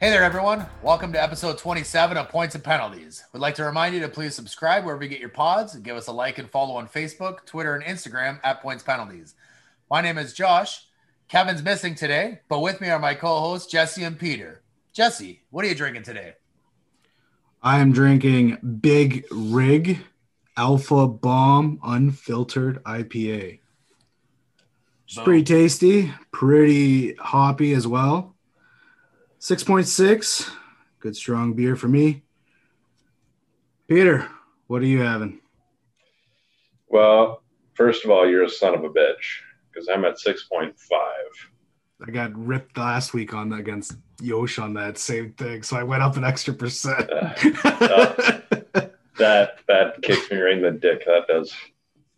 Hey there, everyone. Welcome to episode 27 of Points and Penalties. We'd like to remind you to please subscribe wherever you get your pods and give us a like and follow on Facebook, Twitter, and Instagram at Points Penalties. My name is Josh. Kevin's missing today, but with me are my co hosts, Jesse and Peter. Jesse, what are you drinking today? I am drinking Big Rig Alpha Bomb Unfiltered IPA. It's pretty tasty, pretty hoppy as well. 6.6, good strong beer for me. Peter, what are you having? Well, first of all, you're a son of a bitch because I'm at 6.5. I got ripped last week on against Yosh on that same thing, so I went up an extra percent. Uh, that that kicks me right in the dick. That does.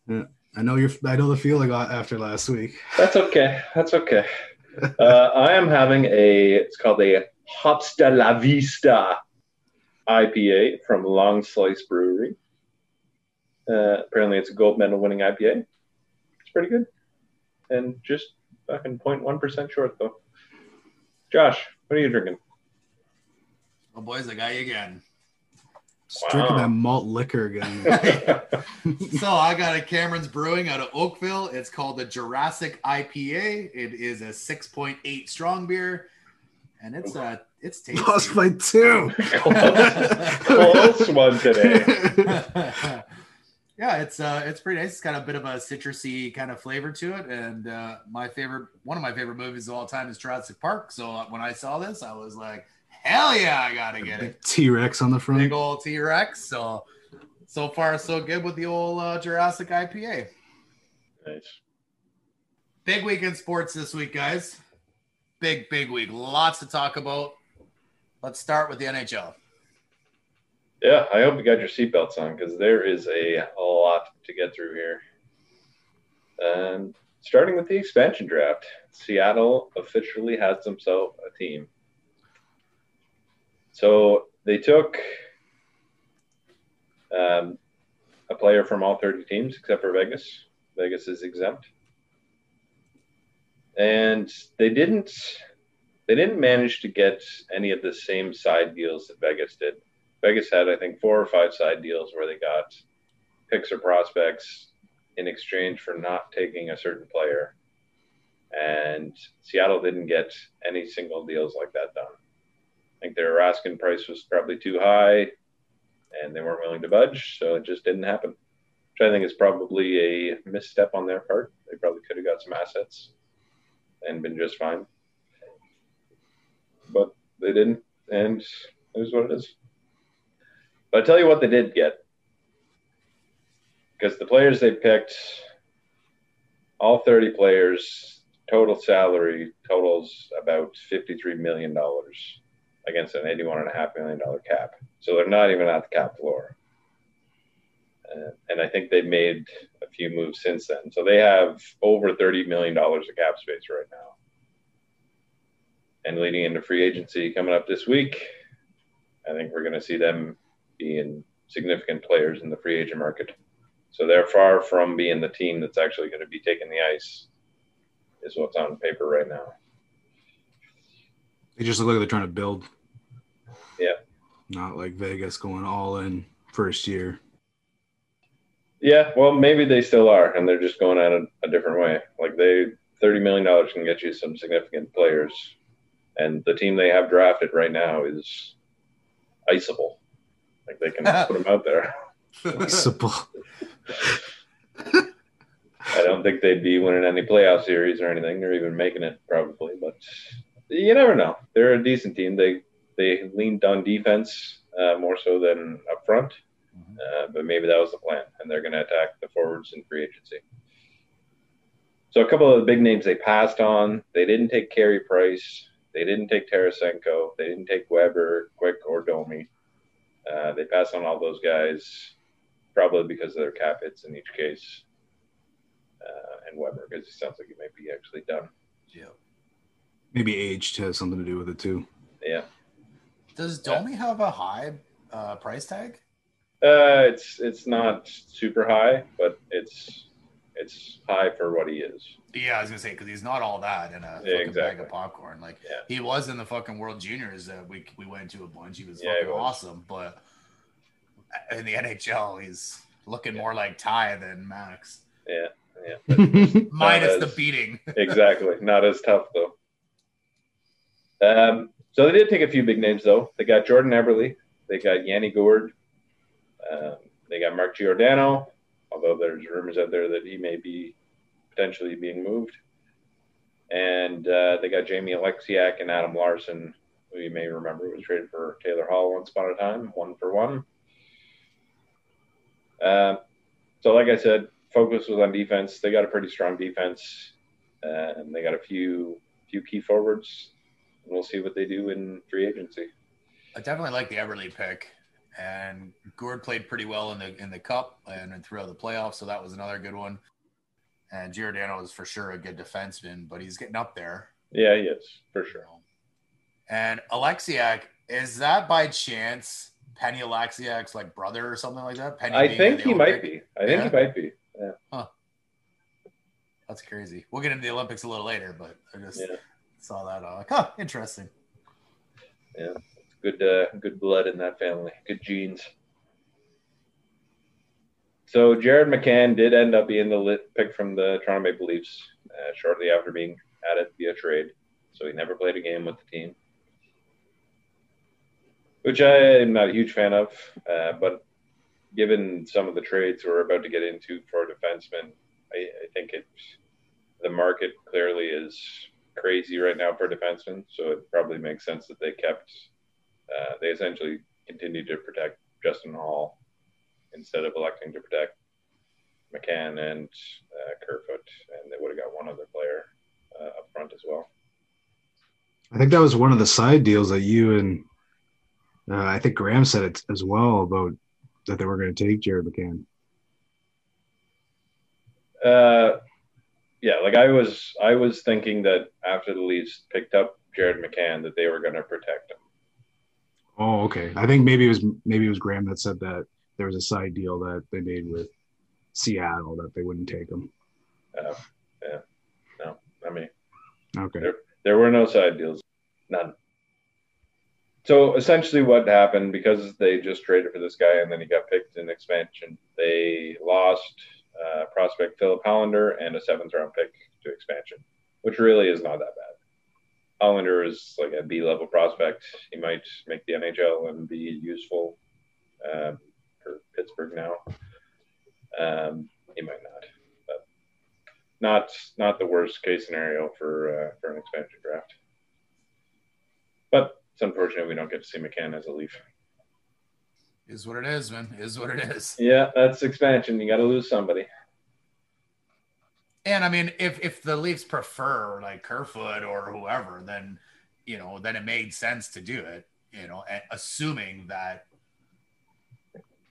Yeah, I know you're. I know the feeling after last week. That's okay. That's okay. Uh, I am having a. It's called a Hops de la Vista IPA from Long Slice Brewery. Uh, apparently, it's a gold medal winning IPA. It's pretty good, and just fucking 0.1 percent short though. Josh, what are you drinking? Oh, boys, I got you again. Just drinking that malt liquor again. so I got a Cameron's Brewing out of Oakville. It's called the Jurassic IPA. It is a 6.8 strong beer, and it's uh it's tasty. Lost by two. close, close one today. yeah, it's uh it's pretty nice. It's got a bit of a citrusy kind of flavor to it, and uh, my favorite one of my favorite movies of all time is Jurassic Park. So when I saw this, I was like, hell yeah, I gotta get it. T Rex on the front. Big old T Rex. So so far so good with the old uh, Jurassic IPA. Nice. Big week in sports this week, guys. Big, big week. Lots to talk about. Let's start with the NHL. Yeah, I hope you got your seatbelts on because there is a, a lot to get through here. And starting with the expansion draft, Seattle officially has themselves a team. So they took um, a player from all 30 teams except for Vegas. Vegas is exempt. And they didn't they didn't manage to get any of the same side deals that Vegas did. Vegas had, I think, four or five side deals where they got picks or prospects in exchange for not taking a certain player. And Seattle didn't get any single deals like that done. I think their asking price was probably too high and they weren't willing to budge, so it just didn't happen. Which I think is probably a misstep on their part. They probably could have got some assets and been just fine. But they didn't, and it is what it is. But I tell you what they did get. Because the players they picked, all 30 players, total salary totals about $53 million against an $81.5 million cap. So they're not even at the cap floor. Uh, and I think they've made a few moves since then. So they have over $30 million of cap space right now. And leading into free agency coming up this week, I think we're going to see them being significant players in the free agent market. So they're far from being the team that's actually going to be taking the ice, is what's on paper right now. They just look like they're trying to build. Yeah. Not like Vegas going all in first year. Yeah, well, maybe they still are, and they're just going at it a different way. Like they, thirty million dollars can get you some significant players, and the team they have drafted right now is iceable. Like they can put them out there. Simple. I don't think they'd be winning any playoff series or anything, or even making it probably. But you never know. They're a decent team. They they leaned on defense uh, more so than up front, uh, but maybe that was the plan, and they're going to attack the forwards in free agency. So a couple of the big names they passed on. They didn't take Carey Price. They didn't take Tarasenko. They didn't take Weber, Quick, or Domi. Uh, they passed on all those guys, probably because of their cap hits in each case. Uh, and Weber, because it sounds like he might be actually done. Yeah. Maybe age has something to do with it too. Yeah. Does Domi have a high uh, price tag? Uh, it's it's not super high, but it's It's high for what he is. Yeah, I was gonna say because he's not all that in a Yeah, fucking bag of popcorn. Like Yeah. he was in the fucking World Juniors that we we went to a bunch. He was Yeah, he fucking was. awesome, but in the NHL, he's looking more like Ty than Max, Yeah, yeah. minus the beating. exactly. Not as tough though. Um, so they did take a few big names though. They got Jordan Eberle. They got Yanni Gourde. Um, they got Mark Giordano, although there's rumors out there that he may be potentially being moved. And uh, they got Jamie Oleksiak and Adam Larsson, who you may remember was traded for Taylor Hall once upon a time, one for one. Um, so, like I said, focus was on defense. They got a pretty strong defense, uh, and they got a few few key forwards. We'll see what they do in free agency. I definitely like the Eberle pick, and Gourde played pretty well in the in the cup and throughout the playoffs, so that was another good one. And Giordano is for sure a good defenseman, but he's getting up there. Yeah, he is for sure. And Oleksiak, is that by chance Penny Oleksiak's like brother or something like that? Penny I think he might be. I think Yeah? he might be. Yeah. That's crazy. We'll get into the Olympics a little later, but I just Yeah. Saw that. Uh, like, huh, interesting. Yeah, good uh, good blood in that family, good genes. So Jared McCann did end up being the lit pick from the Toronto Maple Leafs uh, shortly after being added via trade. So he never played a game with the team, which I am not a huge fan of. Uh, but given some of the trades we're about to get into for defensemen, I, I think it the market clearly is crazy right now for defensemen. So it probably makes sense that they kept uh, they essentially continued to protect Justin Holl instead of electing to protect McCann and uh, Kerfoot, and they would have got one other player uh, up front as well. I think that was one of the side deals that you and uh, I think Graham said it as well about that they were going to take Jared McCann. Uh, yeah, like I was, I was thinking that after the Leafs picked up Jared McCann, that they were going to protect him. Oh, okay. I think maybe it was maybe it was Graham that said that there was a side deal that they made with Seattle that they wouldn't take him. Uh, yeah, no, I mean, Okay. There were no side deals, none. So essentially, what happened because they just traded for this guy and then he got picked in expansion, they lost uh, prospect Filip Hallander and a seventh round pick to expansion, which really is not that bad. Hollander is like a B level prospect. He might make the NHL and be useful um, for Pittsburgh now. Um, he might not But not not the worst case scenario for uh, for an expansion draft. But it's unfortunate we don't get to see McCann as a Leaf. Is what it is, man. Is what it is. Yeah, that's expansion. You got to lose somebody. And I mean, if if the Leafs prefer like Kerfoot or whoever, then you know, then it made sense to do it. You know, and assuming that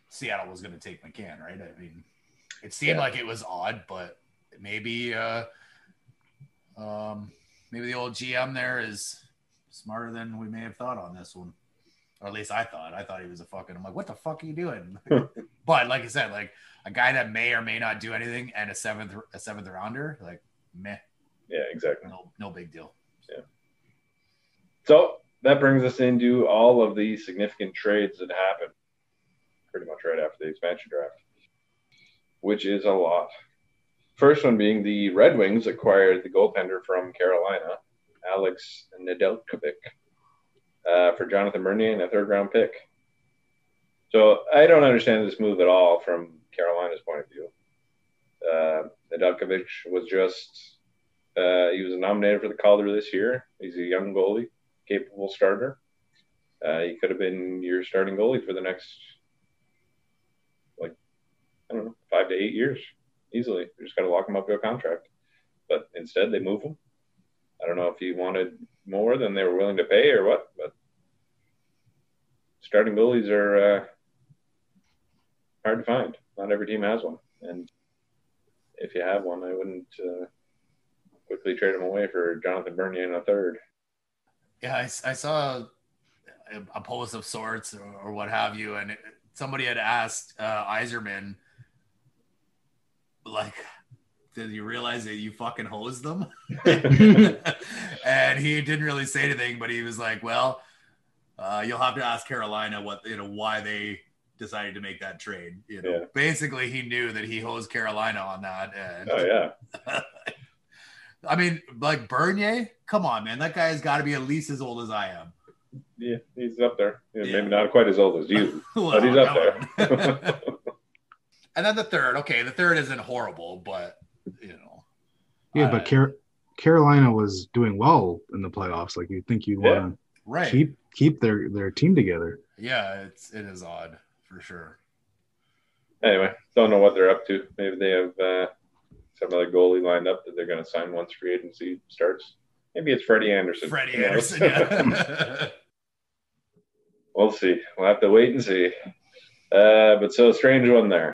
Seattle was going to take McCann, right? I mean, it seemed Yeah. like it was odd, but maybe, uh, um, maybe the old GM there is smarter than we may have thought on this one, or at least I thought. I thought he was a fucking. I'm like, what the fuck are you doing? but like I said, like a guy that may or may not do anything and a seventh a seventh rounder, like meh, Yeah, exactly. no no big deal. Yeah. So that brings us into all of the significant trades that happened pretty much right after the expansion draft, which is a lot. First one being the Red Wings acquired the goaltender from Carolina, Alex Nedeljkovic, uh, for Jonathan Bernier and a third round pick. So I don't understand this move at all from Carolina's point of view. Uh, Nedeljkovic was just uh, he was nominated for the Calder this year. He's a young goalie, capable starter. Uh, he could have been your starting goalie for the next, like, I don't know, five to eight years easily. You just got to lock him up to a contract. But instead, they move him. I don't know if he wanted more than they were willing to pay or what, but starting goalies are uh, hard to find. Not every team has one. And if you have one, I wouldn't uh, quickly trade him away for Jonathan Bernier in a third. Yeah, I, I saw a, a post of sorts or, or what have you, and it, somebody had asked uh, Yzerman, like, did you realize that you fucking hosed them? and he didn't really say anything, but he was like, well, uh, you'll have to ask Carolina what you know why they decided to make that trade. You know, Yeah. basically he knew that he hosed Carolina on that. And Oh yeah. I mean, like Bernier, come on, man, that guy's got to be at least as old as I am. Yeah, he's up there. Yeah, Yeah. Maybe not quite as old as you, Well, but he's up there. and then the third, okay, the third isn't horrible, but you know, Yeah, I- but Car- Carolina was doing well in the playoffs. Like you'd think you'd Yeah. want to right? keep keep their their team together. Yeah, it's it is odd for sure. anyway, don't know what they're up to. Maybe they have uh, some other goalie lined up that they're going to sign once free agency starts. Maybe it's Freddie Andersen. Freddie Who knows? Andersen, yeah. we'll see. We'll have to wait and see. Uh, but so a strange one there.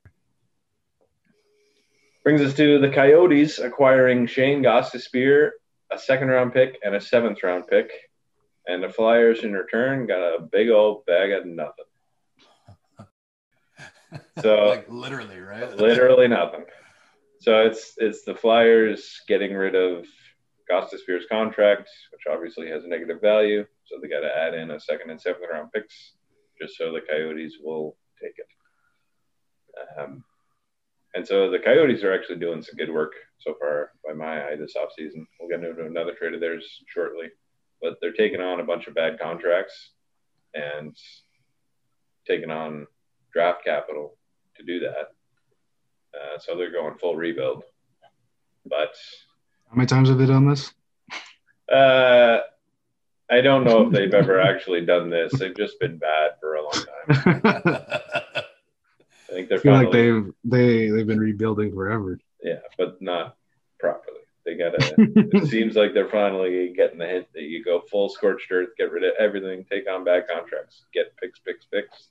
Brings us to the Coyotes acquiring Shane Gostisbehere, a second round pick, and a seventh round pick. And the Flyers in return got a big old bag of nothing. So like literally, right? literally nothing. So it's it's the Flyers getting rid of Gostisbehere's contract, which obviously has a negative value. So they got to add in a second and seventh round picks, just so the Coyotes will take it. Um, and so the Coyotes are actually doing some good work so far by my eye this offseason. We'll get into another trade of theirs shortly, but they're taking on a bunch of bad contracts and taking on draft capital to do that. Uh, so they're going full rebuild. But How many times have they done this? uh, I don't know if they've ever actually done this. They've just been bad for a long time. I I think they're feel like they've they they've been rebuilding forever. yeah, but not properly. They gotta. it seems like they're finally getting the hint that you go full scorched earth, get rid of everything, take on bad contracts, get picks, picks, picks,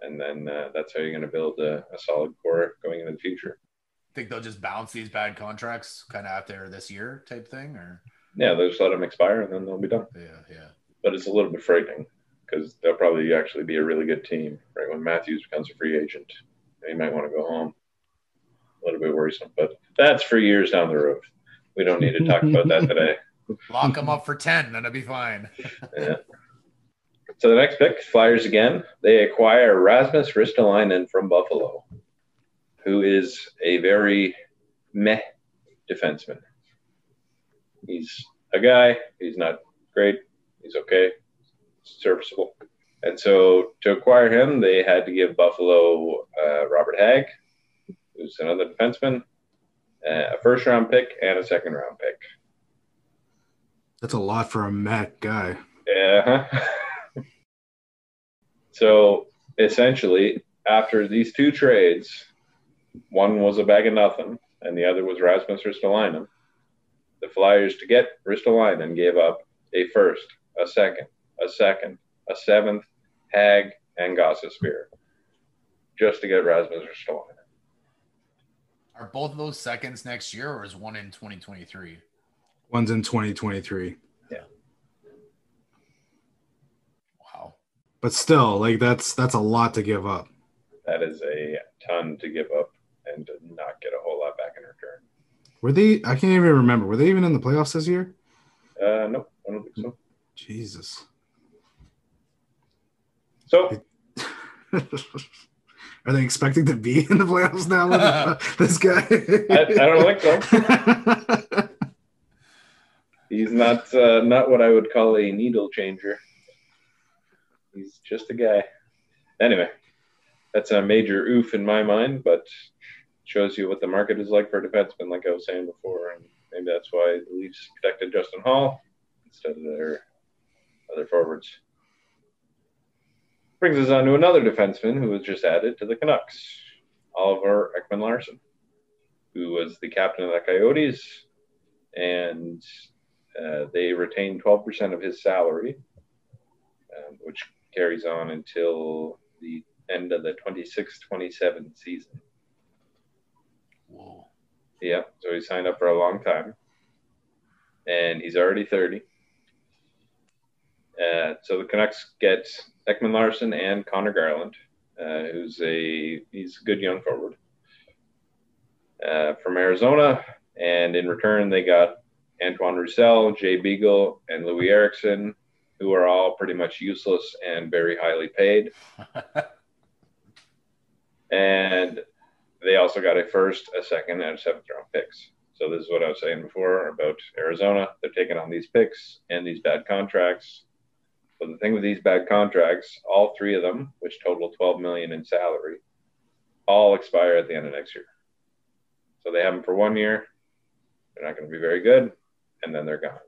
and then uh, that's how you're going to build a, a solid core going into the future. I think they'll just bounce these bad contracts kind of out there this year type thing, or Yeah, they'll just let them expire and then they'll be done. yeah, yeah. but it's a little bit frightening because they'll probably actually be a really good team right when Matthews becomes a free agent. He might want to go home. A little bit worrisome, but that's for years down the road. We don't need to talk about that today. Lock them up for ten, then it'll be fine. Yeah. So the next pick, Flyers again. They acquire Rasmus Ristolainen from Buffalo, who is a very meh defenseman. He's a guy. He's not great. He's okay, serviceable. And so to acquire him, they had to give Buffalo uh, Robert Hagg, who's another defenseman, uh, a first round pick, and a second round pick. That's a lot for a Mac guy. Yeah. so essentially, after these two trades, one was a bag of nothing, and the other was Rasmus Ristolainen. The Flyers, to get Ristolainen, gave up a first, a second, a second, a seventh, Hagg, and Gostisbehere, just to get Rasmus Ristolainen. Are both of those seconds next year, or is one in 2023? One's in 2023. Yeah. Wow. But still, like that's that's a lot to give up. That is a ton to give up and to not get a whole lot back in return. Were they I can't even remember. Were they even in the playoffs this year? Uh, no, I don't think so. Jesus. So Are they expecting to be in the playoffs now with uh, this guy? I, I don't think so. He's not uh, not what I would call a needle changer. He's just a guy. Anyway, that's a major oof in my mind, but shows you what the market is like for defensemen, like I was saying before, and maybe that's why the Leafs protected Justin Holl instead of their other forwards. Brings us on to another defenseman who was just added to the Canucks, Oliver Ekman Larsson, who was the captain of the Coyotes, and uh, they retained 12% of his salary, um, which carries on until the end of the 26 27 season. Whoa. Yeah, so he signed up for a long time, and he's already 30. Uh, so the Canucks get Ekman Larsson and Connor Garland, uh, who's a he's a good young forward. uh, from Arizona, and in return they got Antoine Roussel, Jay Beagle, and Loui Eriksson, who are all pretty much useless and very highly paid. and they also got a first, a second, and a seventh round picks. So this is what I was saying before about Arizona. They're taking on these picks and these bad contracts. But the thing with these bad contracts, all three of them, which total 12 million in salary, all expire at the end of next year. So they have them for one year. They're not going to be very good, and then they're gone.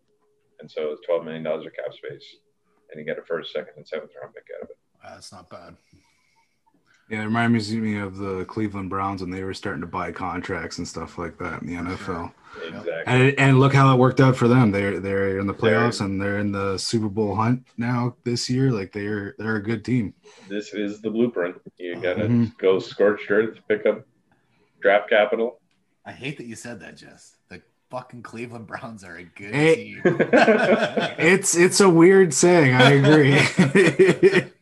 And so it's 12 million dollars of cap space, and you get a first, second, and seventh round pick out of it. That's not bad. Yeah, it reminds me of the Cleveland Browns when they were starting to buy contracts and stuff like that in the NFL. Exactly. And, and look how it worked out for them. They're they're in the playoffs and they're in the Super Bowl hunt now this year. Like they're they're a good team. This is the blueprint. You got to Mhm. go scorched earth to pick up draft capital. I hate that you said that, Jess. The fucking Cleveland Browns are a good Hey. team. It's it's a weird saying. I agree.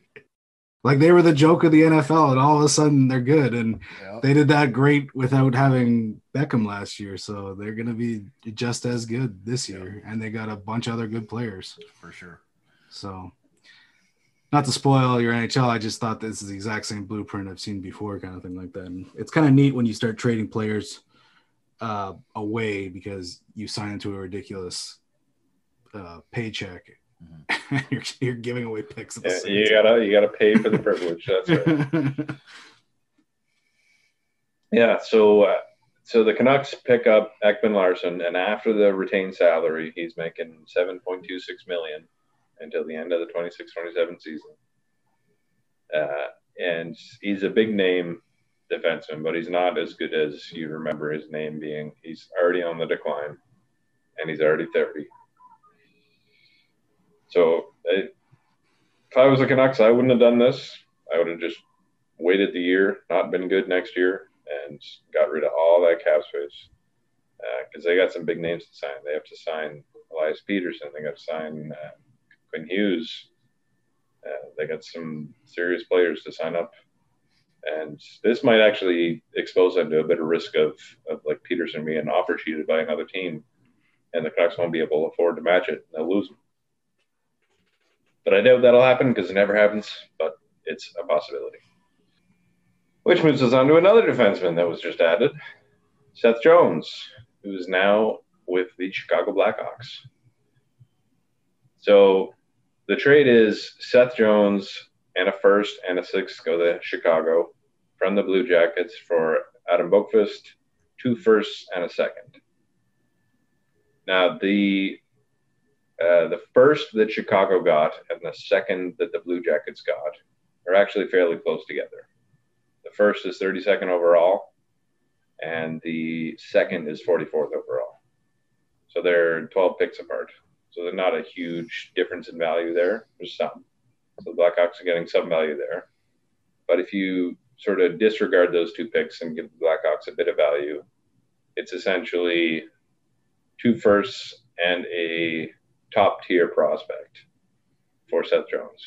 like they were the joke of the NFL, and all of a sudden they're good. And Yep. they did that great without having Beckham last year, so they're gonna be just as good this year. And they got a bunch of other good players. for sure. So, not to spoil your NHL, I just thought this is the exact same blueprint I've seen before, kind of thing like that. And it's kind of neat when you start trading players uh, away because you sign into a ridiculous uh, paycheck. you're, you're giving away picks. Yeah, same you gotta you gotta pay for the privilege. That's right. Yeah, so uh, so the Canucks pick up Ekman Larsson, and after the retained salary, he's making seven point two six million until the end of the 26-27 season. Uh, and he's a big name defenseman, but he's not as good as you remember his name being. He's already on the decline, and he's already thirty. So it, if I was the Canucks, I wouldn't have done this. I would have just waited the year, not been good next year, and got rid of all that cap space because they got some big names to sign. They have to sign Elias Pettersson. They got to sign uh, Quinn Hughes. Uh, they got some serious players to sign up, and this might actually expose them to a bit of risk of, of like Pettersson being offer sheeted by another team, and the Canucks won't be able to afford to match it. And They'll lose him. But I doubt that'll happen because it never happens. But it's a possibility. Which moves us on to another defenseman that was just added, Seth Jones, who is now with the Chicago Blackhawks. So the trade is Seth Jones and a first and a sixth go to Chicago from the Blue Jackets for Adam Boqvist, two firsts and a second. Now the uh, the first that Chicago got and the second that the Blue Jackets got are actually fairly close together. The first is 32nd overall, and the second is 44th overall. So they're 12 picks apart. So they're not a huge difference in value there. There's some. So the Blackhawks are getting some value there. But if you sort of disregard those two picks and give the Blackhawks a bit of value, it's essentially two firsts and a top tier prospect for Seth Jones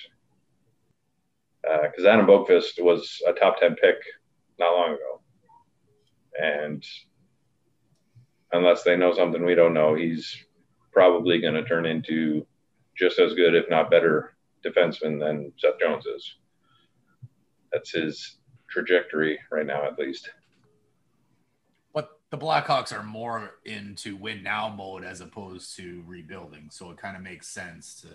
because uh, Adam Boqvist was a top 10 pick not long ago. And unless they know something we don't know, he's probably going to turn into just as good, if not better, defenseman than Seth Jones is. That's his trajectory right now, at least. The Blackhawks are more into win now mode as opposed to rebuilding. So it kind of makes sense to.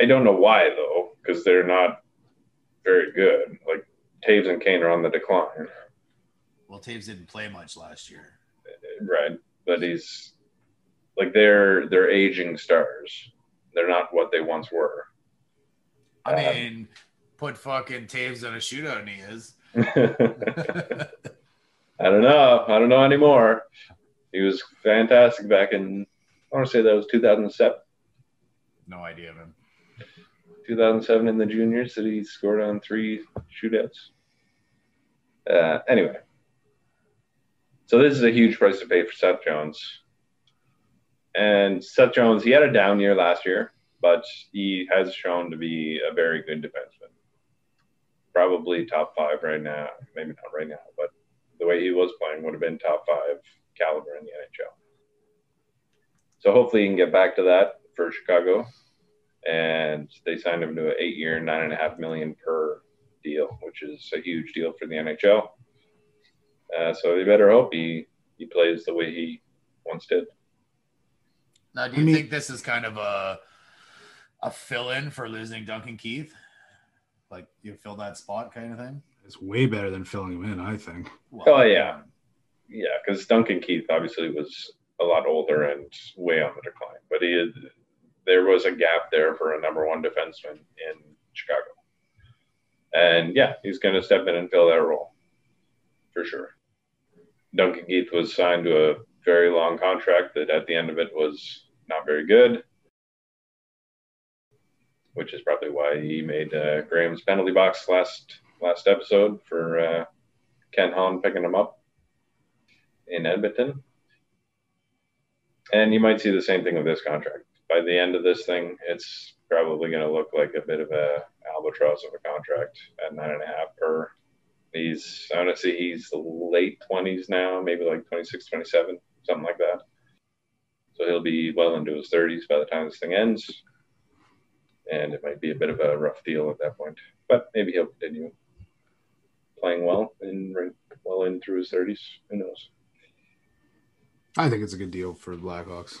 I don't know why, though, because they're not very good. Like Toews and Kane are on the decline. Well, Toews didn't play much last year. Right. But he's like they're they're aging stars. They're not what they once were. I Um, mean, put fucking Toews on a shootout, and he is. I don't know. I don't know anymore. He was fantastic back in I want to say that was 2007. no idea of him. 2007 in the juniors that he scored on three shootouts. Uh, anyway, so this is a huge price to pay for Seth Jones. And Seth Jones, he had a down year last year, but he has shown to be a very good defenseman. Probably top five right now. Maybe not right now, but the way he was playing would have been top five caliber in the NHL. So hopefully he can get back to that for Chicago. And they signed him to an eight-year, nine and a half million per deal, which is a huge deal for the NHL. Uh, so they better hope he he plays the way he once did. Now, do you I mean- think this is kind of a a fill-in for losing Duncan Keith? Like you fill that spot, kind of thing. It's way better than filling him in, I think. Oh, yeah. Yeah, because Duncan Keith obviously was a lot older and way on the decline, but he had, there was a gap there for a number one defenseman in Chicago, and yeah, he's going to step in and fill that role for sure. Duncan Keith was signed to a very long contract that at the end of it was not very good, which is probably why he made uh, Graham's penalty box last last episode for uh, Ken Hahn picking him up in Edmonton. And you might see the same thing with this contract. By the end of this thing, it's probably going to look like a bit of a albatross of a contract at nine and a half per. He's, I want to say he's late 20s now, maybe like 26, 27, something like that. So he'll be well into his 30s by the time this thing ends. And it might be a bit of a rough deal at that point. But maybe he'll continue playing well in well in through his 30s. Who knows? I think it's a good deal for the Blackhawks.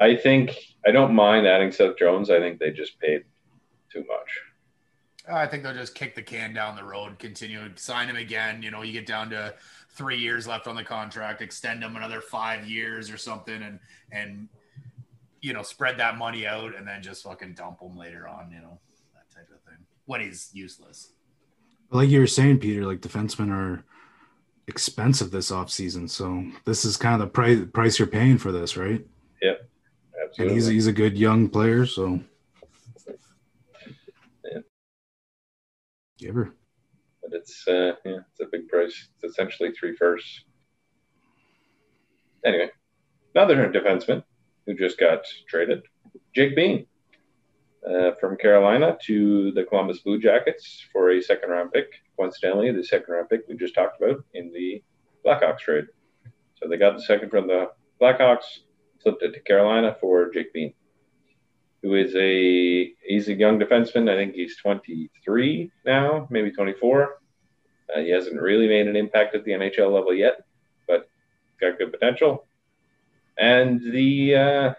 I think I don't mind adding Seth Jones. I think they just paid too much. I think they'll just kick the can down the road, continue, sign him again. You know, you get down to three years left on the contract, extend him another five years or something, and and you know, spread that money out, and then just fucking dump him later on. You know, that type of thing when he's useless. Like you were saying, Peter, like defensemen are expensive this offseason. So this is kind of the price price you're paying for this, right? And Absolutely. And he's he's a good young player, so Yeah. Giver. but it's uh, yeah, it's a big price. It's essentially three firsts. Anyway, another defenseman who just got traded, Jake Bean, uh, from Carolina to the Columbus Blue Jackets for a second round pick. Coincidentally, the second round pick we just talked about in the Blackhawks trade. So they got the second from the Blackhawks, flipped it to Carolina for Jake Bean, who is a he's a young defenseman. I think he's 23 now, maybe 24. Uh, he hasn't really made an impact at the NHL level yet, but got good potential. And the uh,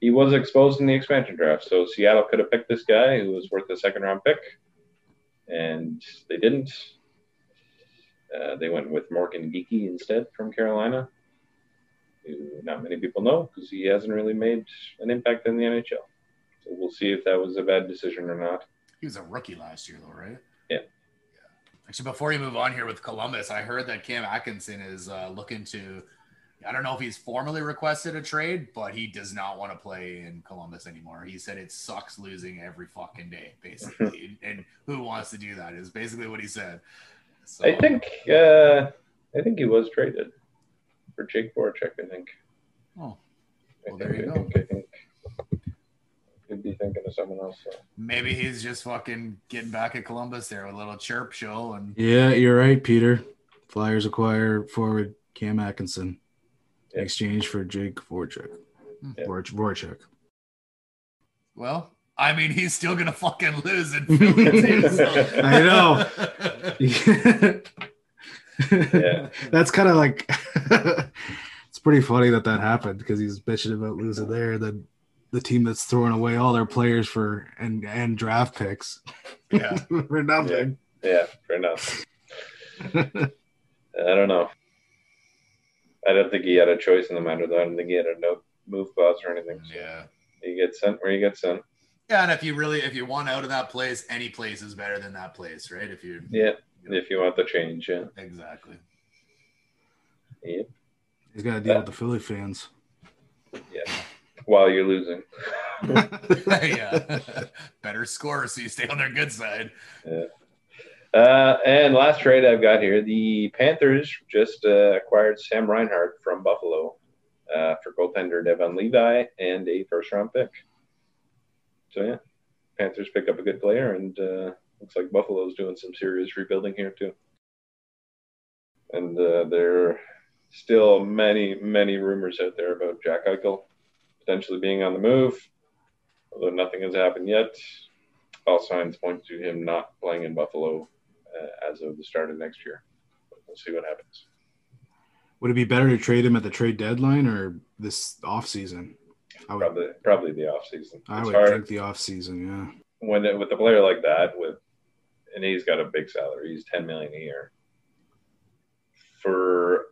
he was exposed in the expansion draft, so Seattle could have picked this guy who was worth a second round pick, and they didn't. Uh, they went with Morgan Geekie instead from Carolina, who not many people know because he hasn't really made an impact in the NHL. So we'll see if that was a bad decision or not. He was a rookie last year, though, right? Yeah. yeah. Actually, before you move on here with Columbus, I heard that Cam Atkinson is uh, looking to. I don't know if he's formally requested a trade, but he does not want to play in Columbus anymore. He said it sucks losing every fucking day, basically. and who wants to do that? Is basically what he said. So, I think uh, I think he was traded for Jake Voracek. I think. Oh, I Well, think, there you I go. think, I think could be thinking of someone else. So. maybe he's just fucking getting back at Columbus there with a little chirp show and Yeah, you're right, Peter. Flyers acquire forward Cam Atkinson in Yeah. exchange for Jake Voracek. Hmm. Yeah. Voracek. well, I mean, he's still gonna fucking lose in Philly too. So. I know. Yeah. That's kind of like it's pretty funny that that happened because he's bitching about losing there. Then the team that's throwing away all their players for and and draft picks yeah. for nothing. Yeah, for nothing. I don't know. I don't think he had a choice in the matter. Though. I don't think he had a no move clause or anything. So Yeah. he gets sent where he gets sent. Yeah, and if you really if you want out of that place, any place is better than that place, right? If you Yeah, if you want the change. Yeah. exactly. yeah. He's got to deal with the Philly fans. Yeah, while you're losing. yeah. better score so you stay on their good side. Uh, and last trade I've got here, the Panthers just uh, acquired Sam Reinhart from Buffalo uh, for goaltender Devon Levi and a first round pick. So yeah, Panthers pick up a good player, and uh, looks like Buffalo's doing some serious rebuilding here too. and uh, there are still many, many rumors out there about Jack Eichel potentially being on the move, although nothing has happened yet. All signs point to him not playing in Buffalo uh, as of the start of next year. But we'll see what happens. Would it be better to trade him at the trade deadline or this off season? I would, Probably, probably the off season. I It's would hard think the off season. Yeah. when it, with a player like that, with and he's got a big salary. He's ten million a year for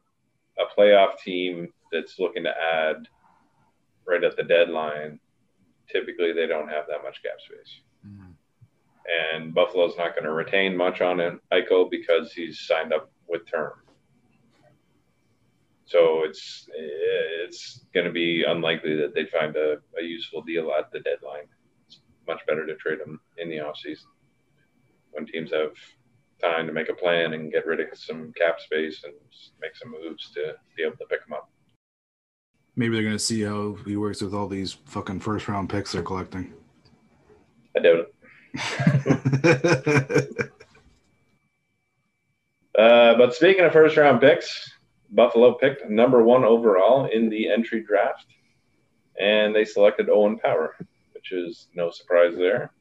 a playoff team that's looking to add right at the deadline. Typically, they don't have that much cap space. And Buffalo's not going to retain much on him, Eichel because he's signed up with term. So it's it's going to be unlikely that they'd find a, a useful deal at the deadline. It's much better to trade him in the offseason when teams have time to make a plan and get rid of some cap space and make some moves to be able to pick him up. Maybe they're gonna see how he works with all these fucking first round picks they're collecting. I doubt it. Uh, but speaking of first round picks, Buffalo picked number one overall in the entry draft, and they selected Owen Power, which is no surprise there.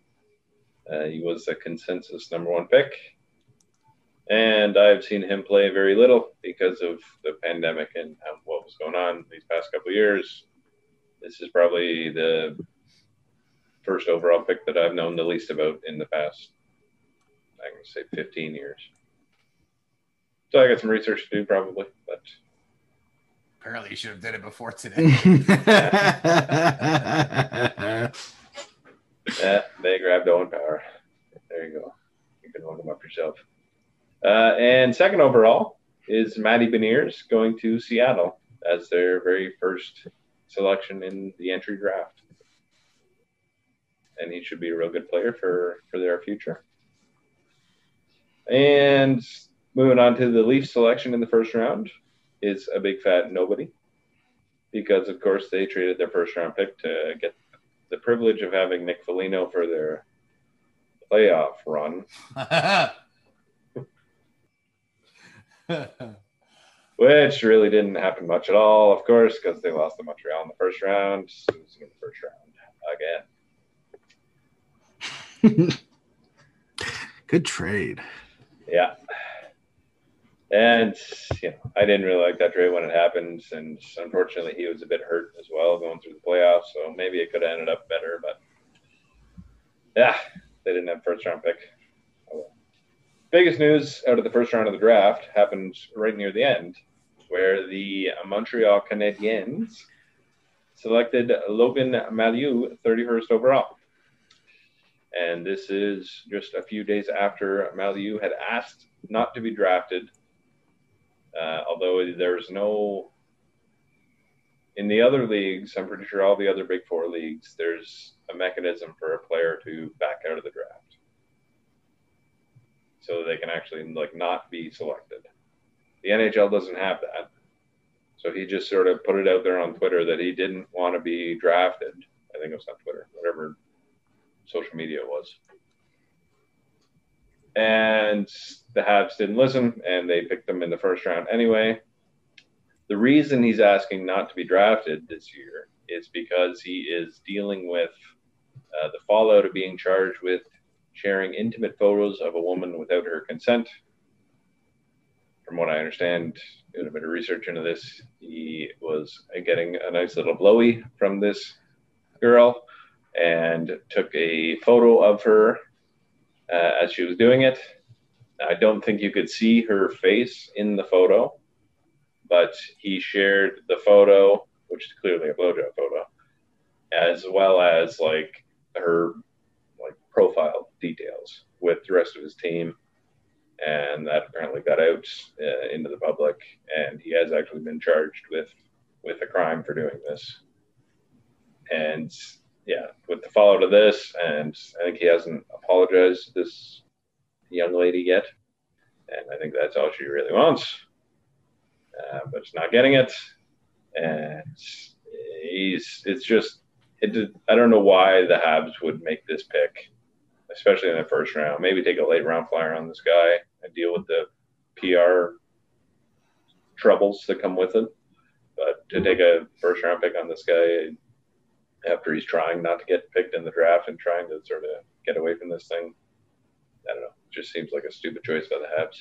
Uh, he was a consensus number one pick, and I've seen him play very little because of the pandemic and um, what was going on these past couple years. This is probably the first overall pick that I've known the least about in the past, going to say 15 years. So I got some research to do probably, but Apparently, you should have did it before today. yeah, they grabbed Owen Power. There you go. You can look him up yourself. Uh, and second overall is Matty Beniers going to Seattle as their very first selection in the entry draft. And he should be a real good player for, for their future. And moving on to the Leafs selection in the first round is a big fat nobody. Because, of course, they traded their first round pick to get the privilege of having Nick Foligno for their playoff run, which really didn't happen much at all, of course, because they lost to Montreal in the first round, losing in the first round again. Good trade. Yeah. And you know, I didn't really like that trade when it happened, and unfortunately, he was a bit hurt as well going through the playoffs. So maybe it could have ended up better, but yeah, they didn't have first round pick. Oh. Biggest news out of the first round of the draft happened right near the end, where the Montreal Canadiens selected Logan Mailloux 31st overall. And this is just a few days after Mailloux had asked not to be drafted. Uh, although there's no, in the other leagues, I'm pretty sure all the other Big Four leagues, there's a mechanism for a player to back out of the draft, so they can actually like not be selected. The NHL doesn't have that, so he just sort of put it out there on Twitter that he didn't want to be drafted. I think it was on Twitter, whatever social media was. And the Habs didn't listen, and they picked him in the first round anyway. The reason he's asking not to be drafted this year is because he is dealing with uh, the fallout of being charged with sharing intimate photos of a woman without her consent. From what I understand, a bit of research into this, he was getting a nice little blowy from this girl and took a photo of her uh, as she was doing it. I don't think you could see her face in the photo, but he shared the photo, which is clearly a blowjob photo, as well as like her like profile details with the rest of his team. And that apparently got out uh, into the public, and he has actually been charged with with a crime for doing this. And yeah, with the fallout of this, and I think he hasn't apologized to this young lady yet, and I think that's all she really wants, uh, but she's not getting it, and he's it's just it. I don't know why the Habs would make this pick, especially in the first round. Maybe take a late round flyer on this guy and deal with the PR troubles that come with it. But to take a first round pick on this guy after he's trying not to get picked in the draft and trying to sort of get away from this thing, I don't know. It just seems like a stupid choice by the Habs.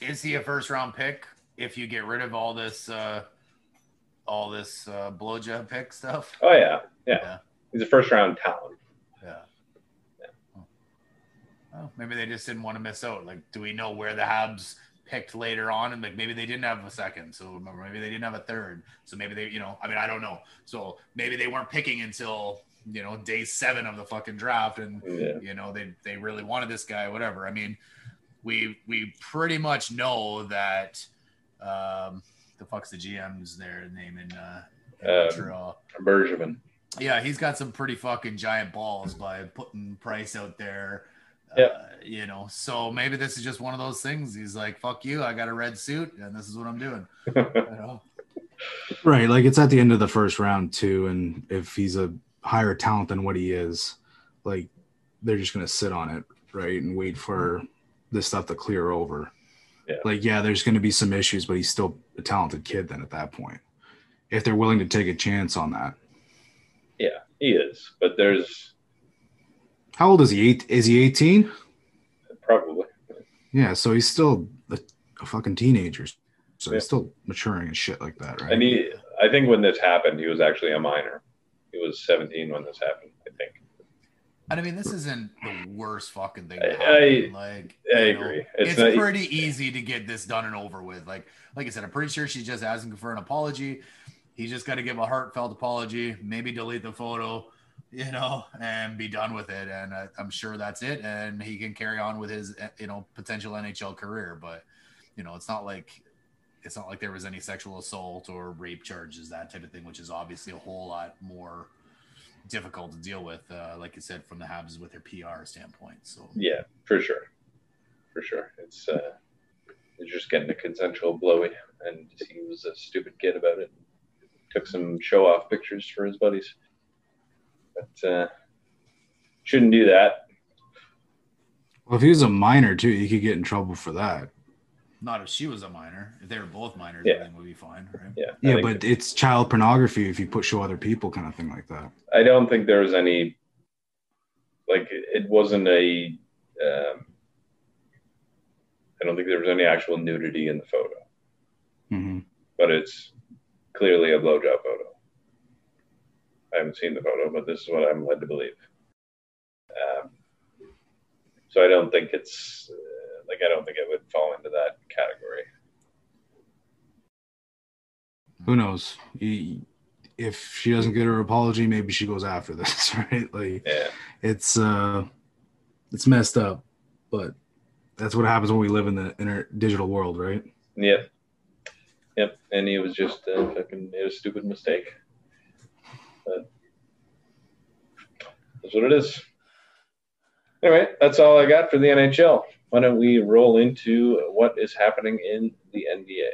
Is he a first round pick if you get rid of all this uh all this uh blowjob pick stuff? Oh yeah, yeah. Yeah. He's a first round talent. Yeah. Oh, maybe they just didn't want to miss out. Like, do we know where the Habs picked later on? And like, maybe they didn't have a second, so maybe they didn't have a third. So maybe they, you know, I mean, I don't know. So maybe they weren't picking until you know day seven of the fucking draft, and Yeah. you know they they really wanted this guy, whatever. I mean, we we pretty much know that. Um, the fuck's the GM's their name in uh, in Um, Montreal? Bergevin. Yeah, he's got some pretty fucking giant balls by putting Price out there. Yeah. Uh, you know, so maybe this is just one of those things. He's like, "Fuck you! I got a red suit, and this is what I'm doing." You know? Right, like it's at the end of the first round too, and if he's a higher talent than what he is, like they're just gonna sit on it, right, and wait for this stuff to clear over. Yeah. Like, yeah, there's gonna be some issues, but he's still a talented kid then at that point. If they're willing to take a chance on that. yeah, he is. But there's How old is he? Eight is he 18? probably Yeah, so he's still a, a fucking teenager. So Yeah. he's still maturing and shit like that, right? and he I think when this happened, he was actually a minor. He was 17 when this happened, I think. And I mean, this isn't the worst fucking thing. I- To happen. like, I you know, agree. It's, It's not- pretty easy to get this done and over with. Like, like I said, I'm pretty sure she's just asking for an apology. He's just got to give a heartfelt apology, maybe delete the photo, you know, and be done with it. And I, I'm sure that's it. And he can carry on with his, you know, potential NHL career. But, you know, it's not like it's not like there was any sexual assault or rape charges, that type of thing, which is obviously a whole lot more difficult to deal with, uh, like you said, from the Habs with their PR standpoint. So Yeah, for sure, for sure. It's uh, he's just getting a consensual blowy, and he was a stupid kid about it. Took some show off pictures for his buddies, but uh, shouldn't do that. well, if he was a minor too, he could get in trouble for that. not if she was a minor. If they were both minors, Yeah. everything would be fine, right? Yeah, I Yeah, but it's child pornography if you put show other people kind of thing like that. I don't think there was any like it wasn't a. Um, I don't think there was any actual nudity in the photo, hmm but it's clearly a blowjob photo. I haven't seen the photo, but this is what I'm led to believe. Um, so I don't think it's uh, like I don't think it would fall into that category. Who knows? He, if she doesn't get her apology, maybe she goes after this, right? Like Yeah, it's uh, it's messed up, but that's what happens when we live in the inner digital world, right? Yep. Yep. And he was just uh, fucking made a stupid mistake. But that's what it is. Anyway, that's all I got for the NHL. Why don't we roll into what is happening in the NBA?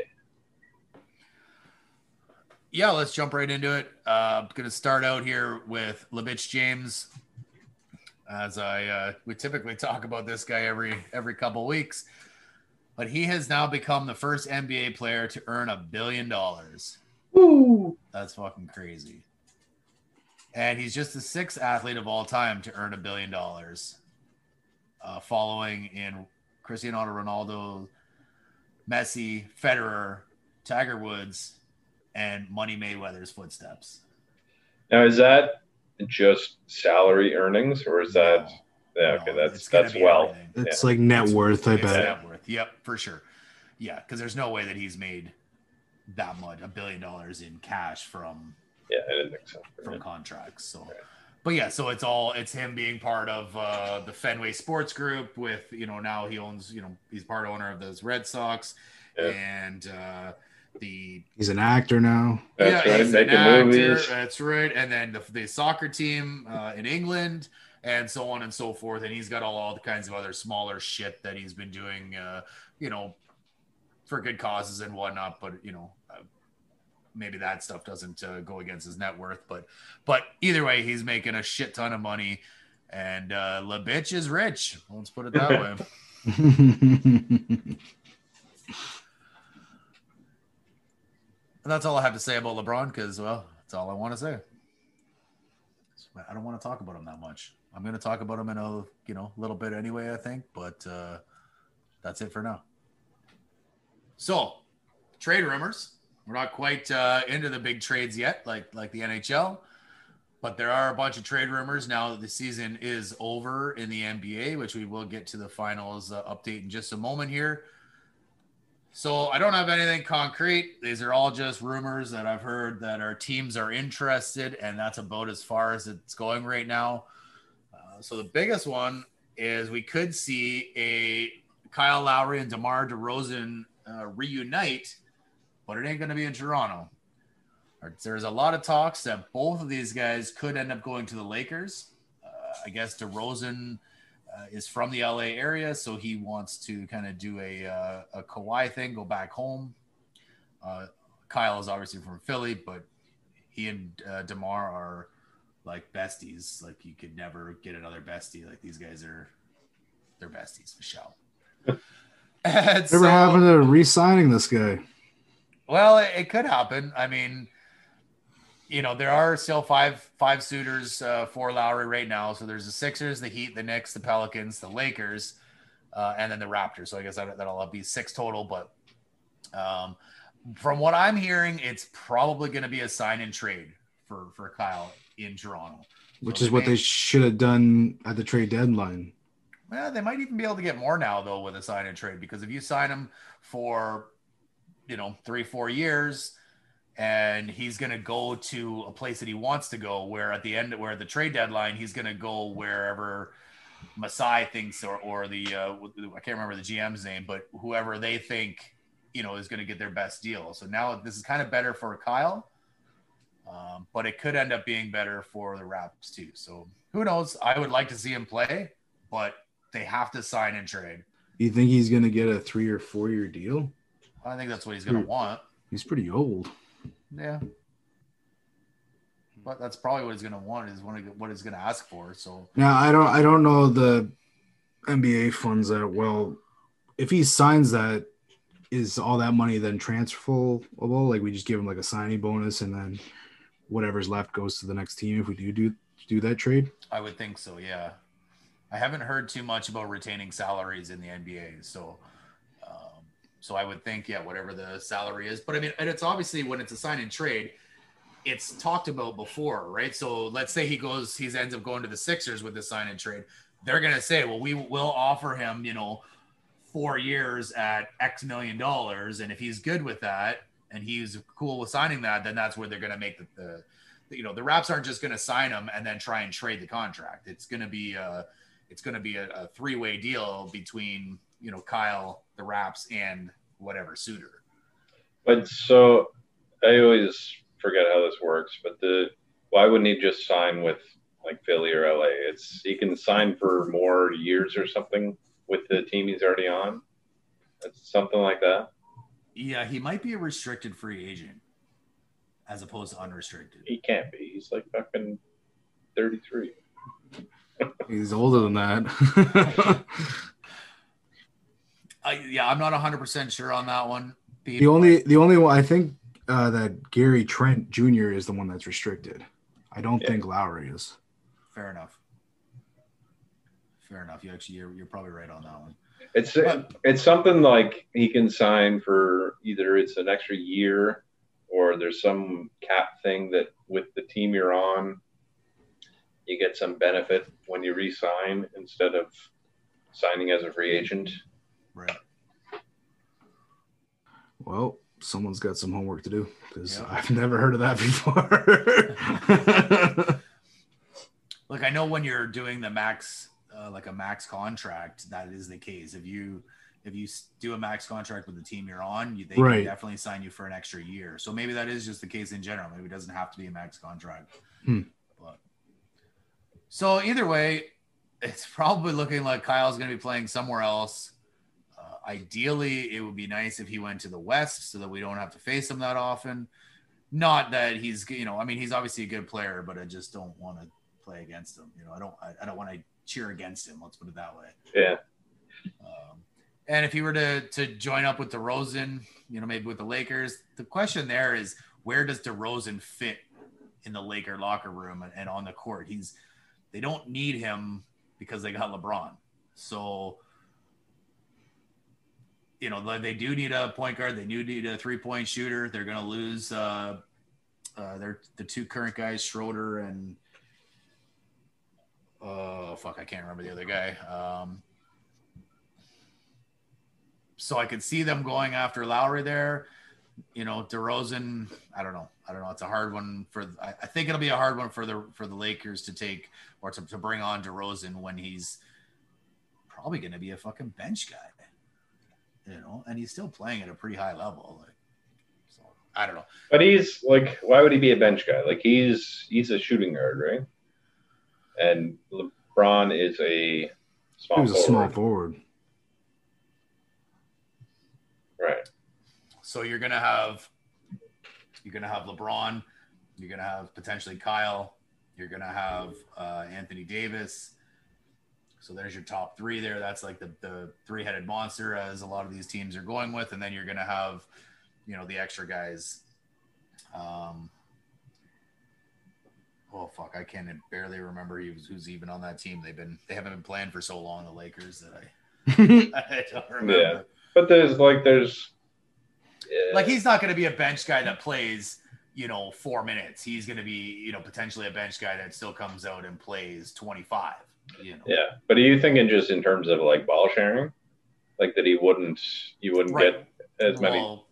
Yeah, let's jump right into it. Uh, I'm going to start out here with Lebitch James. As I uh, we typically talk about this guy every every couple weeks, but he has now become the first NBA player to earn a billion dollars. Woo! That's fucking crazy. And he's just the sixth athlete of all time to earn a billion dollars, uh, following in Cristiano Ronaldo, Messi, Federer, Tiger Woods, and Money Mayweather's footsteps. Now, is that just salary earnings, or is that? No, Yeah, okay, no, that's that's be well. everything. It's like net worth, I It's bet. net worth. Yep, for sure. Yeah, because there's no way that he's made that much, a billion dollars in cash from Yeah, I didn't think so. from contracts. So, Right. but yeah, so it's all it's him being part of uh, the Fenway Sports Group. With you know now he owns you know he's part owner of those Red Sox Yeah. and uh, the He's an actor now. That's yeah, right. he's an actor, movies. That's right, and then the, the soccer team uh, in England. And so on and so forth, and he's got all, all the kinds of other smaller shit that he's been doing, uh, you know, for good causes and whatnot. But you know, maybe that stuff doesn't uh, go against his net worth. But but either way, he's making a shit ton of money, and uh, La bitch is rich. Let's put it that way. And that's all I have to say about LeBron because, well, that's all I want to say. I don't want to talk about him that much. I'm going to talk about him in a you know little bit anyway, I think, but uh, that's it for now. So, trade rumors. We're not quite uh, into the big trades yet, like like the NHL, but there are a bunch of trade rumors now that the season is over in the NBA, which we will get to the finals uh, update in just a moment here. So I don't have anything concrete. These are all just rumors that I've heard that our teams are interested, and that's about as far as it's going right now. Uh, so the biggest one is we could see a Kyle Lowry and DeMar DeRozan uh, reunite, but it ain't going to be in Toronto. There's a lot of talks that both of these guys could end up going to the Lakers. Uh, I guess DeRozan – uh, is from the LA area, so he wants to kind of do a uh, a Kawhi thing, go back home. Uh, Kyle is obviously from Philly, but he and uh, Demar are like besties. Like you could never get another bestie. Like these guys are, they're besties, Michelle. Never so, happened to re-signing this guy. Well, it, it could happen. I mean, you know, there are still five five suitors uh, for Lowry right now. So there's the Sixers, the Heat, the Knicks, the Pelicans, the Lakers, uh, and then the Raptors. So I guess that, that'll be six total. But um, from what I'm hearing, it's probably going to be a sign and trade for for Kyle in Toronto, which so is what may, they should have done at the trade deadline. Well, they might even be able to get more now though with a sign and trade because if you sign him for you know three four years and he's going to go to a place that he wants to go where at the end where the trade deadline he's going to go wherever Masai thinks or or the uh, I can't remember the GM's name but whoever they think you know is going to get their best deal. So now this is kind of better for Kyle um, but it could end up being better for the Raps too. So who knows? I would like to see him play but they have to sign and trade. You think he's going to get a three or four year deal I think that's what he's going to want he's pretty old yeah. But that's probably what he's going to want is what he's going to ask for. So now I don't I don't know the NBA funds that well. If he signs that, is all that money then transferable? Like we just give him like a signing bonus and then whatever's left goes to the next team if we do do do that trade. I would think so. Yeah. I haven't heard too much about retaining salaries in the NBA, so so I would think, yeah, whatever the salary is. But I mean, and it's obviously when it's a sign and trade, it's talked about before, right? So let's say he goes, he ends up going to the Sixers with the sign and trade. They're gonna say, well, we will offer him, you know, four years at X million dollars, and if he's good with that and he's cool with signing that, then that's where they're gonna make the, the you know, the Raps aren't just gonna sign him and then try and trade the contract. It's gonna be a, it's gonna be a, a three way deal between you know Kyle, the Raps, and whatever suitor. But so I always forget how this works. But the why wouldn't he just sign with like Philly or LA? It's he can sign for more years or something with the team he's already on. It's something like that. Yeah, he might be a restricted free agent as opposed to unrestricted. He can't be. He's like fucking 33. He's older than that. Uh, yeah, I'm not 100 percent sure on that one. the only the only one I think uh, that Gary Trent Jr. is the one that's restricted. I don't yeah. think Lowry is. Fair enough. Fair enough. You actually you're, you're probably right on that one. It's but, it's something like he can sign for either it's an extra year or there's some cap thing that with the team you're on you get some benefit when you re-sign instead of signing as a free agent. Right. Well, someone's got some homework to do because yep. I've never heard of that before. Look, I know when you're doing the max, uh, like a max contract, that is the case. If you if you do a max contract with the team you're on, you, they right. can definitely sign you for an extra year. So maybe that is just the case in general. Maybe it doesn't have to be a max contract. Hmm. But so either way, it's probably looking like Kyle's going to be playing somewhere else ideally, it would be nice if he went to the West so that we don't have to face him that often. Not that he's, you know, I mean, he's obviously a good player, but I just don't want to play against him. You know, I don't, I, I don't want to cheer against him. Let's put it that way. Yeah. Um, And if he were to to join up with DeRozan, you know, maybe with the Lakers, the question there is where does DeRozan fit in the Laker locker room and, and on the court? He's they don't need him because they got LeBron. So you know they do need a point guard. They do need a three point shooter. They're going to lose. Uh, uh, the two current guys, Schroeder and oh fuck, I can't remember the other guy. Um, so I could see them going after Lowry there. You know, DeRozan. I don't know. I don't know. It's a hard one for. I, I think it'll be a hard one for the for the Lakers to take or to, to bring on DeRozan when he's probably going to be a fucking bench guy. You know, and he's still playing at a pretty high level. Like, so I don't know. But he's like, why would he be a bench guy? Like he's he's a shooting guard, right? And LeBron is a small. He was a forward. small forward. Right. So you're gonna have you're gonna have LeBron, you're gonna have potentially Kyle, you're gonna have uh, Anthony Davis. So there's your top three there. That's like the, the three headed monster, as a lot of these teams are going with, and then you're gonna have, you know, the extra guys. Um, oh fuck, I can barely remember who's, who's even on that team. They've been they haven't been playing for so long. The Lakers that I I don't remember. Yeah. But there's like there's yeah, like he's not going to be a bench guy that plays you know four minutes he's going to be you know potentially a bench guy that still comes out and plays 25 you know yeah. But are you thinking just in terms of like ball sharing, like that he wouldn't you wouldn't Right. get as many? well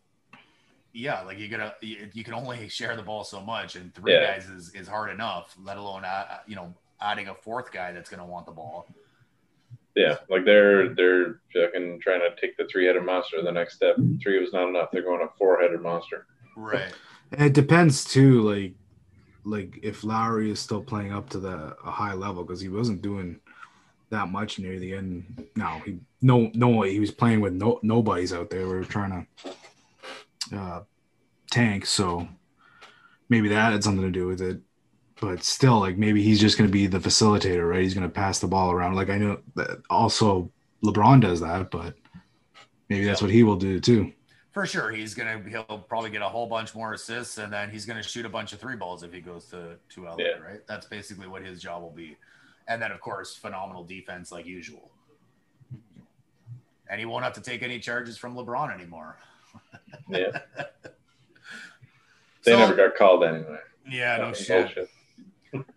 yeah like you gotta you, you can only share the ball so much and three Yeah. guys is, is hard enough let alone uh, you know adding a fourth guy that's going to want the ball Yeah, like they're they're fucking trying to take the three headed monster the next step. Three was not enough. They're going a four headed monster. right It depends too, like like if Lowry is still playing up to the a high level because he wasn't doing that much near the end. No, he no no he was playing with no nobodies out there. We were trying to uh, tank, so maybe that had something to do with it. But still, like maybe he's just going to be the facilitator, right? He's going to pass the ball around. Like I know that also LeBron does that, but maybe that's what he will do too. For sure he's gonna he'll probably get a whole bunch more assists and then he's gonna shoot a bunch of three balls if he goes to to LA, Yeah. right? That's basically what his job will be. And then of course phenomenal defense like usual. And he won't have to take any charges from LeBron anymore. Yeah, they So- never got called anyway. Yeah, no shit. bullshit.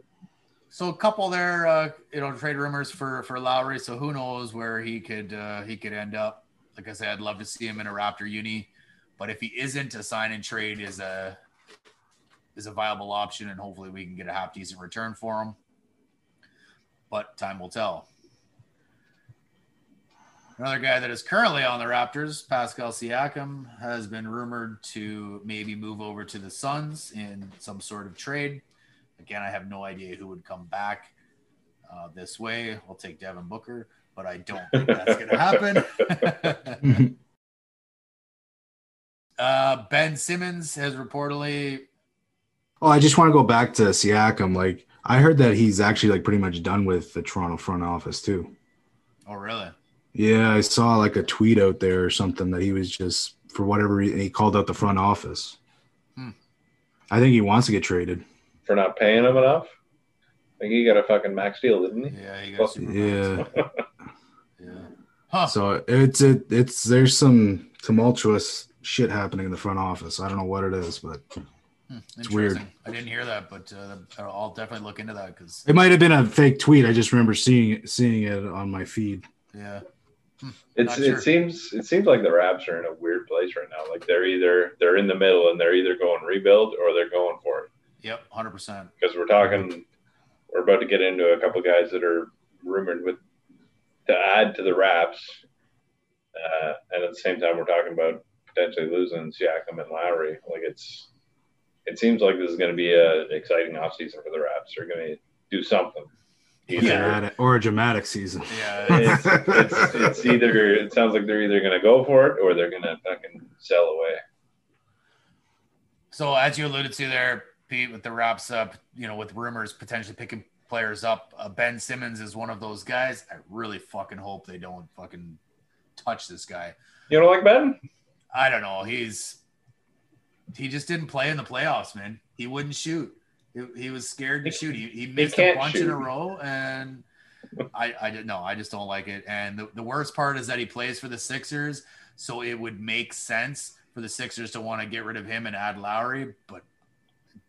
So a couple there, uh, you know, trade rumors for for Lowry. So who knows where he could uh, he could end up? Like I said, I'd love to see him in a Raptor uni, but if he isn't, a sign and trade is a is a viable option, and hopefully we can get a half decent return for him. But time will tell. Another guy that is currently on the Raptors, Pascal Siakam, has been rumored to maybe move over to the Suns in some sort of trade. Again, I have no idea who would come back uh, this way. I'll take Devin Booker, but I don't think that's going to happen. uh, ben Simmons has reportedly. Oh, I just want to go back to Siakam. Like I heard that he's actually like pretty much done with the Toronto front office too. Oh, really? Yeah, I saw like a tweet out there or something that he was just for whatever reason he called out the front office. Hmm. I think he wants to get traded. For not paying him enough. Like he got a fucking max deal, didn't he? Yeah, you Well, got super Yeah. Yeah. Huh. So it's it it's there's some tumultuous shit happening in the front office. I don't know what it is, but Hmm, It's weird. I didn't hear that, but uh, I'll definitely look into that because it might have been a fake tweet. I just remember seeing seeing it on my feed. yeah, It's sure. it seems it seems like the Raps are in a weird place right now. Like they're either they're in the middle and they're either going rebuild or they're going for it. yep, hundred percent. Because we're talking, we're about to get into a couple guys that are rumored with to add to the Raps, uh, and at the same time we're talking about potentially losing Siakam and Lowry. Like it's, it seems like this is going to be a exciting offseason for the Raps. They're going to do something. Either, Dramatic- or a dramatic season. Yeah, it's, it's, it's either it sounds like they're either going to go for it or they're going to fucking sell away. So as you alluded to there, Pete, with the Raps up, you know, with rumors potentially picking players up, uh, Ben Simmons is one of those guys. I really fucking hope they don't fucking touch this guy. You don't like Ben? I don't know. He's he just didn't play in the playoffs, man. He wouldn't shoot. He, he was scared to shoot. He, he missed a bunch in a row, and I I didn't know. I just don't like it. And the, the worst part is that he plays for the Sixers, so it would make sense for the Sixers to want to get rid of him and add Lowry, but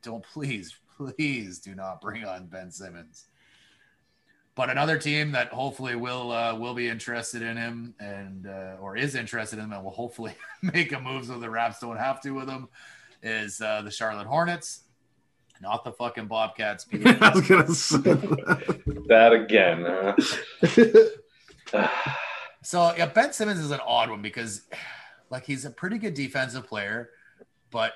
don't please, please do not bring on Ben Simmons. But another team that hopefully will uh, will be interested in him and uh, or is interested in him and will hopefully make a move so the Raps don't have to with him is uh, the Charlotte Hornets, not the fucking Bobcats. I was gonna say that. That again. huh? So yeah, Ben Simmons is an odd one because like he's a pretty good defensive player, but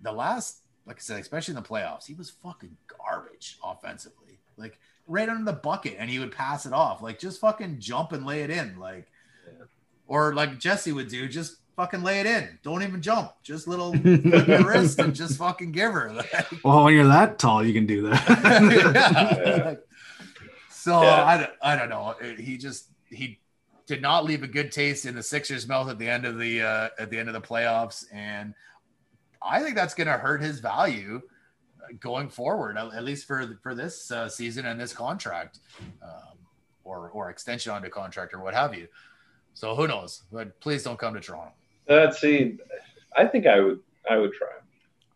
the last, like I said, especially in the playoffs, he was fucking garbage offensively. Like right under the bucket, and he would pass it off. Like just fucking jump and lay it in. Like or like Jesse would do, just fucking lay it in. Don't even jump. Just little your wrist and just fucking give her. Like, well, when you're that tall, you can do that. yeah. Like, so Yeah. I, don't- I don't know. He just he did not leave a good taste in the Sixers' mouth at the end of the uh, at the end of the playoffs, and I think that's going to hurt his value uh, going forward, at at least for for this uh, season and this contract, um, or or extension onto contract or what have you. So who knows? But please don't come to Toronto. Let's see. I think I would. I would try.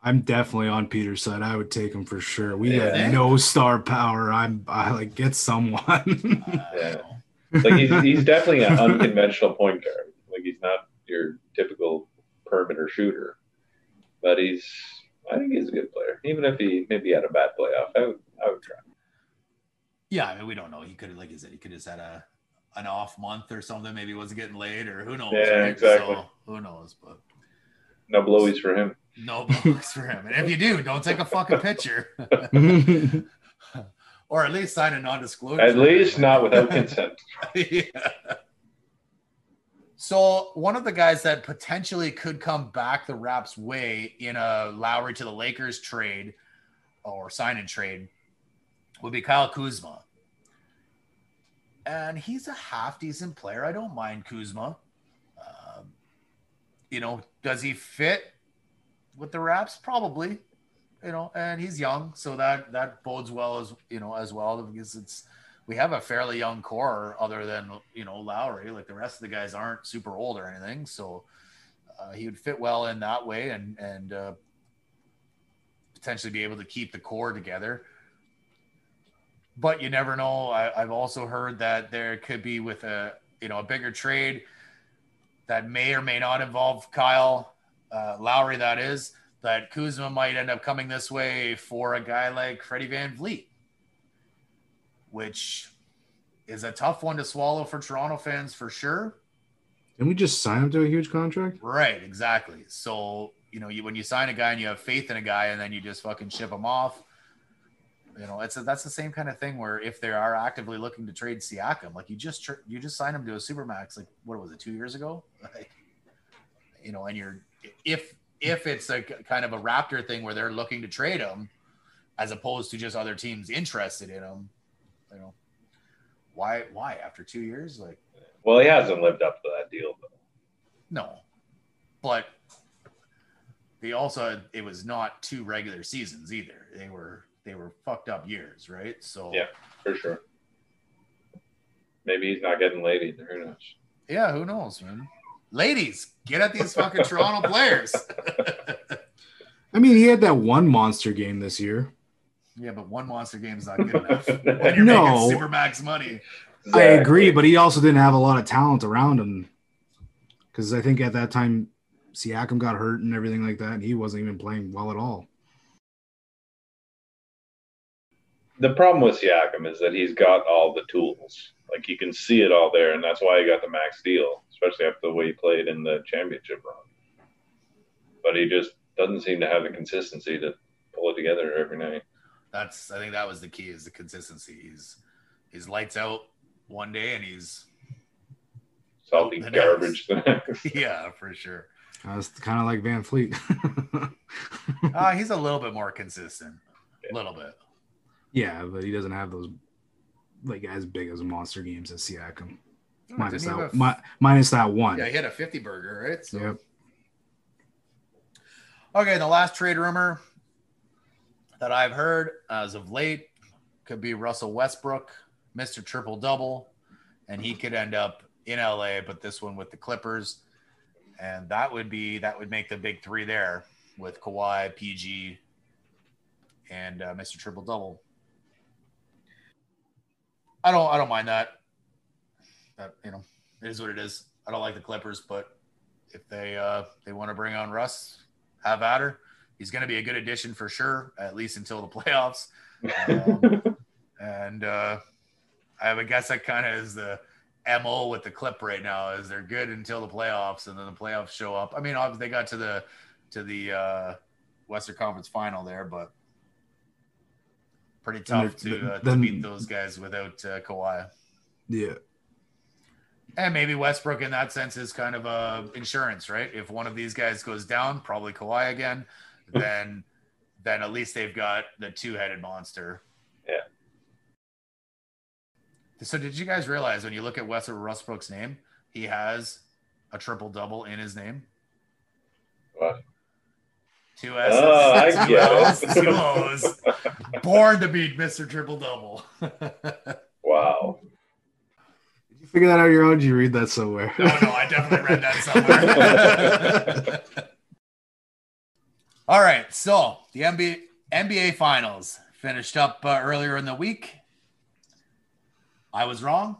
I'm definitely on Peter's side. I would take him for sure. We Yeah. have no star power. I'm I like get someone. Uh, Yeah. Like he's he's definitely an unconventional point guard. Like he's not your typical perimeter shooter, but he's. I think he's a good player. Even if he maybe had a bad playoff, I would. I would try. Yeah, I mean, we don't know. He could have, like you said, he could have just had a an off month or something. Maybe he wasn't getting laid, or who knows? Yeah, right? exactly. So, who knows? But No blowies for him. no blocks for him. And if you do, don't take a fucking picture, or at least sign a non-disclosure. At least not without consent. yeah. So one of the guys that potentially could come back the Raps' way in a Lowry to the Lakers trade or sign and trade would be Kyle Kuzma. And he's a half decent player. I don't mind Kuzma. Um, you know, does he fit with the Raps? Probably. You know, and he's young, so that that bodes well as you know as well because it's we have a fairly young core other than you know Lowry. Like the rest of the guys aren't super old or anything, so uh, he would fit well in that way and and uh, potentially be able to keep the core together. But you never know. I, I've also heard that there could be with a you know a bigger trade that may or may not involve Kyle uh, Lowry. That is that Kuzma might end up coming this way for a guy like Freddie VanVleet which is a tough one to swallow for Toronto fans for sure. Didn't we just sign him to a huge contract? Right, exactly. So, you know, you when you sign a guy and you have faith in a guy and then you just fucking ship him off, you know, it's a, that's the same kind of thing where if they are actively looking to trade Siakam, like you just tr- you just signed him to a supermax like what was it 2 years ago? Like you know, and you're if if it's a kind of a Raptor thing where they're looking to trade him as opposed to just other teams interested in him, you know, why why after 2 years like Well, he hasn't lived up to that deal though. no, but they also it was not two regular seasons either. They were they were fucked up years, right? So Yeah. For sure. Maybe he's not getting laid either. Who knows? yeah, who knows, man? Ladies, get at these fucking Toronto players. I mean, he had that one monster game this year. Yeah, but one monster game is not good enough when you're No. making super max money. I agree, but he also didn't have a lot of talent around him. Because I think at that time, Siakam got hurt and everything like that, and he wasn't even playing well at all. the problem with Siakam is that he's got all the tools. Like you can see it all there, and that's why he got the max deal, especially after the way he played in the championship run. But he just doesn't seem to have the consistency to pull it together every night. That's I think that was the key is the consistency. He's he's lights out one day and he's Salty garbage. yeah, for sure. It's kind of like VanVleet. Uh, he's a little bit more consistent. A little bit. yeah, but he doesn't have those like as big as monster games as Siakam. minus that have a- mi- minus that one. Yeah, he had a 50 burger, right? So Yep. Okay, the last trade rumor that I've heard as of late could be Russell Westbrook, Mr. Triple Double, and he could end up in LA, but this one with the Clippers. And that would be that would make the big three there with Kawhi, PG, and uh, Mr. Triple Double. I don't I don't mind that. That you know, it is what it is. I don't like the Clippers, but if they uh they want to bring on Russ, have at her. He's going to be a good addition for sure, at least until the playoffs. Um, and uh, I would guess that kind of is the mo with the clip right now is they're good until the playoffs, and then the playoffs show up. I mean, obviously they got to the to the uh, Western Conference Final there, but pretty tough to, uh, to Then- beat those guys without uh, Kawhi. Yeah. And maybe Westbrook in that sense is kind of a insurance, right? If one of these guys goes down, probably Kawhi again, then then at least they've got the two-headed monster. Yeah. So did you guys realize when you look at Westbrook Westbrook's name, he has a triple double in his name? What? Two S's, Oh, I two get L's, it. two O's. Born to be Mr. Triple Double. Wow. Did you figure that out on your own? Did you read that somewhere? No, no, I definitely read that somewhere. All right, so the NBA NBA Finals finished up uh, earlier in the week. I was wrong.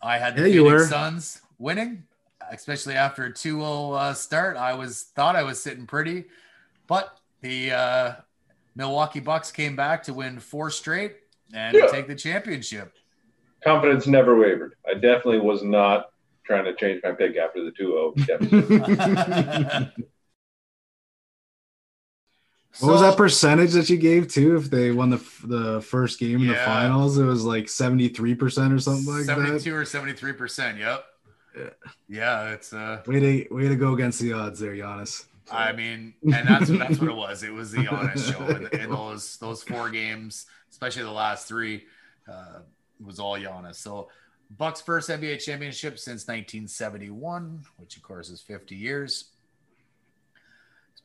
I had the Yeah, you Phoenix were. Suns winning, especially after a 2-0 uh, start. I was thought I was sitting pretty, but the uh, Milwaukee Bucks came back to win four straight and Yeah. take the championship. Confidence never wavered. I definitely was not trying to change my pick after the 2 0 deficit. What was that percentage that you gave too? If they won the the first game in the finals, it was like seventy three percent or something like 72 or 73 percent yep Yeah. yeah it's uh that. Way to way to go against the odds there, Giannis. i mean and that's what that's what it was it was the Giannis show in, in those those four games especially the last three uh was all Giannis. so bucks first nba championship since 1971 which of course is 50 years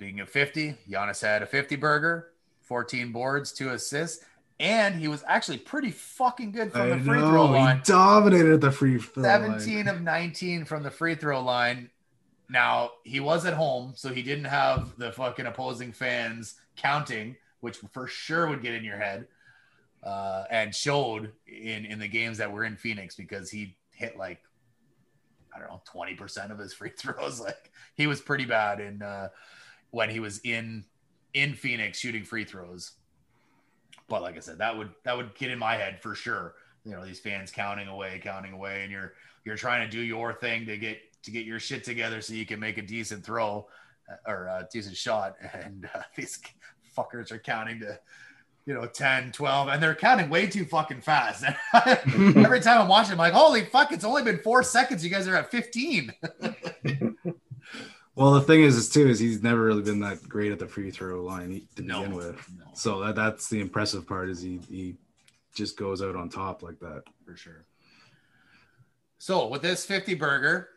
speaking of 50 Giannis had a 50 burger 14 boards two assists and he was actually pretty fucking good from I the free know, throw line. he dominated at the free throw. line. 17 of 19 from the free throw line. Now, he was at home, so he didn't have the fucking opposing fans counting, which for sure would get in your head. Uh, and showed in in the games that were in Phoenix because he hit like I don't know 20% of his free throws. Like he was pretty bad in uh, when he was in in Phoenix shooting free throws. But like I said, that would that would get in my head for sure. You know, these fans counting away, counting away, and you're you're trying to do your thing to get to get your shit together so you can make a decent throw uh, or a decent shot, and uh, these fuckers are counting to you know 10 12 and they're counting way too fucking fast every time i'm watching i'm like holy fuck it's only been four seconds you guys are at 15 Well, the thing is, is too, is he's never really been that great at the free throw line to No. begin with. no So that that's the impressive part is he he just goes out on top like that. for sure. So with this 50 burger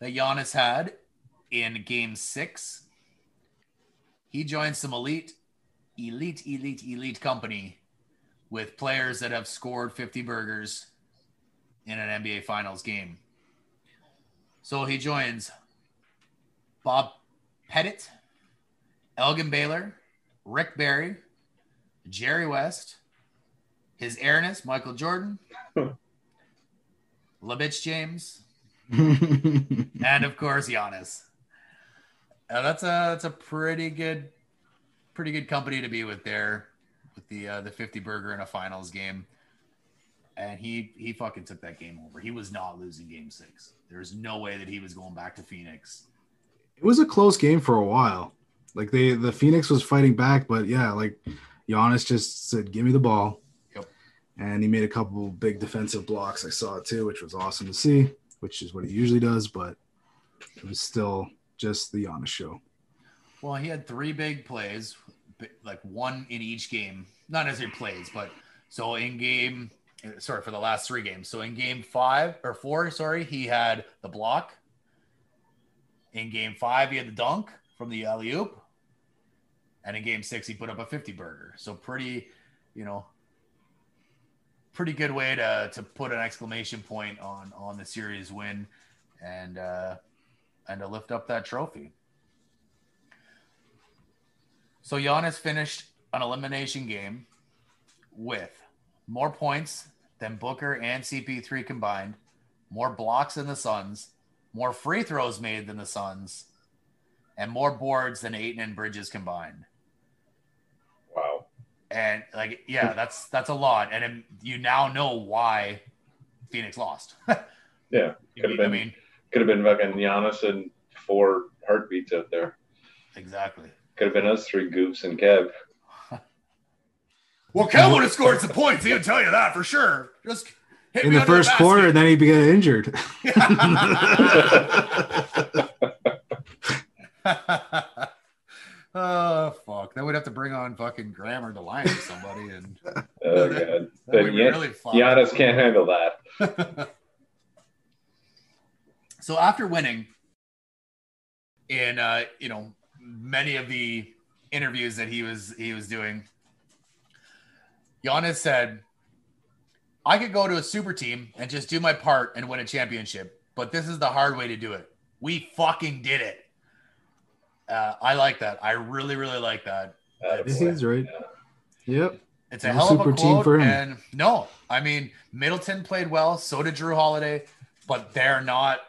that Giannis had in game six, he joins some elite, elite, elite, elite company with players that have scored 50 burgers in an NBA Finals game. So he joins Bob Pettit, Elgin Baylor, Rick Barry, Jerry West, his airness, Michael Jordan, LeBitch James, and of course Giannis. Uh, that's a that's a pretty good, pretty good company to be with there, with the uh, the fifty burger in a finals game. And he he fucking took that game over. He was not losing game six. There's no way that he was going back to Phoenix. It was a close game for a while. Like they the Phoenix was fighting back, but yeah, like Giannis just said, "Give me the ball," Yep. and he made a couple big defensive blocks. I saw it too, which was awesome to see. Which is what he usually does, but it was still just the Giannis show. Well, he had three big plays, like one in each game. Not as necessarily plays, but so in game eh, sorry, for the last three games. So in game five or four, sorry, he had the block. In game five, he had the dunk from the alley oop. And in game six, he put up a 50 burger. So pretty, you know, pretty good way to to put an exclamation point on on the series win and uh and to lift up that trophy. So Giannis finished an elimination game with more points than Booker and CP3 combined, more blocks than the Suns, more free throws made than the Suns, and more boards than Ayton and Bridges combined. Wow. And like, yeah, that's that's a lot. And it, you now know why Phoenix lost. Yeah. Could have been. I mean, could have been fucking Giannis and four heartbeats out there. exactly. Could have been us three goofs and Kev. Well, Kev would have scored some points. He would tell you that for sure. Just hit in the first basket. quarter, and then he got injured. oh fuck! Then we'd have to bring on fucking Grammar to line with somebody, and Oh That- god. that But would be yeah, really. Giannis can't handle that. so after winning in uh, you know many of the interviews that he was he was doing, Giannis said, "I could go to a super team and just do my part and win a championship, but this is the hard way to do it. We fucking did it." Uh, I like that. I really, really like that. Attaboy. He's right. Yep. It's a No hell of a super quote. team for him. And no, I mean Middleton played well. So did Jrue Holiday, but they're not,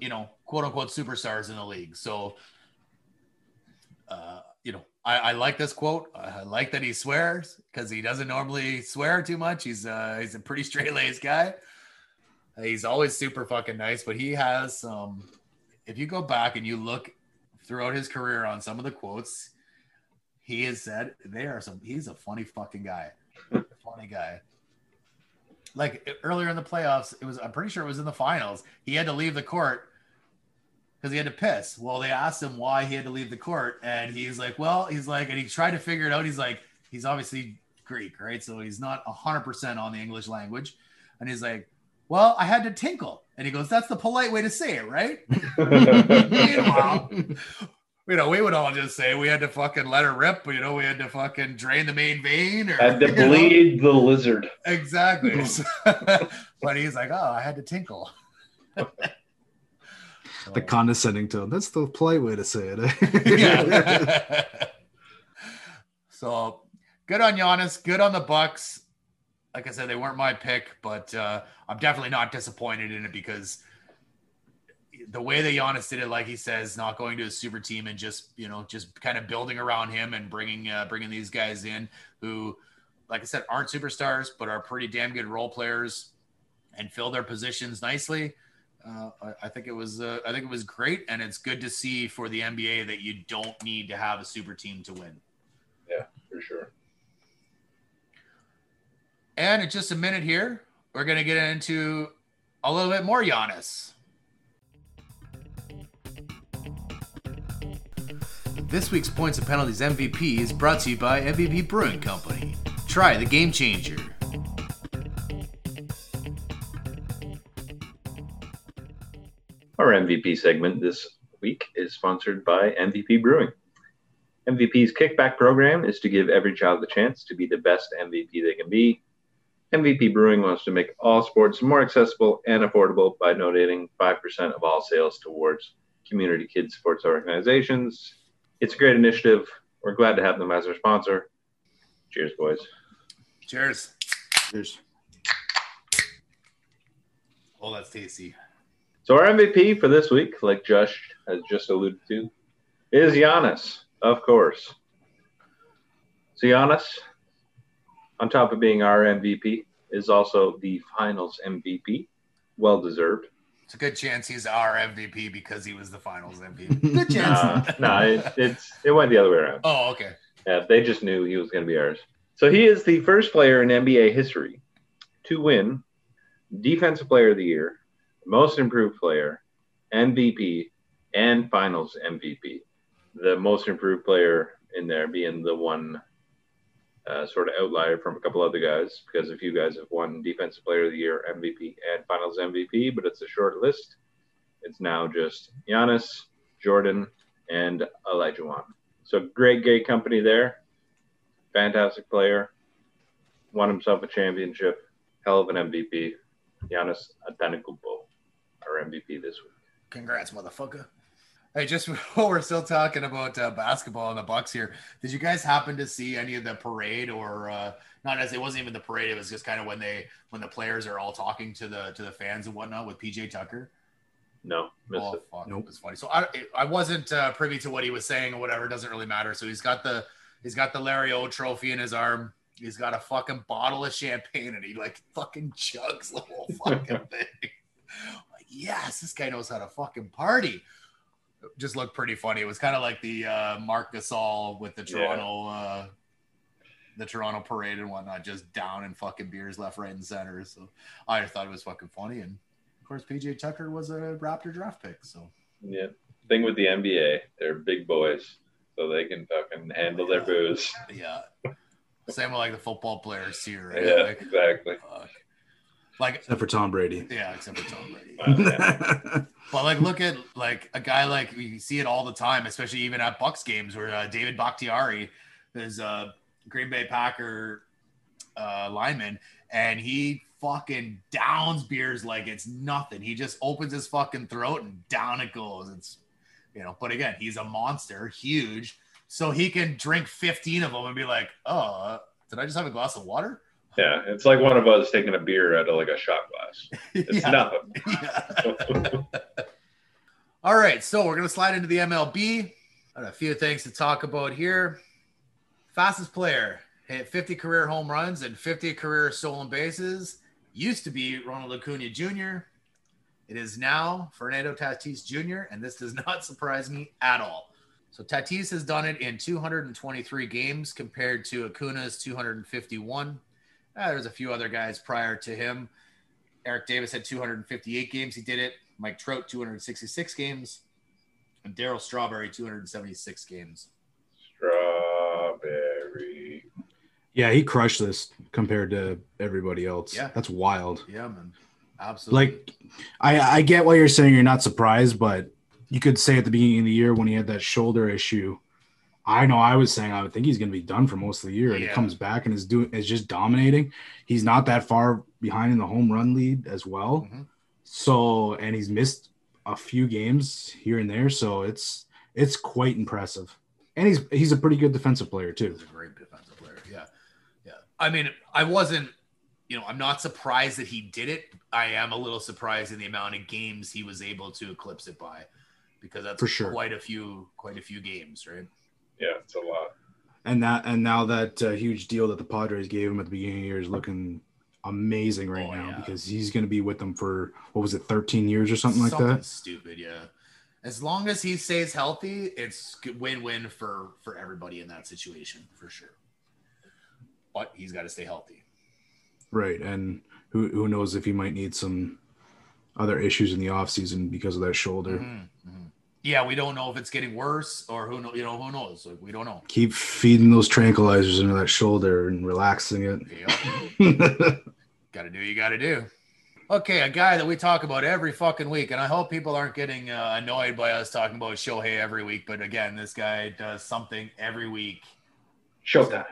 you know, quote unquote superstars in the league. So, uh, you know, I, I like this quote. I like that he swears because he doesn't normally swear too much. He's uh, he's a pretty straight laced guy. He's always super fucking nice, but he has some. if you go back and you look throughout his career on some of the quotes, he has said they are some. He's a funny fucking guy. funny guy. Like earlier in the playoffs, it was. I'm pretty sure it was in the finals. He had to leave the court because he had to piss. Well, they asked him why he had to leave the court, and he's like, "Well, he's like," and he tried to figure it out. He's like, he's obviously Greek, right? So he's not hundred percent on the English language, and he's like, "Well, I had to tinkle," and he goes, "That's the polite way to say it, right?" Meanwhile, you know, we would all just say we had to fucking let her rip. You know, we had to fucking drain the main vein, or Had to you know? bleed the lizard. Exactly. but he's like, oh, I had to tinkle. The condescending tone. That's the polite way to say it. eh? so good on Giannis. Good on the Bucks. Like I said, they weren't my pick, but uh, I'm definitely not disappointed in it because the way that Giannis did it, like he says, not going to a super team and just you know just kind of building around him and bringing uh, bringing these guys in who, like I said, aren't superstars but are pretty damn good role players and fill their positions nicely. Uh, I, I think it was uh, I think it was great, and it's good to see for the NBA that you don't need to have a super team to win. Yeah, for sure. And in just a minute here, we're gonna get into a little bit more Giannis. This week's Points and Penalties MVP is brought to you by MVP Brewing Company. Try the game changer. Our MVP segment this week is sponsored by MVP Brewing. MVP's kickback program is to give every child the chance to be the best MVP they can be. MVP Brewing wants to make all sports more accessible and affordable by donating 5% of all sales towards community kids sports organizations. It's a great initiative. We're glad to have them as our sponsor. Cheers, boys. Cheers. Cheers. Oh, that's tasty. So our MVP for this week, like Josh has just alluded to, is Giannis, of course. So Giannis, on top of being our MVP, is also the Finals MVP. Well deserved. It's a good chance he's our MVP because he was the Finals MVP. Good chance. Uh, no, it, it's it went the other way around. oh, okay. Yeah, they just knew he was going to be ours. So he is the first player in NBA history to win Defensive Player of the Year, Most Improved Player, MVP, and Finals MVP. The most improved player in there being the one uh, sort of outlier from a couple other guys because a few guys have won Defensive Player of the Year, MVP, and Finals MVP, but it's a short list. It's now just Giannis, Jordan, and Olajuwon. So great gay company there. Fantastic player. Won himself a championship. Hell of an MVP. Giannis Antetokounmpo, our MVP this week. Congrats, motherfucker. Hey, just while we're still talking about uh, basketball and the Bucks here, did you guys happen to see any of the parade or uh, not? As it wasn't even the parade; it was just kind of when they when the players are all talking to the to the fans and whatnot with PJ Tucker. No, missed Oh it. fuck, Nope. it was funny. So I I wasn't uh, privy to what he was saying or whatever. It doesn't really matter. So he's got the he's got the Larry O trophy in his arm. He's got a fucking bottle of champagne and he like fucking chugs the whole fucking thing. Yes, this guy knows how to fucking party. It just looked pretty funny. It was kind of like the uh, Marc Gasol with the Yeah. Toronto uh, the Toronto parade and whatnot, just down in fucking beers left, right, and center. So I thought it was fucking funny. And of course, PJ Tucker was a Raptor draft pick. So Yeah. Thing with the NBA, they're big boys, so they can fucking handle their booze. yeah, same with like the football players here, right? Yeah, Like, exactly. fuck. Like Except for Tom Brady. yeah, except for Tom Brady. Yeah. But like, look at like a guy like you see it all the time, especially even at Bucks games where uh, David Bakhtiari is a Green Bay Packer uh, lineman, and he fucking downs beers like it's nothing. He just opens his fucking throat and down it goes. It's you know, but again, he's a monster, huge, so he can drink fifteen of them and be like, oh, did I just have a glass of water? Yeah, it's like one of us taking a beer out of like a shot glass. It's Yeah. nothing. Yeah. All right, so we're gonna slide into the MLB. Got a few things to talk about here. Fastest player hit 50 career home runs and 50 career stolen bases. Used to be Ronald Acuna Jr. It is now Fernando Tatis Jr. and this does not surprise me at all. So Tatis has done it in 223 games compared to Acuna's 251. Uh, there's a few other guys prior to him. Eric Davis had 258 games. He did it. Mike Trout 266 games, and Darryl Strawberry 276 games. Strawberry. Yeah, he crushed this compared to everybody else. Yeah. That's wild. Yeah, man, absolutely. Like, I I get why you're saying you're not surprised, but you could say at the beginning of the year when he had that shoulder issue, I know I was saying I would think he's going to be done for most of the year, and Yeah. he comes back and is doing is just dominating. He's not that far behind in the home run lead as well. Mhm. So, and he's missed a few games here and there, so it's it's quite impressive. And he's he's a pretty good defensive player too. He's a great defensive player. Yeah, yeah. I mean, I wasn't. You know, I'm not surprised that he did it. I am a little surprised in the amount of games he was able to eclipse it by, because that's For sure. quite a few, quite a few games, right? Yeah, it's a lot. And that and now that uh, huge deal that the Padres gave him at the beginning of the year is looking amazing right Oh, now yeah. because he's going to be with them for what was it 13 years or something like that. Stupid, yeah. As long as he stays healthy, it's win-win for for everybody in that situation for sure. But he's got to stay healthy. Right. And who who knows if he might need some other issues in the offseason because of that shoulder. Mhm, mhm. Yeah, we don't know if it's getting worse or who know. You know, who knows? Like, we don't know. Keep feeding those tranquilizers into that shoulder and relaxing it. Yeah. got to do what you got to do. Okay, a guy that we talk about every fucking week, and I hope people aren't getting uh, annoyed by us talking about Shohei every week. But again, this guy does something every week Showtime.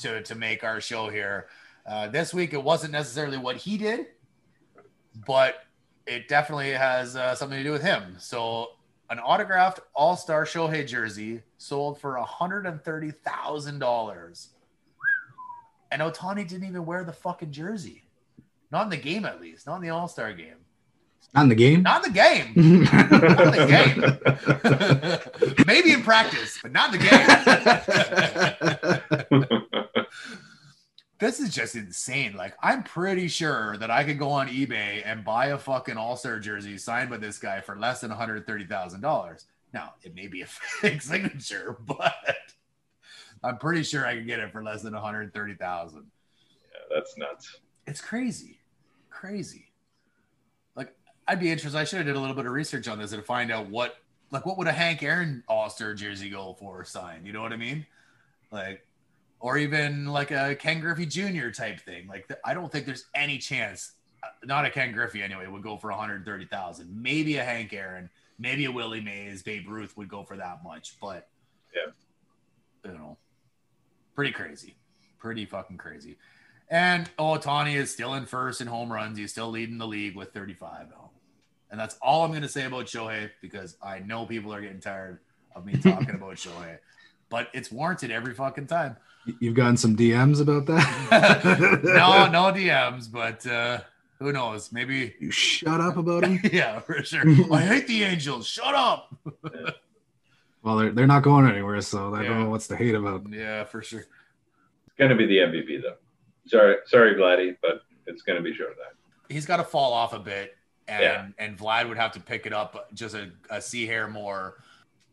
to to make our show here. Uh, this week, it wasn't necessarily what he did, but it definitely has uh, something to do with him. So, an autographed All Star Shohei jersey sold for hundred and thirty thousand dollars, and Ohtani didn't even wear the fucking jersey. Not in the game, at least. Not in the All Star game. Not in the game. Not in the game. Maybe in practice, but not in the game. this is just insane. Like, I'm pretty sure that I could go on eBay and buy a fucking All Star jersey signed by this guy for less than $130,000. Now, it may be a fake signature, but I'm pretty sure I could get it for less than 130,000. Yeah, that's nuts. It's crazy, crazy. Like I'd be interested. I should have did a little bit of research on this and find out what, like, what would a Hank Aaron All Star jersey go for signed? You know what I mean? Like, or even like a Ken Griffey Jr. type thing. Like I don't think there's any chance. uh, Not a Ken Griffey anyway would go for 130,000. Maybe a Hank Aaron, maybe a Willie Mays, Babe Ruth would go for that much, but Yeah. you know, pretty crazy, pretty fucking crazy. And Ohtani is still in first in home runs. He's still leading the league with 35. And that's all I'm going to say about Shohei because I know people are getting tired of me talking about Shohei, but it's warranted every fucking time. You've gotten some DMs about that? no, no DMs, but uh, who knows? Maybe, You shut up about him? yeah, for sure. I hate the Angels. Shut up. Well, they're, they're not going anywhere, so I Yeah. don't know what's to hate about. Yeah, for sure. It's going to be the MVP though. Sorry, sorry, Vladdy, but it's going to be sure that. He's got to fall off a bit, and Yeah. and Vlad would have to pick it up just a, a sea hair more.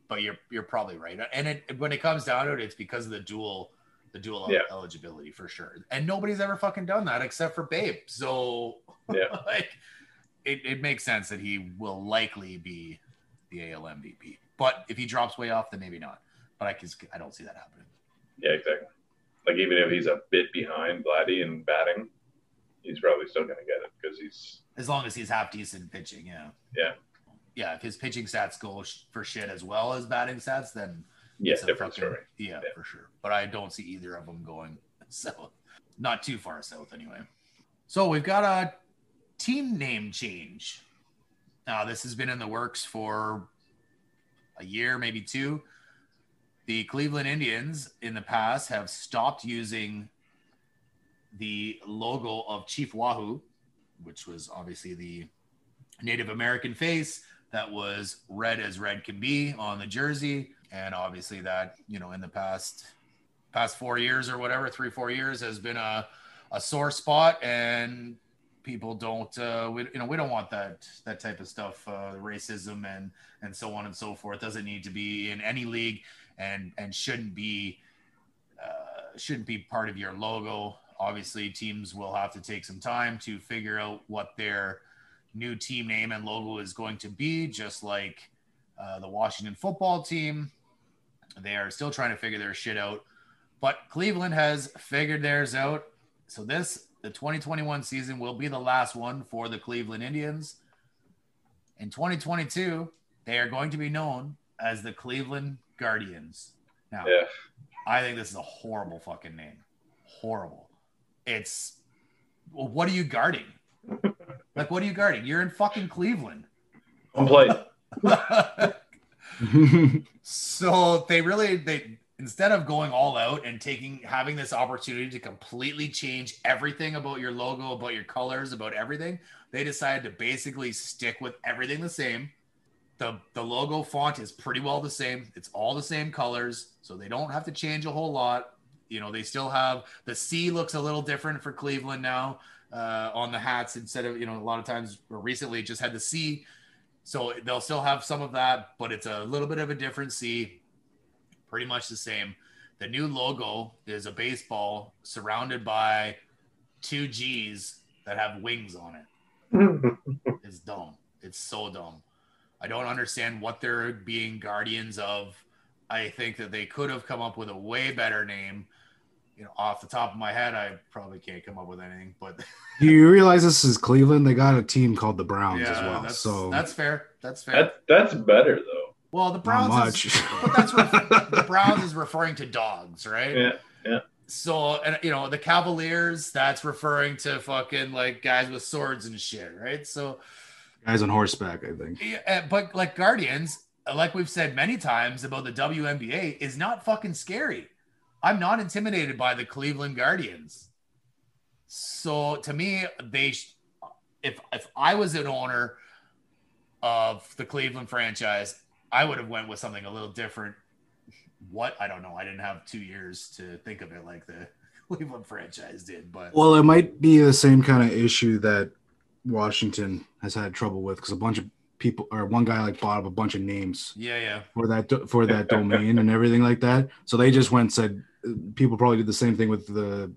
But you're you're probably right. And it when it comes down to it, it's because of the dual the dual Yeah. eligibility for sure. And nobody's ever fucking done that except for Babe. So Yeah. like it, it makes sense that he will likely be the AL MVP. But if he drops way off, then maybe not. But I can I don't see that happening. Yeah, exactly. Like even if he's a bit behind Vladdy in batting, he's probably still going to get it because he's As long as he's half decent pitching, yeah. Yeah. Yeah, if his pitching stats go sh- for shit as well as batting stats, then yeah, it's a different fucking- story. Yeah, Yeah. for sure. But I don't see either of them going south. Not too far south, anyway. So we've got a team name change. Now, this has been in the works for a year, maybe two. The Cleveland Indians in the past have stopped using the logo of Chief Wahoo, which was obviously the Native American face that was red as red can be on the jersey and obviously that you know in the past past four years or whatever three four years has been a, a sore spot and people don't uh we, you know we don't want that that type of stuff uh racism and and so on and so forth doesn't need to be in any league and and shouldn't be uh shouldn't be part of your logo obviously teams will have to take some time to figure out what their new team name and logo is going to be, just like uh, the Washington football team. They are still trying to figure their shit out, but Cleveland has figured theirs out. So this, the 2021 season, will be the last one for the Cleveland Indians. In 2022, they are going to be known as the Cleveland Guardians. Now, Yeah. I think this is a horrible fucking name. Horrible. It's well, what are you guarding? like, what are you guarding? You're in fucking Cleveland. Home plate. so they really they instead of going all out and taking having this opportunity to completely change everything about your logo, about your colors, about everything, they decided to basically stick with everything the same. The the logo font is pretty well the same. It's all the same colors, so they don't have to change a whole lot. You know, they still have the C looks a little different for Cleveland now uh, on the hats instead of you know a lot of times or recently just had the C. So they'll still have some of that, but it's a little bit of a different C. Pretty much the same. The new logo is a baseball surrounded by two G's that have wings on it. It's dumb. It's so dumb. I don't understand what they're being guardians of. I think that they could have come up with a way better name. You know, off the top of my head, I probably can't come up with anything, but Do you realize this is Cleveland? They got a team called the Browns as well. that's, So that's fair. That's fair. That's that's better though. well, the not Browns, much. is, but that's ref- the Browns is referring to dogs, right? Yeah. Yeah. So, and you know, the Cavaliers, that's referring to fucking like guys with swords and shit, right? So, Guys on horseback, I think. yeah, uh, but like Guardians, uh, like we've said many times about the WNBA, is not fucking scary. I'm not intimidated by the Cleveland Guardians. So to me, they, sh- if if I was an owner of the Cleveland franchise, I would have went with something a little different. What I don't know. I didn't have two years to think of it like the Cleveland franchise did, but Well, it might be the same kind of issue that Washington has had trouble with because a bunch of people or one guy like bought up a bunch of names yeah, yeah. for that for that domain and everything like that. So they just went and said people probably did the same thing with the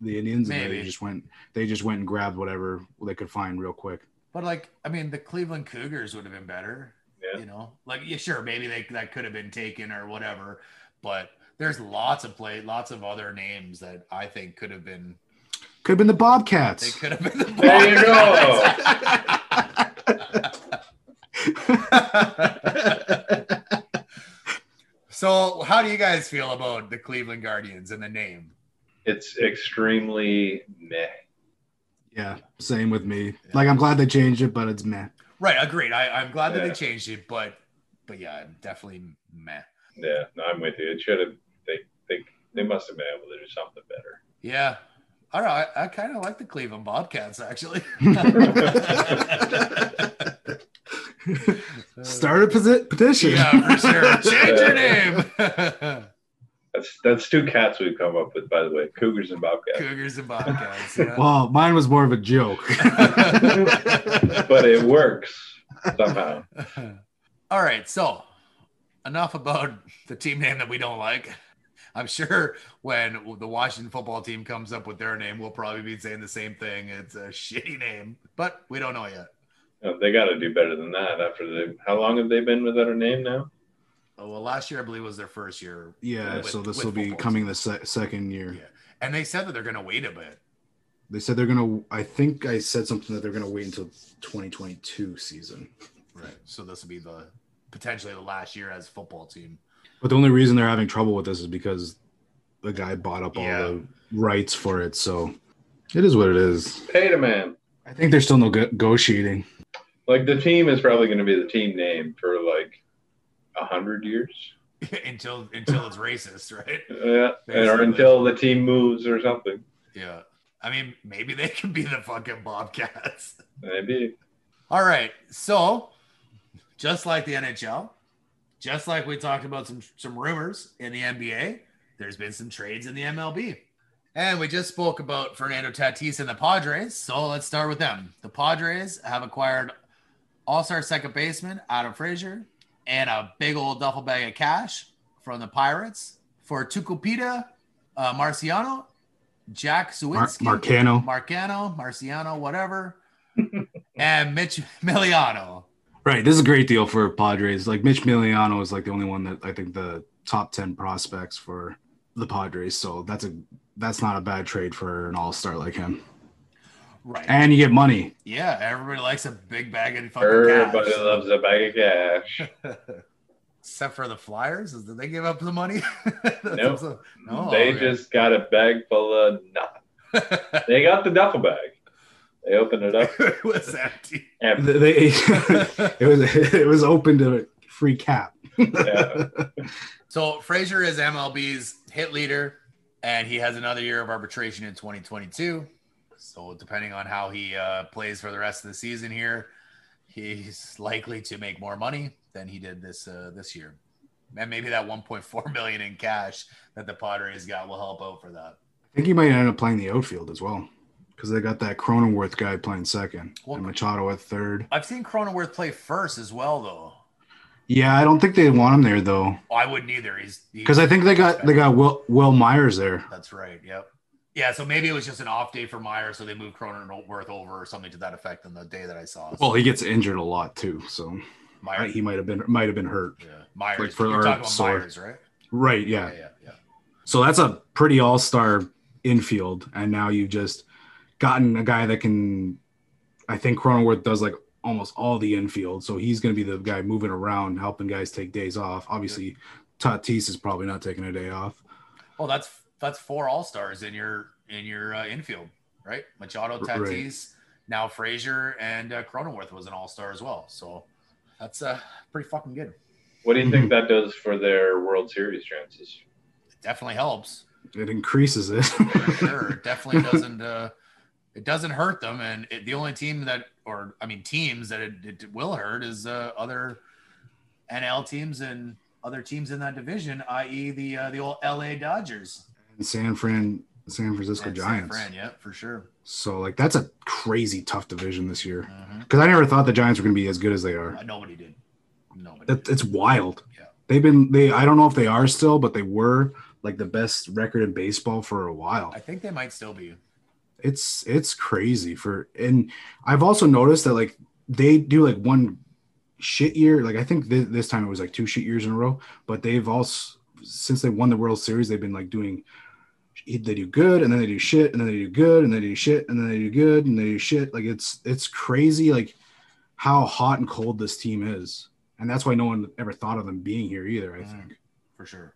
the Indians. And Maybe. they just went they just went and grabbed whatever they could find real quick. But like, I mean, the Cleveland Cougars would have been better. Yeah. You know, like yeah, sure, maybe they that could have been taken or whatever. But there's lots of play, lots of other names that I think could have been. Could have been the Bobcats. They could have been the. There you so, how do you guys feel about the Cleveland Guardians and the name? It's extremely meh. yeah, same with me. Like I'm glad they changed it, but it's meh. Right, agreed. I, I'm glad that they changed it, but but yeah, I'm definitely meh. Yeah, no, I'm with you. It should have. They they they must have been able to do something better. Yeah. I don't know. I, I kind of like the Cleveland Bobcats actually. Start a posi- petition. yeah, for sure. Change your name. That's that's two cats we've come up with, by the way. Cougars and Bobcats. Cougars and Bobcats. Yeah. Well, mine was more of a joke. but it works somehow. All right, so enough about the team name that we don't like. I'm sure when the Washington football team comes up with their name, we'll probably be saying the same thing. It's a shitty name, but we don't know yet. Uh, They got to do better than that. After the how long have they been without a name now? Oh, well, last year I believe was their first year. Yeah, with- so this will be football coming the se- second year. Yeah, and they said that they're going to wait a bit. They said they're gonna. I think I said something that they're gonna wait until 2022 season. Right. So this will be the potentially the last year as football team. But the only reason they're having trouble with this is because the guy bought up all Yeah. the rights for it. So it is what it is. Pay the man. I think they're still nego- negotiating. Like the team is probably going to be the team name for like a hundred years. until until it's racist, right? Yeah, or until the team moves or something. Yeah. I mean, maybe they could be the fucking Bobcats. Maybe. All right. So, just like the NHL, just like we talked about some some rumors in the NBA, there's been some trades in the MLB. And we just spoke about Fernando Tatis and the Padres. So let's start with them. The Padres have acquired all-star second baseman Adam Frazier and a big old duffel bag of cash from the Pirates for Tucupita uh, Marciano, Jack Mar- Suwinski, Marcano. Marcano, Marciano, whatever, and Mitch Miliano. Right. This is a great deal for Padres. Like Mitch Miliano is like the only one that I think the top 10 prospects for the Padres. So that's a that's not a bad trade for an all-star like him. Right. And you get money. yeah, everybody likes a big bag of fucking Everybody cash. loves a bag of cash. Except for the Flyers, did they give up the money? Nope. No, they okay. just got a bag full of nothing. They got the duffel bag. They opened it up. it was empty. And They, it was it was open to free cap. Yeah. So Frazier is MLB's hit leader, and he has another year of arbitration in 2022. So depending on how he uh, plays for the rest of the season here, he's likely to make more money than he did this uh, this year. And maybe that 1.4 million in cash that the Padres got will help out for that. I think he might end up playing the outfield as well. Because they got that Cronenworth guy playing second Well- and Machado at third. I've seen Cronenworth play first as well, though. Yeah, I don't think they want him there though. Oh, I wouldn't either. He's Because I think they got they got Will Wil Myers there. That's right. Yep. Yeah. So maybe it was just an off day for Meyer, so they moved Cronenworth over or something to that effect on the day that I saw. Well, he gets injured a lot too, so Meyer. he might have been might have been hurt. yeah. Myers. like for You're our Myers, right? Right, yeah. Yeah. Yeah. So that's a pretty all star infield, and now you've just gotten a guy that can. I think Cronenworth does like almost all the infield, so he's going to be the guy moving around, helping guys take days off. Obviously, Tatis is probably not taking a day off. Oh, that's that's four All Stars in your in your uh, infield, right? Machado, Right. Tatis, now Frazier, and uh, Cronenworth was an All Star as well. So that's uh, pretty fucking good. what do you think that does for their World Series chances? It definitely helps. It increases it. sure it definitely doesn't uh it doesn't hurt them and it, the only team that or i mean teams that it, it will hurt is uh other nl teams and other teams in that division i.e the uh, the old la dodgers And San Fran, San Francisco and San Giants. Fran, yeah for sure So like that's a crazy tough division this year because I never thought the Giants were going to be as good as they are. Uh, nobody did nobody That, did. it's wild. Yeah. They've been they I don't know if they are still, but they were like the best record in baseball for a while. i think they might still be It's it's crazy for and I've also noticed that like they do like one shit year. Like I think th- this time it was like two shit years in a row, but they've also since they won the World Series, they've been like doing they do good and then they do shit and then they do good and then they do shit and then they do good and they do shit. Like it's it's crazy like how hot and cold this team is. And that's why no one ever thought of them being here either, I Mm. think. For sure.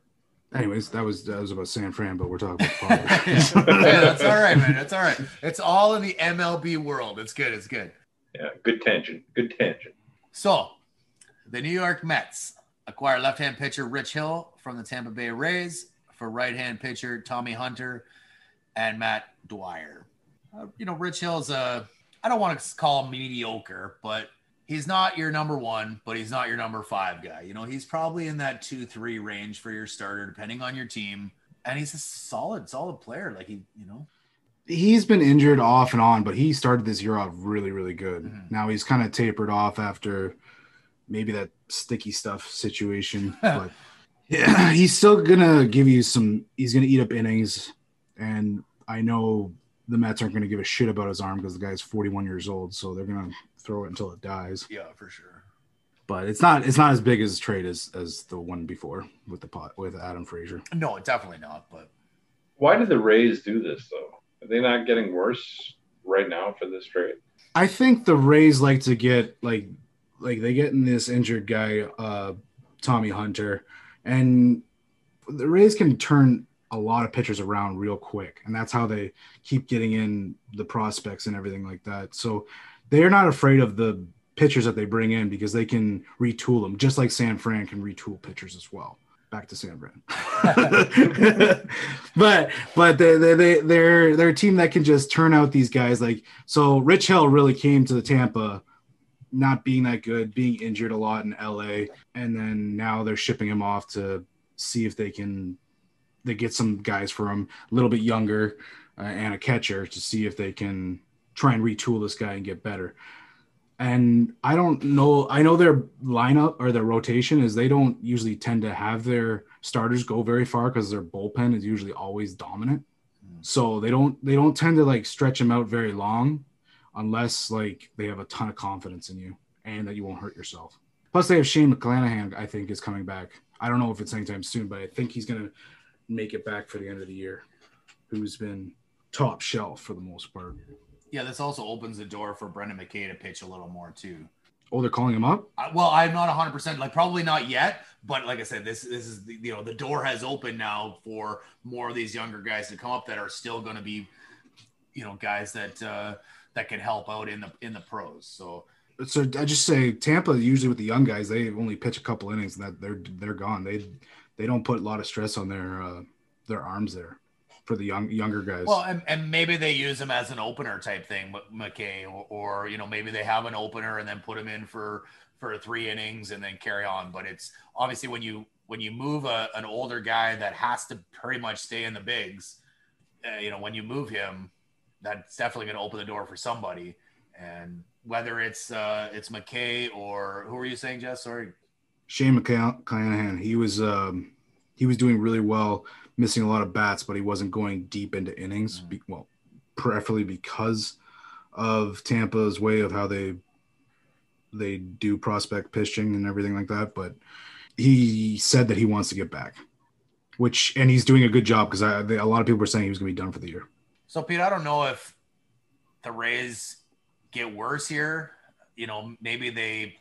Anyways, that was that was about San Fran, but we're talking about politics. yeah, that's all right, man. That's all right. It's all in the MLB world. It's good. It's good. Yeah, good tangent. Good tangent. So, the New York Mets acquire left-hand pitcher Rich Hill from the Tampa Bay Rays for right-hand pitcher Tommy Hunter and Matt Dyer. Uh, you know, Rich Hill's a I don't want to call him mediocre, but he's not your number one, but he's not your number five guy. You know, he's probably in that two three range for your starter, depending on your team. And he's a solid, solid player. Like he, you know, he's been injured off and on, but he started this year off really, really good. Mhm. Now he's kind of tapered off after maybe that sticky stuff situation, but yeah, he's still gonna give you some. He's gonna eat up innings, and I know the Mets aren't gonna give a shit about his arm because the guy's 41 years old, so they're gonna throw it until it dies. yeah, for sure. But it's not. It's not as big as trade as as the one before with the pot with Adam Frazier. No, definitely not. But Why did the Rays do this though? Are they not getting worse right now for this trade? I think the Rays like to get like like they get in this injured guy, uh, Tommy Hunter, and the Rays can turn a lot of pitchers around real quick, and that's how they keep getting in the prospects and everything like that. So they're not afraid of the pitchers that they bring in because they can retool them, just like San Fran can retool pitchers as well. Back to San Fran, but but they they they they're they're a team that can just turn out these guys like so. Rich Hill really came to the Tampa, not being that good, being injured a lot in LA, and then now they're shipping him off to see if they can they get some guys for him a little bit younger uh, and a catcher to see if they can try and retool this guy and get better. And I don't know. I know their lineup or their rotation is they don't usually tend to have their starters go very far because their bullpen is usually always dominant. So they don't they don't tend to like stretch them out very long unless like they have a ton of confidence in you and that you won't hurt yourself. Plus they have Shane McClanahan, I think, is coming back. I don't know if it's anytime soon, but I think he's gonna make it back for the end of the year. Who's been top shelf for the most part. yeah, this also opens the door for Brendan McKay to pitch a little more too. Oh, they're calling him up? I, well, I'm not 100 percent like probably not yet, but like I said, this this is the, you know the door has opened now for more of these younger guys to come up that are still going to be, you know, guys that uh, that can help out in the in the pros. So So I just say Tampa usually with the young guys, they only pitch a couple innings and that they're they're gone. They they don't put a lot of stress on their uh, their arms there for the young younger guys. well, and, and maybe they use them as an opener type thing, McKay, or, or you know maybe they have an opener and then put them in for for three innings and then carry on. But it's obviously when you when you move a, an older guy that has to pretty much stay in the bigs, uh, you know, when you move him, that's definitely going to open the door for somebody. And whether it's uh, it's McKay or who were you saying, Jess? Sorry. Shane McClanahan, he was um, he was doing really well, missing a lot of bats, but he wasn't going deep into innings. Mhm. Be, well, preferably because of Tampa's way of how they they do prospect pitching and everything like that. But he said that he wants to get back, which and he's doing a good job because a lot of people were saying he was going to be done for the year. So, Pete, I don't know if the Rays get worse here. You know, maybe they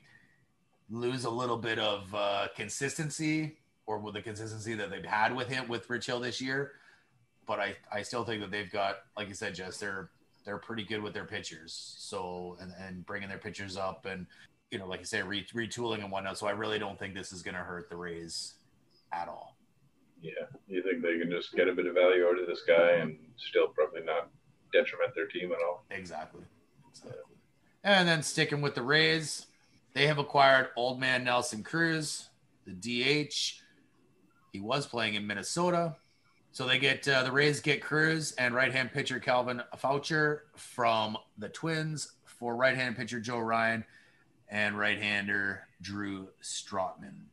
lose a little bit of uh, consistency or with the consistency that they've had with him with Rich Hill this year. But I, I still think that they've got, like you said, Jess, they're they're pretty good with their pitchers. So and and bringing their pitchers up and you know, like you say, re- retooling and whatnot. So I really don't think this is going to hurt the Rays at all. Yeah, you think they can just get a bit of value out of this guy and still probably not detriment their team at all? Exactly. exactly. And then sticking with the Rays, they have acquired old man Nelson Cruz, the DH. He was playing in Minnesota. So they get uh, the Rays get Cruz and right-hand pitcher Calvin Faucher from the Twins for right-hand pitcher Joe Ryan and right-hander Drew Strotman.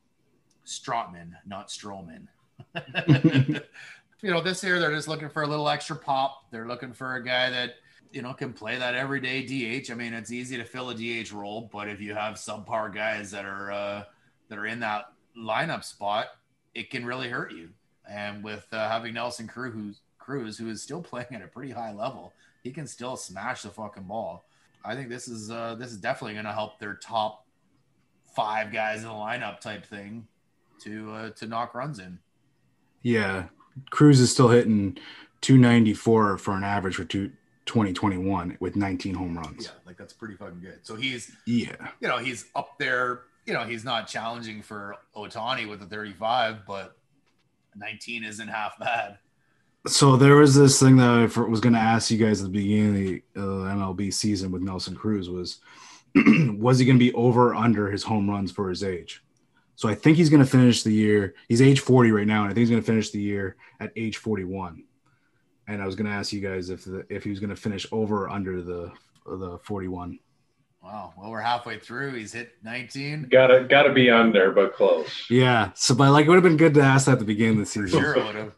Strotman, not Stroman. you know, this year they're just looking for a little extra pop. They're looking for a guy that you know can play that everyday DH. I mean, it's easy to fill a DH role, but if you have subpar guys that are uh, that are in that lineup spot, it can really hurt you. And with uh, having Nelson Cruz, Cruz, who is still playing at a pretty high level, he can still smash the fucking ball. I think this is uh, this is definitely going to help their top five guys in the lineup type thing to uh, to knock runs in. Yeah, Cruz is still hitting 294 for an average for two, 2021 with 19 home runs. Yeah, like that's pretty fucking good. So he's Yeah. you know he's up there. You know he's not challenging for Ohtani with a 35, but 19 isn't half bad. So there was this thing that I was going to ask you guys at the beginning of the uh, MLB season with Nelson Cruz was, was he going to be over or under his home runs for his age? So I think he's going to finish the year. He's age 40 right now, and I think he's going to finish the year at age 41. And I was going to ask you guys if the, if he was going to finish over or under the the 41. Wow. Well, we're halfway through. He's hit 19. Gotta gotta be under, but close. Yeah. So, but like, it would have been good to ask that at the beginning of the For season. sure, would have.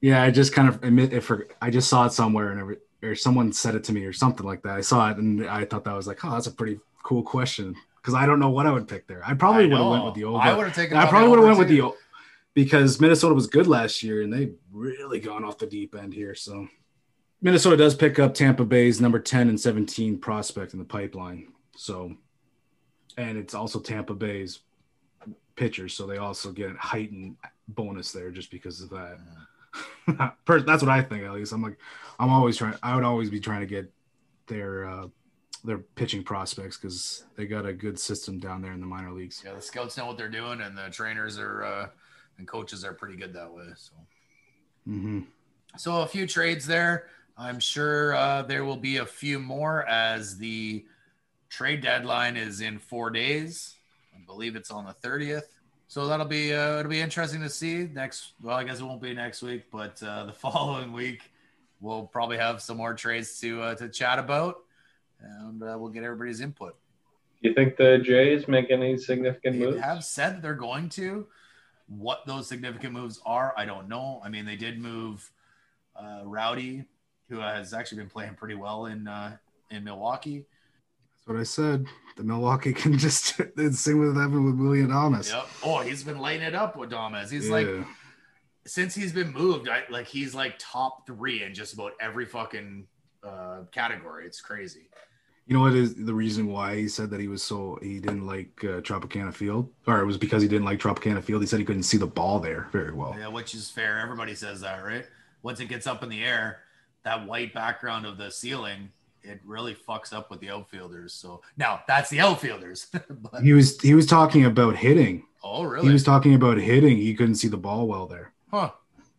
Yeah, I just kind of admit if I just saw it somewhere and every, or someone said it to me or something like that. I saw it and I thought that was like, oh, that's a pretty cool question because I don't know what I would pick there. I probably would have went with the over. I would have taken. I probably would have over went with the too. o- because Minnesota was good last year and they've really gone off the deep end here. So Minnesota does pick up Tampa Bay's number 10 and 17 prospect in the pipeline. So and it's also Tampa Bay's pitchers, so they also get a heightened bonus there just because of that. Per- That's what I think at least. I'm like I'm always trying I would always be trying to get their uh their pitching prospects because they got a good system down there in the minor leagues. Yeah, the scouts know what they're doing, and the trainers are uh, and coaches are pretty good that way. So, hmm so a few trades there. I'm sure uh, there will be a few more as the trade deadline is in four days. I believe it's on the 30th. So that'll be uh, it'll be interesting to see next. Well, I guess it won't be next week, but uh, the following week we'll probably have some more trades to uh, to chat about, and uh, we'll get everybody's input. Do you think the Jays make any significant They moves? have said they're going to. What those significant moves are, I don't know. I mean, they did move uh, Rowdy, who has actually been playing pretty well in uh, in Milwaukee. That's what I said. The Milwaukee can just the same with happened with Willy Adames. Yep. Oh, he's been lighting it up with Damas. He's like, since he's been moved, I, like he's like top three in just about every fucking uh, category. It's crazy. You know what is the reason why he said that he was so he didn't like uh, Tropicana Field, or it was because he didn't like Tropicana Field. He said he couldn't see the ball there very well. Yeah, which is fair. Everybody says that, right? Once it gets up in the air, that white background of the ceiling, it really fucks up with the outfielders. So now that's the outfielders. but, He was he was talking about hitting. oh, really? He was talking about hitting. He couldn't see the ball well there. huh.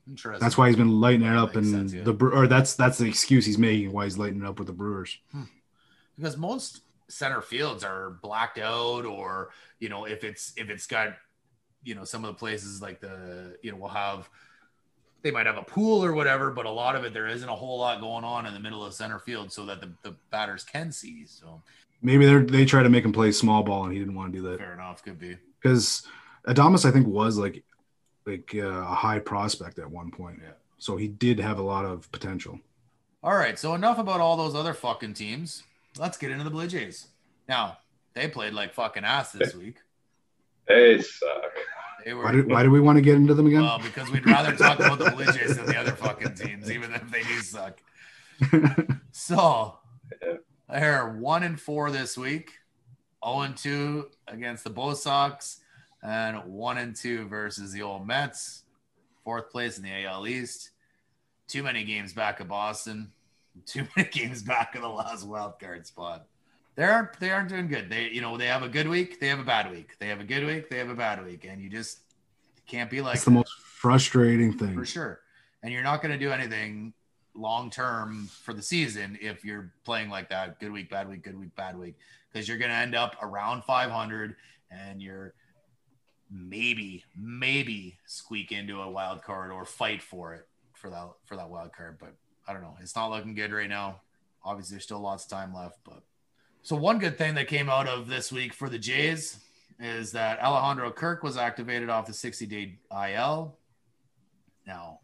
Interesting. That's why he's been lighting it up, and sense, yeah. the or that's that's the excuse he's making why he's lighting it up with the Brewers. Hmm. because most center fields are blacked out, or you know, if it's if it's got, you know, some of the places like the you know will have. They might have a pool or whatever, but a lot of it there isn't a whole lot going on in the middle of center field, so that the, the batters can see. So Maybe they they try to make him play small ball, and he didn't want to do that fair enough, could be. because Adames I think was like like uh, a high prospect at one point. Yeah. So he did have a lot of potential. All right, so enough about all those other fucking teams. Let's get into the Blue Jays. Now, they played like fucking ass this week. They suck. They were Why do, why do we want to get into them again? well because we'd rather talk about the Blue Jays than the other fucking teams, even if they do suck. So Yeah. they're one and four this week, 0 and 2 against the Bo Sox, and one and two versus the old Mets. Fourth place in the AL East. Too many games back of Boston. Too many games back of the last wild card spot. They aren't they aren't doing good. They you know they have a good week, they have a bad week. They have a good week, they have a bad week, and you just can't be like It's the most frustrating thing. for sure. And you're not going to do anything long term for the season if you're playing like that good week, bad week, good week, bad week, because you're going to end up around 500 and you're maybe, maybe squeak into a wild card or fight for it for that for that wild card. But I don't know. It's not looking good right now. Obviously, there's still lots of time left. But so one good thing that came out of this week for the Jays is that Alejandro Kirk was activated off the 60 day IL. Now,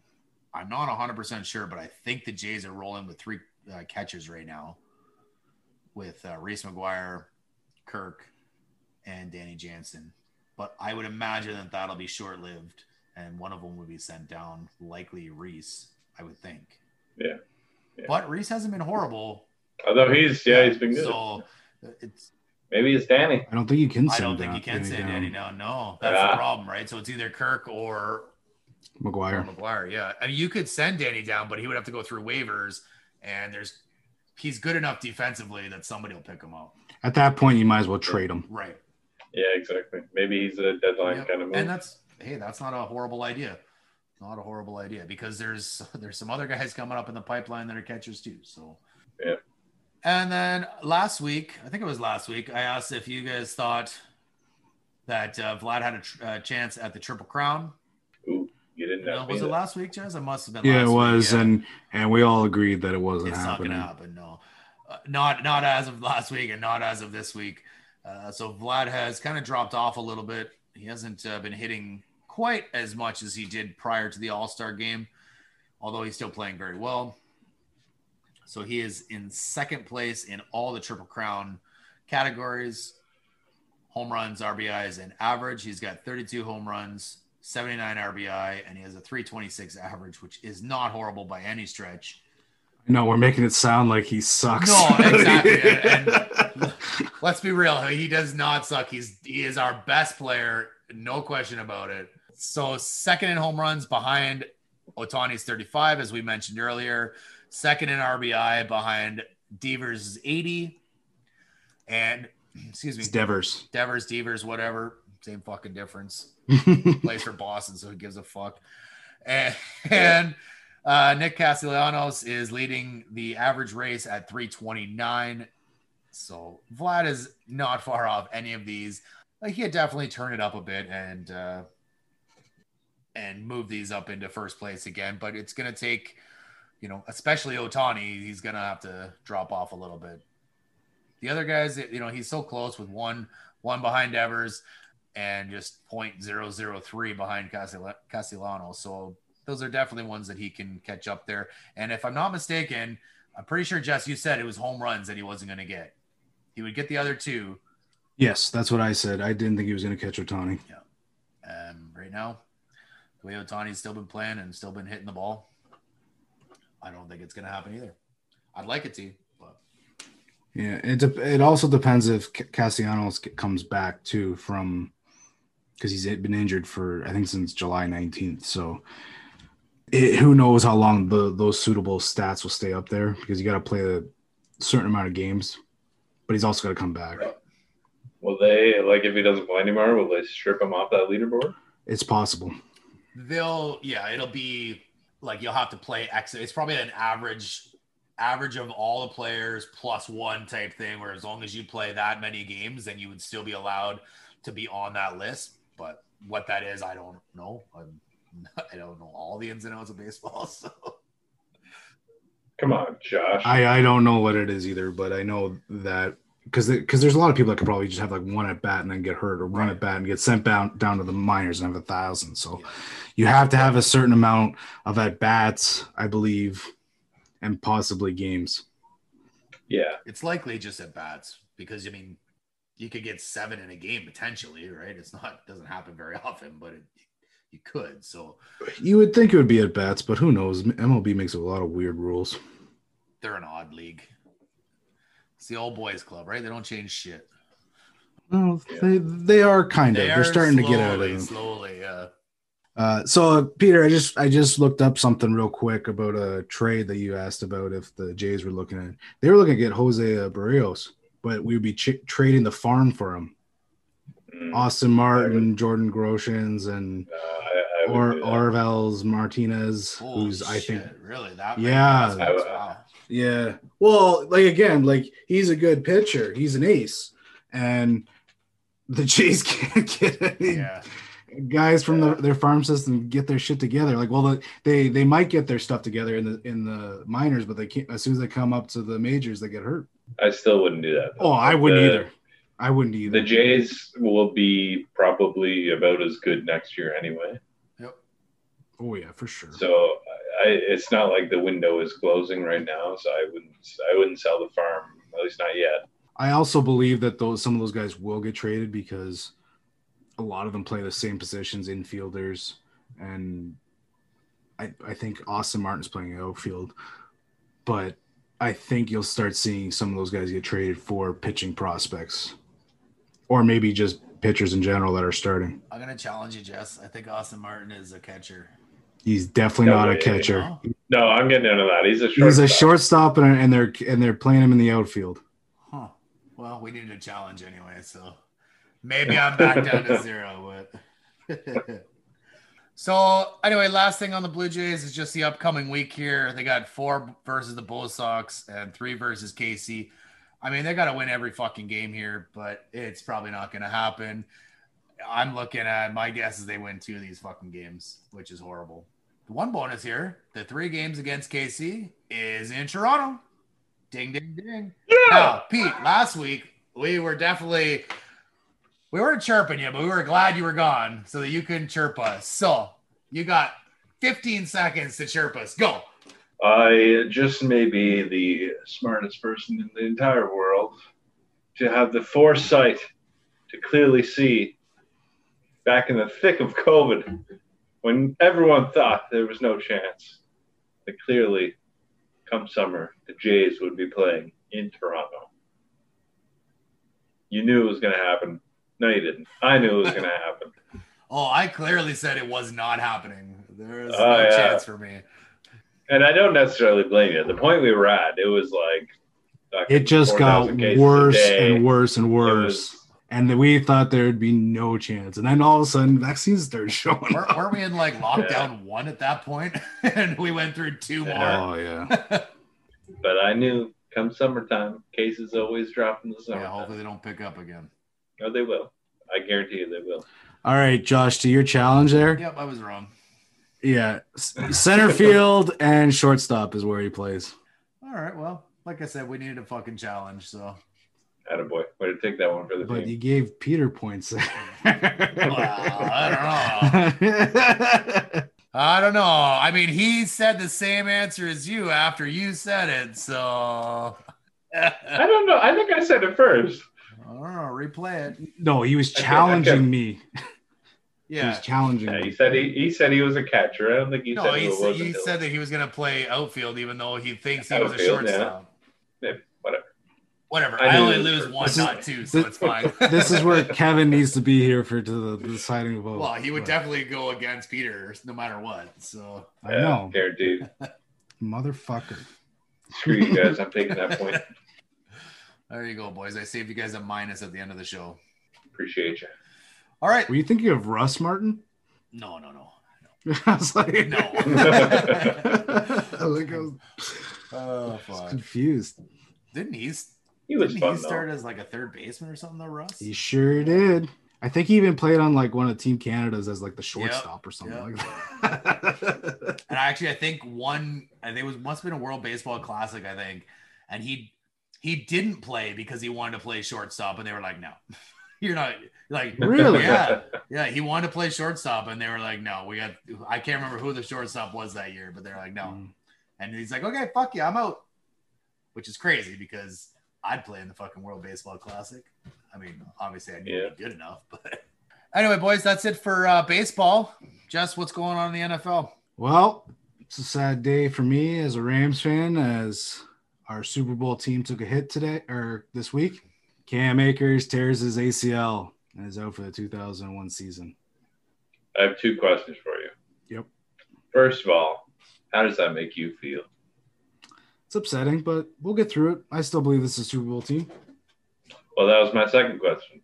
I'm not 100% sure, but I think the Jays are rolling with three uh, catchers right now with uh, Reese McGuire, Kirk, and Danny Jansen. But I would imagine that that'll be short lived and one of them would be sent down, likely Reese, I would think. Yeah. Yeah. But Reese hasn't been horrible. Although he's yeah, he's been good. So it's Maybe it's Danny. I don't think you can I send don't think you can send down. Danny down. No, that's Yeah. the ah. problem, right? So it's either Kirk or McGuire. McGuire. Yeah, I mean, you could send Danny down, but he would have to go through waivers, and there's he's good enough defensively that somebody will pick him up. At that point, you might as well trade him. Right. Yeah, exactly. Maybe he's a deadline Yep. kind of move. And that's hey, that's not a horrible idea. Not a horrible idea because there's there's some other guys coming up in the pipeline that are catchers too. So Yeah. And then last week, I think it was last week, I asked if you guys thought that uh, Vlad had a tr- uh, chance at the Triple Crown. Ooh, you didn't No, was me it there. last week, Jazz? It must have been. Yeah, last it was, Week, yeah. and and we all agreed that it wasn't it's happening. not going to happen. No, uh, not not as of last week, and not as of this week. Uh, so Vlad has kind of dropped off a little bit. He hasn't uh, been hitting quite as much as he did prior to the All Star game, although he's still playing very well. So he is in second place in all the Triple Crown categories home runs, RBIs, and average. He's got 32 home runs, 79 RBI, and he has a 326 average, which is not horrible by any stretch. No, we're making it sound like he sucks. No, exactly. And- Let's be real. He does not suck. He's he is our best player, no question about it. So second in home runs behind Ohtani's 35, as we mentioned earlier. Second in RBI behind Devers' 80. And excuse me, it's Devers. Devers, Devers, whatever. Same fucking difference. Plays for Boston, so who gives a fuck? And, and uh, Nick Castellanos is leading the average race at 329. So Vlad is not far off any of these. Like he had definitely turned it up a bit and uh, and move these up into first place again. But it's gonna take, you know, especially Ohtani, he's gonna have to drop off a little bit. The other guys, you know, he's so close with one one behind Devers and just 0.003 behind Castell- Castellanos. So those are definitely ones that he can catch up there. And if I'm not mistaken, I'm pretty sure Jess, you said it was home runs that he wasn't going to get. He would get the other two. yes, that's what I said. I didn't think he was going to catch Ohtani. Yeah. Um, right now, the way Ohtani's still been playing and still been hitting the ball, I don't think it's going to happen either. I'd like it to, but Yeah, it dep- it also depends if Castellanos comes back too from because he's been injured for I think since July 19th. So it, who knows how long the those suitable stats will stay up there because you got to play a certain amount of games, but he's also got to come back. Will they like if he doesn't play anymore? Will they strip him off that leaderboard? It's possible. they'll yeah it'll be like you'll have to play x it's probably an average average of all the players plus one type thing where as long as you play that many games then you would still be allowed to be on that list but what that is i don't know I'm, i don't know all the ins and outs of baseball so Come on, Josh. I I don't know what it is either, but I know that because because there's a lot of people that could probably just have like one at bat and then get hurt, or one Right. at bat and get sent down down to the minors and have a thousand. So Yeah. you have to have a certain amount of at bats, I believe, and possibly games. yeah, it's likely just at bats because i mean you could get seven in a game potentially right it's not doesn't happen very often but it, you could so You would think it would be at bats, but who knows? MLB makes a lot of weird rules. they're an odd league. It's the old boys club, right? They don't change shit. Well, they they are kind of. They They're are starting to get out of slowly, it. slowly. Uh, Uh, so uh, Peter, I just I just looked up something real quick about a trade that you asked about if the Jays were looking at. They were looking to get Jose Berrios, but we would be ch- trading the farm for him. Mm, Austin Martin, Jordan Groshans, and uh, I, I or do that. Orelvis Martinez, holy who's I think really that. Yeah. many? I- wow. Yeah. Well, like again, like he's a good pitcher. He's an ace, and the Jays can't get any Yeah, guys from Yeah. the, their farm system get their shit together. Like, well, the, they they might get their stuff together in the in the minors, but they can't. As soon as they come up to the majors, they get hurt. I still wouldn't do that. Oh, I wouldn't The- either. I wouldn't either. The Jays will be probably about as good next year anyway. yep. oh yeah, for sure. So I, it's not like the window is closing right now. So I wouldn't I wouldn't sell the farm at least not yet. I also believe that those some of those guys will get traded because a lot of them play the same positions, infielders, and I I think Austin Martin's playing outfield, but I think you'll start seeing some of those guys get traded for pitching prospects, or maybe just pitchers in general that are starting. I'm gonna challenge you, Jess. I think Austin Martin is a catcher. He's definitely No not a catcher. No? No, I'm getting into that. He's a short. He's a shortstop, and, and they're and they're playing him in the outfield. Huh. Well, we needed a challenge anyway, so maybe I'm back down to zero. But so anyway, last thing on the Blue Jays is just the upcoming week here. They got four versus the Bull Sox and three versus KC. I mean, they got to win every fucking game here, but it's probably not going to happen. I'm looking at my guess is they win two of these fucking games, which is horrible. The one bonus here, the three games against KC is in Toronto. Ding, ding, ding. Now, Pete, last week we were definitely we weren't chirping you, but we were glad you were gone so that you couldn't chirp us. So you got 15 seconds to chirp us. Go. I just may be the smartest person in the entire world to have the foresight to clearly see back in the thick of COVID when everyone thought there was no chance that clearly come summer the Jays would be playing in Toronto. You knew it was going to happen. No, you didn't. I knew it was going to happen. Oh, I clearly said it was not happening. There is Oh, no yeah. chance for me. And I don't necessarily blame you. At the point we were at, it was like It just got 4,000 cases a worse and worse and worse. was- and we thought there'd be no chance. And then all of a sudden, vaccines started showing Were, up. weren't we in like lockdown one at that point? and we went through two Yeah. more. Oh yeah. But I knew come summertime, cases always drop in the summer. Yeah, hopefully they don't pick up again. no, they will. I guarantee you they will. All right, Josh, to your challenge there. Yep, I was wrong. Yeah, center field and shortstop is where he plays. All right, well, like I said, we needed a fucking challenge, so Attaboy. Way to take that one for the But team. you gave Peter points. well, I don't know. I don't know. I mean, he said the same answer as you after you said it, so I don't know. I think I said it first. I don't know. Replay it. no, he was Okay, okay. challenging me. He Yeah. was challenging Yeah, he me. said he, he said he was a catcher. I don't think he No, said he, who it said, was. he until- said that he was going to play outfield, even though he thinks he was a Outfield, yeah. shortstop. Yeah, whatever. Whatever. I I, only lose one, is- not two, so this- it's fine. this is where Kevin needs to be here for to the, the deciding vote. well, he would But definitely go against Peter no matter what. So I Yeah, know, Guaranteed. motherfucker. Screw you guys. I'm taking that point. there you go, boys. I saved you guys a minus at the end of the show. Appreciate you. All right. Were you thinking of Russ Martin? No, no, no. I was like, No. I was, like, I was Oh, fuck. confused. Didn't he? He was Didn't fun he though. start as like a third baseman or something though, Russ? He sure did. I think he even played on like one of Team Canada's as like the shortstop or something Yep. like that. And actually, I think one, I think it was must have been a World Baseball Classic, I think, and he he didn't play because he wanted to play shortstop, and they were like, "No, you're not." Like, Really? Yeah, yeah, he wanted to play shortstop, and they were like, "No, we got." I can't remember who the shortstop was that year, but they're like, "No," Mm. and he's like, "Okay, fuck yeah, I'm out," which is crazy because I'd play in the fucking World Baseball Classic. I mean, obviously, I need Yeah. to be good enough, but anyway, boys, that's it for uh, baseball. Jess, what's going on in the NFL? Well, it's a sad day for me as a Rams fan as our Super Bowl team took a hit today or this week. Cam Akers tears his ACL and is out for the 2001 season. I have two questions for you. Yep. First of all, how does that make you feel? It's upsetting, but we'll get through it. I still believe this is a Super Bowl team. Well, that was my second question.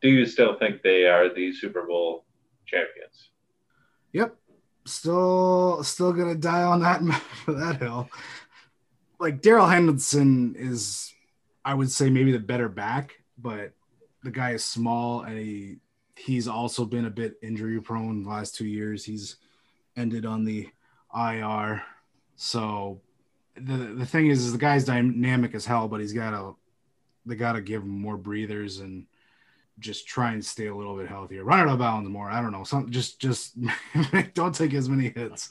Do you still think they are the Super Bowl champions? Yep. Still still gonna die on that for that hill. Like Darrell Henderson is I would say maybe the better back, but the guy is small and he he's also been a bit injury prone the last two years. He's ended on the IR. So the the thing is, is the guy's dynamic as hell, but he's gotta they gotta give him more breathers and just try and stay a little bit healthier. Run out of bounds more. I don't know. Some just just don't take as many hits.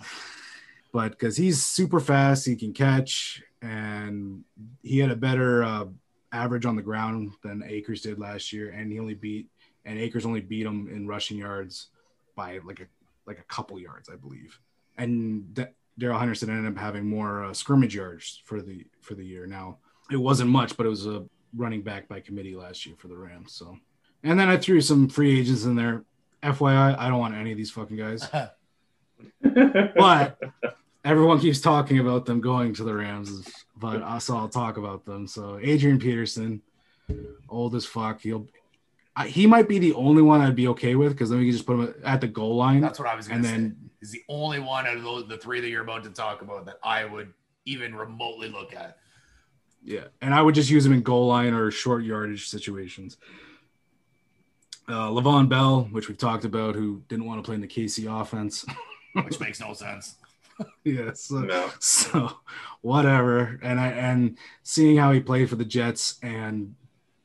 But because he's super fast, he can catch, and he had a better uh, average on the ground than Akers did last year, and he only beat and Akers only beat him in rushing yards by like a like a couple yards, I believe. And D- Darrell Henderson ended up having more uh, scrimmage yards for the for the year. Now it wasn't much, but it was a running back by committee last year for the Rams. So, and then I threw some free agents in there. FYI, I don't want any of these fucking guys, but everyone keeps talking about them going to the Rams. But also, I'll talk about them. So, Adrian Peterson, old as fuck. He'll I, he might be the only one I'd be okay with because then we can just put him at the goal line. That's what I was going and to say. And then Is the only one out of those, the three that you're about to talk about that I would even remotely look at. Yeah, and I would just use him in goal line or short yardage situations. Uh, Le'Veon Bell, which we've talked about, who didn't want to play in the KC offense. which makes no sense. yeah, so, No. so whatever. And I and seeing how he played for the Jets and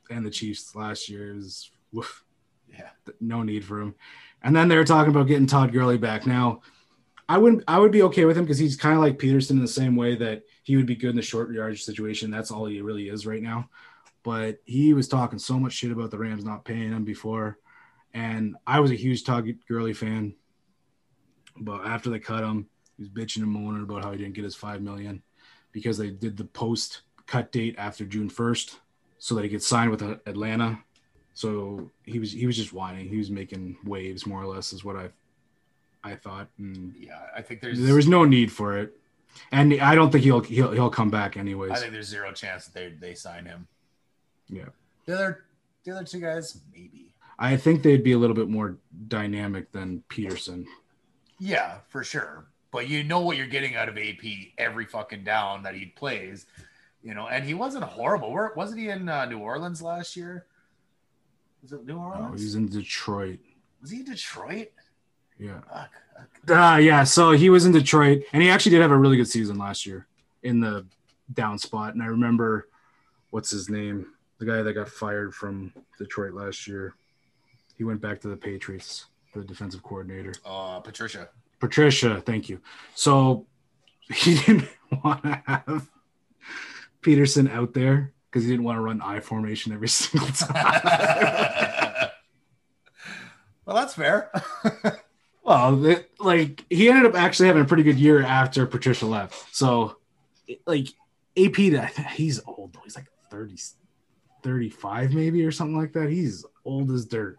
and the Chiefs last year is woof, Yeah. no need for him. And then they were talking about getting Todd Gurley back. Now, I wouldn't. I would be okay with him because he's kind of like Peterson in the same way that he would be good in the short yardage situation. That's all he really is right now. But he was talking so much shit about the Rams not paying him before, and I was a huge Todd Gurley fan. But after they cut him, he was bitching and moaning about how he didn't get his five million because they did the post cut date after June first, so that he could sign with Atlanta. So he was he was just whining. He was making waves more or less, is what I I thought. And Yeah, I think there's there was no need for it, and I don't think he'll he'll he'll come back anyways. I think there's zero chance that they they sign him. Yeah. The other the other two guys, maybe. I think they'd be a little bit more dynamic than Peterson. Yeah, for sure. But you know what you're getting out of AP every fucking down that he plays, you know. And he wasn't horrible. Where wasn't he in uh, New Orleans last year? Was it New Oh, Orleans? he's in Detroit. was he in Detroit? Yeah. Fuck. Uh, yeah. So he was in Detroit, and he actually did have a really good season last year in the down spot. And I remember, what's his name? The guy that got fired from Detroit last year. He went back to the Patriots, the defensive coordinator. Uh, Patricia. Patricia, thank you. So he didn't want to have Peterson out there because he didn't want to run I formation every single time. well, that's fair. well, it, like he ended up actually having a pretty good year after Patricia left. So, it- like AP, he's old though. He's like 30, 35 maybe or something like that. He's old as dirt.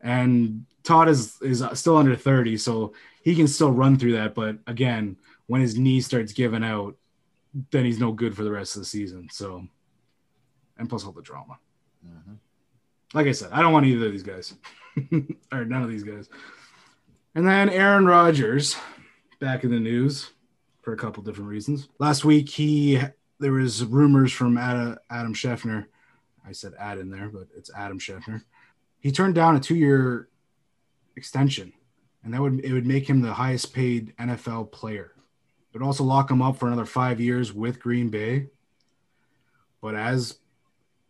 And Todd is is still under 30, so he can still run through that. But again, when his knee starts giving out, then he's no good for the rest of the season. So, and plus all the drama. Mhm. Like I said, I don't want either of these guys, or none of these guys. And then Aaron Rodgers, back in the news for a couple different reasons. Last week, he there was rumors from Adam, Adam Schefter. I said Ad in there, but it's Adam Schefter. He turned down a two-year extension, and that would it would make him the highest paid NFL player. It would also lock him up for another five years with Green Bay. But as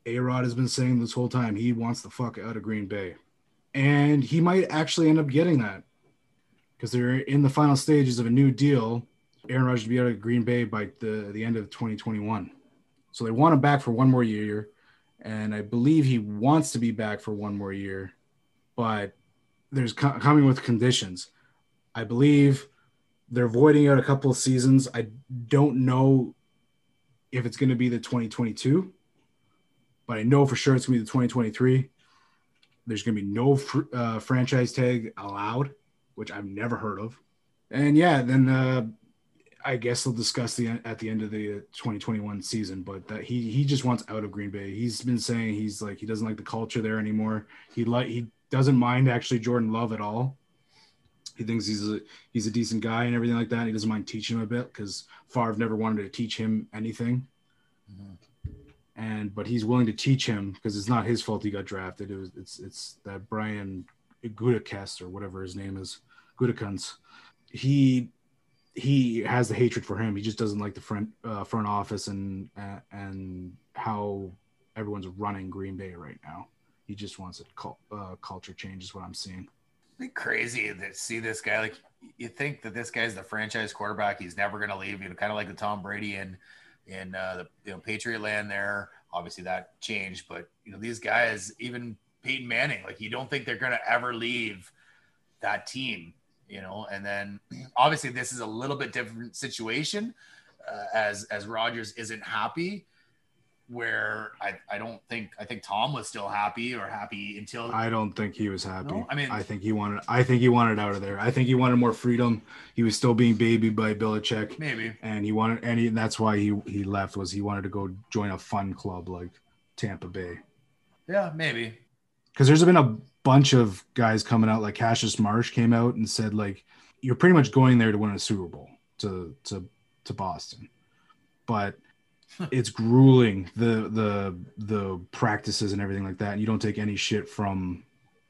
A Rod has been saying this whole time, he wants the fuck out of Green Bay. And he might actually end up getting that because they're in the final stages of a new deal. Aaron Rodgers to be out of Green Bay by the, the end of 2021. So they want him back for one more year. And I believe he wants to be back for one more year, but there's co- coming with conditions. I believe they're voiding out a couple of seasons. I don't know if it's going to be the 2022, but I know for sure it's going to be the 2023. There's going to be no fr- uh, franchise tag allowed, which I've never heard of. And yeah, then uh, I guess they'll discuss the at the end of the uh, 2021 season. But that he he just wants out of Green Bay. He's been saying he's like he doesn't like the culture there anymore. He like he doesn't mind actually Jordan Love at all. He thinks he's a he's a decent guy and everything like that. He doesn't mind teaching him a bit because Favre never wanted to teach him anything. Mhm. And but he's willing to teach him because it's not his fault he got drafted. It was it's it's that Brian Gudakest or whatever his name is, Gudakens. He he has the hatred for him. He just doesn't like the front uh, front office and uh, and how everyone's running Green Bay right now. He just wants a cul- uh, culture change, is what I'm seeing. Be crazy to see this guy. Like you think that this guy's the franchise quarterback. He's never going to leave. You know, kind of like the Tom Brady in in uh, the you know Patriot land. There, obviously that changed, but you know these guys, even Peyton Manning, like you don't think they're going to ever leave that team. you know, and then obviously this is a little bit different situation uh, as as Rodgers isn't happy. Where I, I don't think I think Tom was still happy or happy until I don't think he was happy. No? I mean- I think he wanted. I think he wanted out of there. I think he wanted more freedom. He was still being babied by Belichick, maybe and he wanted, and he, that's why he he left. Was he wanted to go join a fun club like Tampa Bay? yeah maybe because there's been a bunch of guys coming out like Cassius Marsh came out and said like you're pretty much going there to win a Super Bowl to to to Boston, but it's grueling the the the practices and everything like that. And you don't take any shit from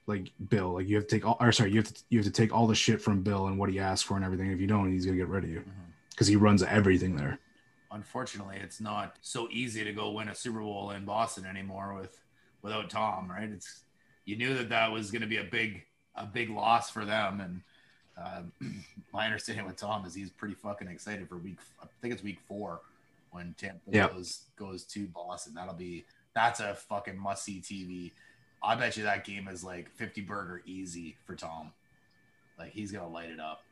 like Bill. Like you have to take all or sorry you have to you have to take all the shit from Bill and what he asked for and everything. If you don't, he's gonna get rid of you because he runs everything there. unfortunately it's not so easy to go win a Super Bowl in Boston anymore with without Tom right it's you knew that that was going to be a big a big loss for them and um, my understanding with Tom is he's pretty fucking excited for week I think it's week 4 when Tampa Yeah. goes goes to Boston that'll be that's a fucking must see TV I bet you that game is like 50 burger easy for Tom like he's going to light it up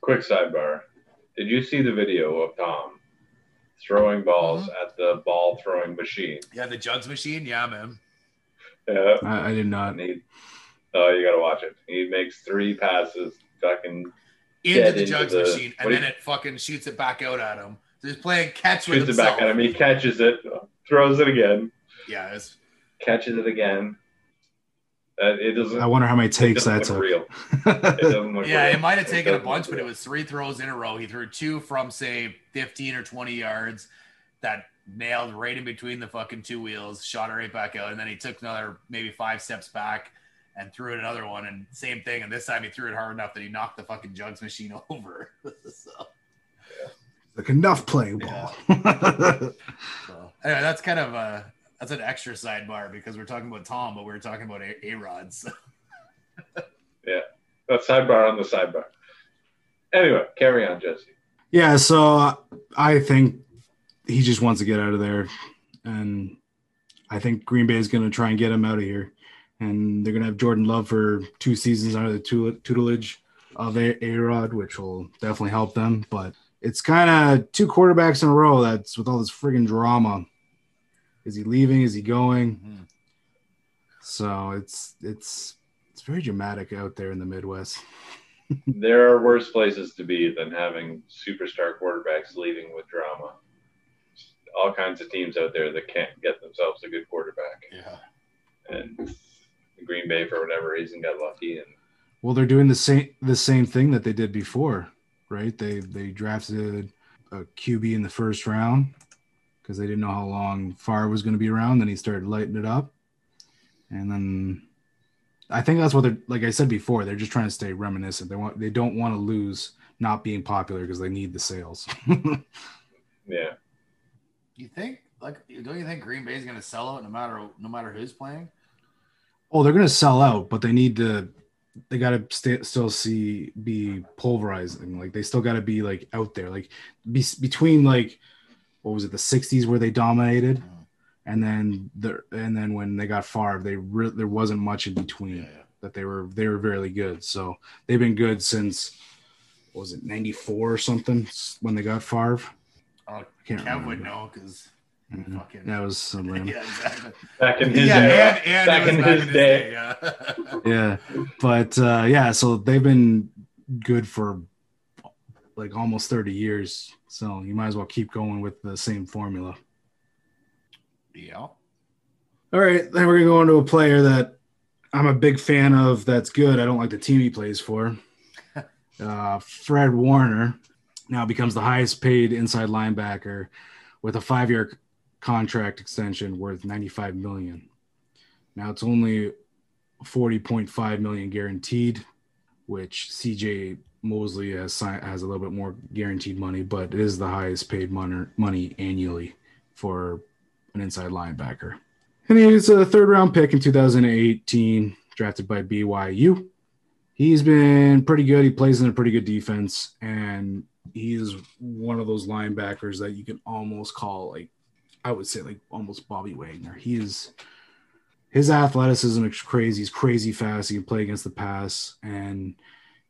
Quick sidebar. Did you see the video of Tom throwing balls Mm-hmm. at the ball throwing machine? yeah the jugs machine yeah man Yeah. I, I did not. And he, oh, you got to watch it. He makes three passes, fucking into the into jugs machine, and then you- it fucking shoots it back out at him. So he's playing catch with shoots it back at him. He catches it, throws it again, Yeah, it's, catches it again. Uh, it doesn't. I wonder how many takes doesn't that took. real. It doesn't look yeah. real. It might have taken a bunch, but it was three throws in a row. He threw two from say 15 or 20 yards that nailed right in between the fucking two wheels, shot it right back out, and then he took another maybe five steps back and threw it another one, and same thing. And this time he threw it hard enough that he knocked the fucking jugs machine over. so, like enough playing ball. so anyway, that's kind of a that's an extra sidebar because we're talking about Tom, but we are talking about A Rods. Yeah, that's sidebar on the sidebar. Anyway, carry on, Jesse. Yeah, so uh, I think he just wants to get out of there, and I think Green Bay is going to try and get him out of here, and they're going to have Jordan Love for two seasons under the tutelage of A Rod, which will definitely help them. But it's kind of two quarterbacks in a row that's with all this friggin' drama. Is he leaving? Is he going? Mhm. So it's it's it's very dramatic out there in the Midwest. There are worse places to be than having superstar quarterbacks leaving with drama. All kinds of teams out there that can't get themselves a good quarterback, yeah. and Green Bay for whatever reason got lucky. And Well, they're doing the same the same thing that they did before, right? They they drafted a QB in the first round because they didn't know how long Favre was going to be around. Then he started lighting it up, and then I think that's what they're like. I said before, they're just trying to stay reminiscent. They want they don't want to lose not being popular because they need the sales. yeah, You think like don't you think Green Bay is going to sell out no matter no matter who's playing? oh, they're going to sell out, but they need to. They got to st- still see be pulverizing. Like they still got to be like out there. Like be, between like what was it the 60s where they dominated Mhm. and then the and then when they got Favre they re- there wasn't much in between Yeah, yeah. that they were they were very good so they've been good since what was it 94 or something when they got Favre Oh, I can't Kev would remember. know because Mhm. fucking that was some yeah, random. exactly. back in his yeah, era, and, and back it was in back his day. yeah. yeah but uh yeah so they've been good for like almost 30 years so you might as well keep going with the same formula yeah. All right, then we're gonna go into a player that I'm a big fan of. That's good. I don't like the team he plays for. Uh, Fred Warner now becomes the highest paid inside linebacker with a five-year contract extension worth 95 million. Now it's only 40.5 million guaranteed, which CJ Mosley has si- has a little bit more guaranteed money, but it is the highest paid money money annually for an inside linebacker. And he's a third round pick in 2018, drafted by BYU. He's been pretty good. He plays in a pretty good defense, and he is one of those linebackers that you can almost call like, I would say like almost Bobby Wagner. He is his athleticism is crazy. He's crazy fast. He can play against the pass, and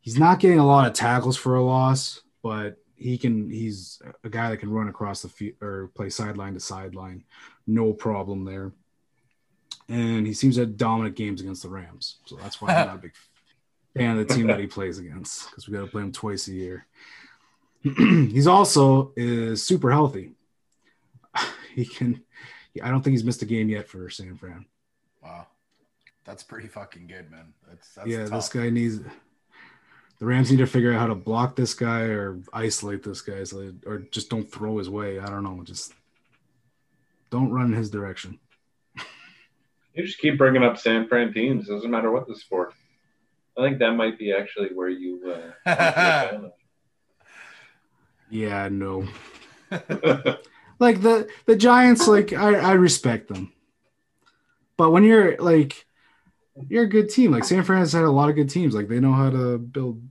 he's not getting a lot of tackles for a loss, but he can. He's a guy that can run across the field or play sideline to sideline, no problem there. And he seems to have dominant games against the Rams, so that's why I'm not a big fan of the team that he plays against because we got to play him twice a year. he's also is super healthy. He can. I don't think he's missed a game yet for San Fran. Wow, that's pretty fucking good, man. That's, that's yeah, tough. this guy needs. The Rams need to figure out how to block this guy or isolate this guy, or just don't throw his way. I don't know. Just don't run in his direction. You just keep bringing up San Fran teams. Doesn't matter what the sport. I think that might be actually where you. Uh, Yeah, no. Like the the Giants, like I, I respect them, but when you're like you're a good team, like San Fran has had a lot of good teams. Like they know how to build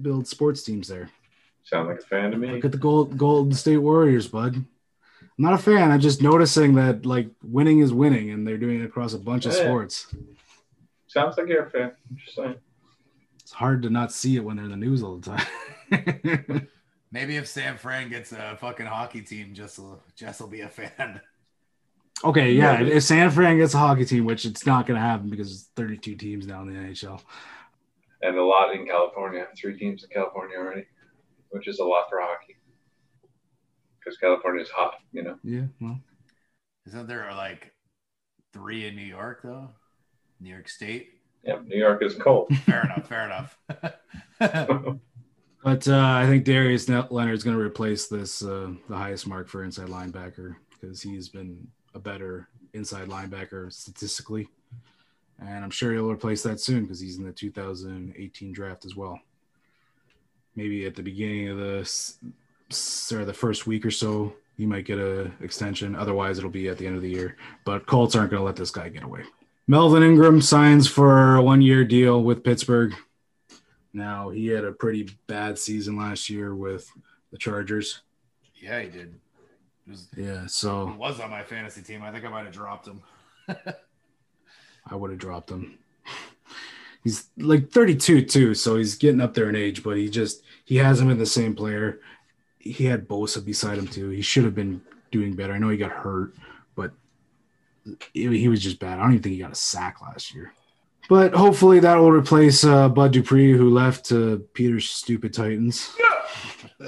build sports teams there. Sound like a fan to me. Look at the Gold Golden State Warriors, bud. I'm not a fan. I'm just noticing that like winning is winning, and they're doing it across a bunch of sports. Sounds like you're a fan. I'm just saying. It's hard to not see it when they're in the news all the time. Maybe if San Fran gets a fucking hockey team, Jess will, Jess will be a fan. okay, yeah. Yeah. If San Fran gets a hockey team, which it's not going to happen because it's 32 teams now in the NHL. And a lot in California. Three teams in California already, which is a lot for hockey. Because California is hot, you know. Yeah, well, Isn't there like three in New York though? New York State. Yeah, New York is cold. Fair enough. Fair enough. but uh, I think Darius Leonard is going to replace this uh, the highest mark for inside linebacker because he's been a better inside linebacker statistically, and I'm sure he'll replace that soon because he's in the 2018 draft as well. Maybe at the beginning of the or the first week or so, he might get a extension. Otherwise, it'll be at the end of the year. But Colts aren't going to let this guy get away. Melvin Ingram signs for a one-year deal with Pittsburgh. Now he had a pretty bad season last year with the Chargers. yeah, he did. Was, Yeah, so it was on my fantasy team. I think I might have dropped him. I would have dropped him. He's like 32 too, so he's getting up there in age, but he just he hasn't been the same player. He had Bosa beside him too. He should have been doing better. I know he got hurt, but he he was just bad. I don't even think he got a sack last year. But hopefully that will replace uh, Bud Dupree, who left to Peter's stupid Titans.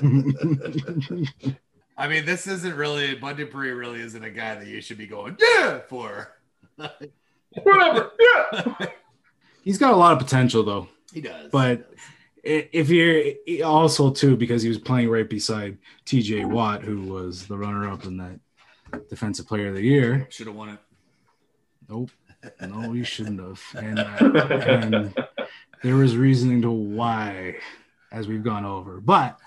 I mean, this isn't really Bud Dupree. Really isn't a guy that you should be going yeah for. Whatever. Yeah. He's got a lot of potential though. He does. But if you're also too because he was playing right beside TJ Watt, who was the runner-up in that Defensive Player of the Year. should have won it. Nope, no, he shouldn't have. And, and there was reasoning to why, as we've gone over. But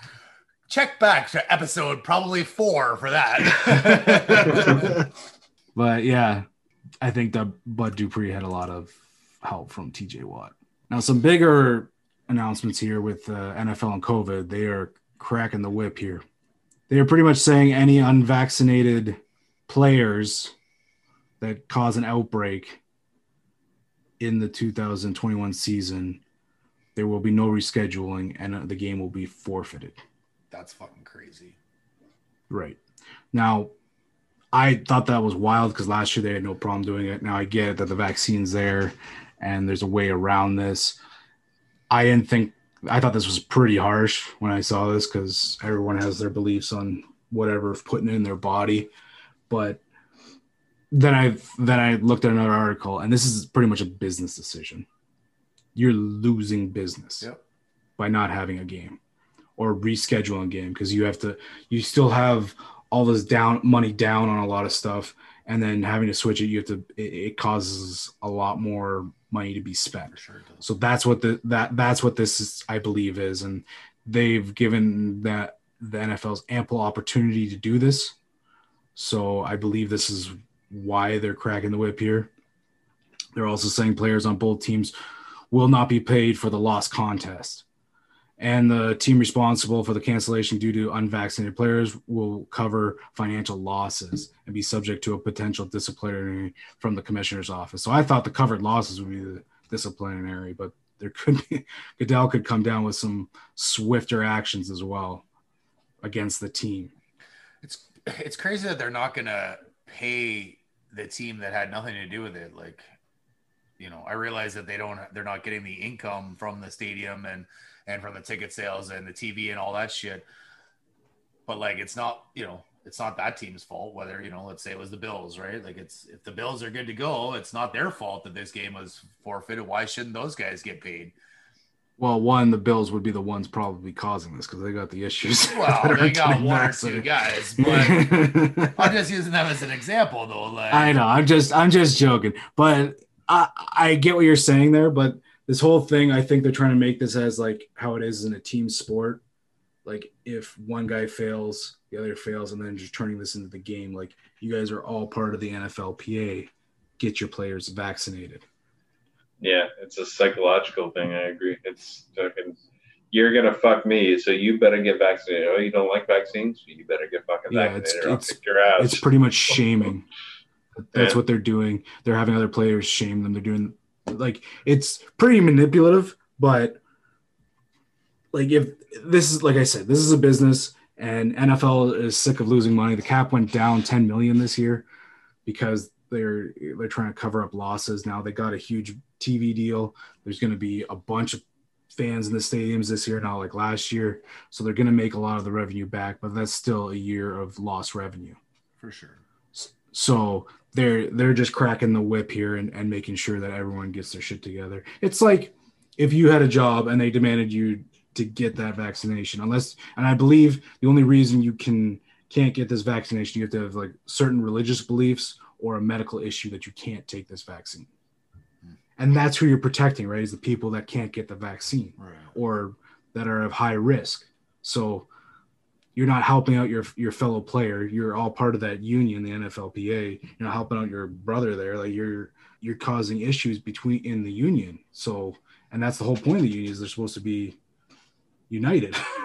Check back to episode probably four for that. but yeah, I think that Bud Dupree had a lot of help from TJ Watt. Now, some bigger announcements here with uh, NFL and COVID. They are cracking the whip here. They are pretty much saying any unvaccinated players that cause an outbreak in the 2021 season, there will be no rescheduling and uh, the game will be forfeited. That's fucking crazy. Right. Now, I thought that was wild because last year they had no problem doing it. Now I get that the vaccine's there and there's a way around this. I didn't think, I thought this was pretty harsh when I saw this because everyone has their beliefs on whatever putting it in their body. But then I then I looked at another article and this is pretty much a business decision. You're losing business Yep. by not having a game or rescheduling a game because you have to you still have all this down money down on a lot of stuff and then having to switch it you have to it, it causes a lot more money to be spent sure so that's what the that that's what this is i believe is and they've given that the nfl's ample opportunity to do this so i believe this is why they're cracking the whip here they're also saying players on both teams will not be paid for the lost contest and the team responsible for the cancellation due to unvaccinated players will cover financial losses and be subject to a potential disciplinary from the commissioner's office. So I thought the covered losses would be the disciplinary, but there could be Goodell could come down with some swifter actions as well against the team. It's it's crazy that they're not gonna pay the team that had nothing to do with it. Like, you know, I realize that they don't they're not getting the income from the stadium and and from the ticket sales and the TV and all that shit. But like it's not, you know, it's not that team's fault whether you know let's say it was the bills right like it's if the bills are good to go it's not their fault that this game was forfeited why shouldn't those guys get paid well one the bills would be the ones probably causing this because they got the issues well they got one or two guys but i'm just using them as an example though like i know i'm just i'm just joking but i i get what you're saying there but this whole thing i think they're trying to make this as like how it is in a team sport like if one guy fails the other fails, and then just turning this into the game. Like you guys are all part of the NFLPA. Get your players vaccinated. Yeah, it's a psychological thing. I agree. It's fucking. You're gonna fuck me, so you better get vaccinated. Oh, you don't like vaccines? You better get fucking yeah, vaccinated. It's, it's, your ass. It's pretty much shaming. That's yeah. what they're doing. They're having other players shame them. They're doing like it's pretty manipulative, but like if this is like I said, this is a business and NFL is sick of losing money. The cap went down 10 million this year because they're they're trying to cover up losses. Now they got a huge TV deal. There's going to be a bunch of fans in the stadiums this year, not like last year. So they're going to make a lot of the revenue back, but that's still a year of lost revenue. For sure. So they're they're just cracking the whip here and, and making sure that everyone gets their shit together. It's like if you had a job and they demanded you to get that vaccination unless and i believe the only reason you can can't get this vaccination you have to have like certain religious beliefs or a medical issue that you can't take this vaccine and that's who you're protecting right is the people that can't get the vaccine right. or that are of high risk so you're not helping out your your fellow player you're all part of that union the nflpa you're not helping out your brother there like you're you're causing issues between in the union so and that's the whole point of the union is they're supposed to be united.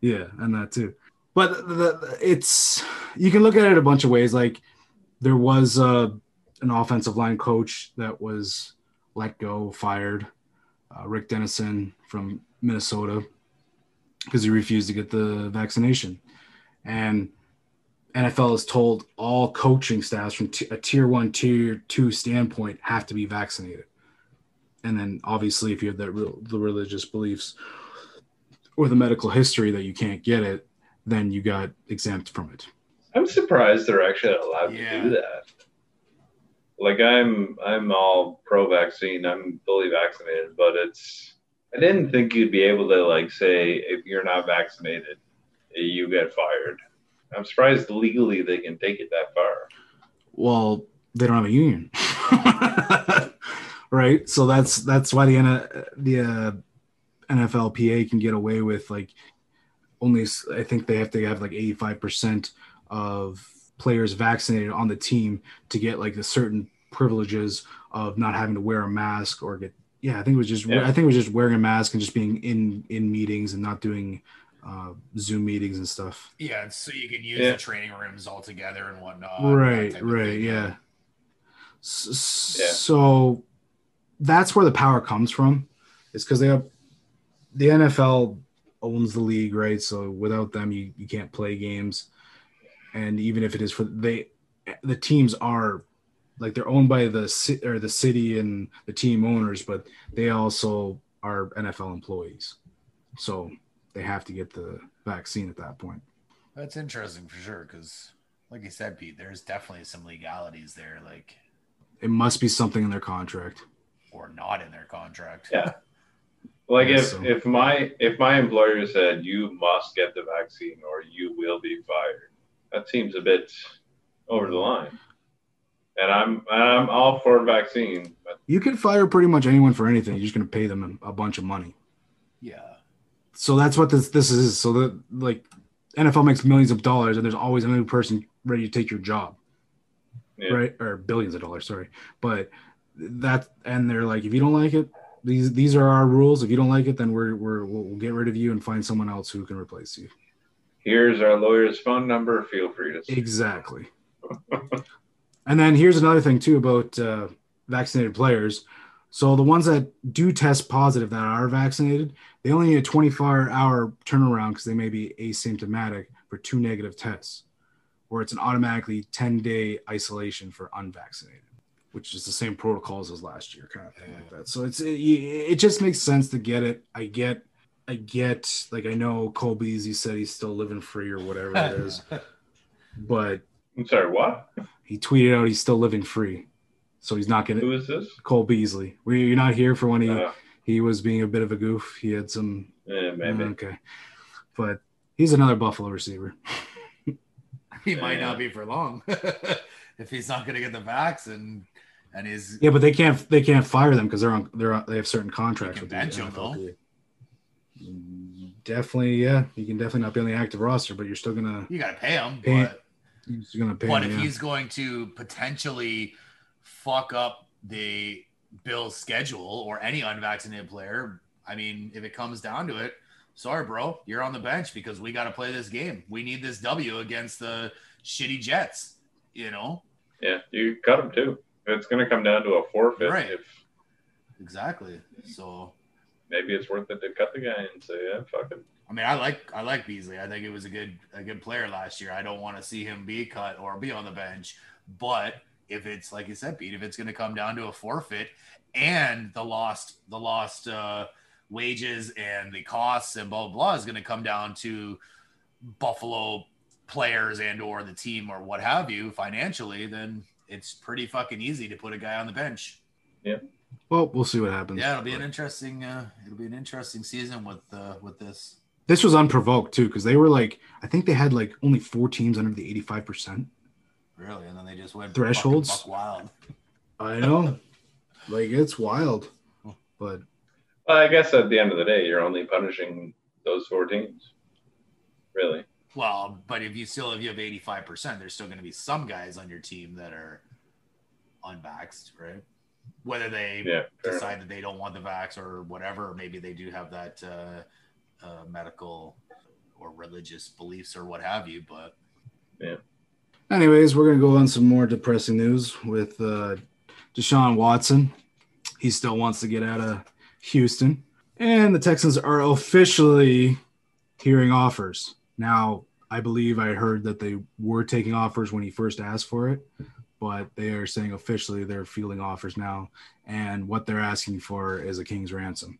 yeah, and that too. But the, the, it's you can look at it a bunch of ways. Like there was uh, an offensive line coach that was let go, fired, uh, Rick Dennison from Minnesota, because he refused to get the vaccination, and NFL has told all coaching staffs from t- a tier one, tier two standpoint have to be vaccinated. And then obviously if you have that real, the religious beliefs or the medical history that you can't get it then you got exempt from it. I'm surprised they're actually allowed yeah. to do that like i'm i'm all pro vaccine i'm fully vaccinated but it's i didn't think you'd be able to like say if you're not vaccinated you get fired. I'm surprised legally they can take it that far. Well they don't have a union. Right? So that's that's why the the uh, NFLPA can get away with like only I think they have to have like 85% of players vaccinated on the team to get like the certain privileges of not having to wear a mask or get yeah I think it was just yeah. I think it was just wearing a mask and just being in in meetings and not doing uh, Zoom meetings and stuff. Yeah, so you can use yeah. the training rooms all together and whatnot. Right, right, yeah. So, yeah. so that's where the power comes from. Is because they have the NFL owns the league, right? So without them, you, you can't play games. And even if it is for they, the teams are like they're owned by the city or the city and the team owners, but they also are NFL employees. So they have to get the vaccine at that point. That's interesting for sure, because like you said, Pete, there's definitely some legalities there. Like it must be something in their contract or not in their contract. Yeah. Like if, so. if my if my employer said you must get the vaccine or you will be fired, that seems a bit over the line. And I'm I'm all for a vaccine. But... You can fire pretty much anyone for anything. You're just going to pay them a bunch of money. Yeah. So that's what this this is. So that like NFL makes millions of dollars, and there's always another person ready to take your job. Yeah. Right or billions of dollars, sorry. But that and they're like, if you don't like it, these these are our rules. If you don't like it, then we're, we're we'll get rid of you and find someone else who can replace you. Here's our lawyer's phone number. Feel free to exactly. and then here's another thing too about uh, vaccinated players. So the ones that do test positive that are vaccinated, they only need a 24 hour turnaround because they may be asymptomatic for two negative tests, where it's an automatically 10 day isolation for unvaccinated, which is the same protocols as last year, kind of thing like that. So it's it, it just makes sense to get it. I get, I get, like I know Cole Beasley said he's still living free or whatever it is, but I'm sorry, what? he tweeted out he's still living free, so he's not gonna. Who is this? Cole Beasley. Were you not here for when he Uh, he was being a bit of a goof? He had some yeah, maybe. okay, but he's another Buffalo receiver. He might Yeah. not be for long if he's not going to get the vax and and he's Yeah, but they can't they can't fire them because they're on they're on, they have certain contracts with can the bench 'em, NFLPA. Mm, Definitely, yeah. You can definitely not be on the active roster, but you're still gonna you got to pay him. Pay- But you're gonna pay. but him, if yeah. he's going to potentially fuck up the Bills' schedule or any unvaccinated player, I mean, if it comes down to it, sorry, bro, you're on the bench because we got to play this game. We need this W against the shitty Jets. You know Yeah, you cut him too. It's going to come down to a forfeit. Right. If exactly. So maybe it's worth it to cut the guy and say, yeah, fuck it. I mean, I like I like Beasley. I think it was a good a good player last year. I don't want to see him be cut or be on the bench. But if it's like you said, Pete, if it's going to come down to a forfeit and the lost the lost uh, wages and the costs and blah blah blah is going to come down to Buffalo players and or the team or what have you financially, then it's pretty fucking easy to put a guy on the bench. Well, we'll see what happens. Yeah, it'll be an interesting uh, it'll be an interesting season with uh, with this. this was unprovoked too because they were like I think they had like only four teams under the eighty five percent. Really, and then they just went Thresholds? fucking buck wild. I know, like it's wild, but Well, I guess at the end of the day, you're only punishing those four teams. Really? Well, but if you still if you have eighty five percent, there's still going to be some guys on your team that are unvaxxed, right? Whether they Yeah. fair enough. decide that they don't want the vax or whatever, or maybe they do have that uh, uh, medical or religious beliefs or what have you. But Anyways, we're gonna go on some more depressing news with uh, Deshaun Watson. He still wants to get out of Houston, and the Texans are officially hearing offers now. I believe I heard that they were taking offers when he first asked for it, but they are saying officially they're fielding offers now, and what they're asking for is a king's ransom.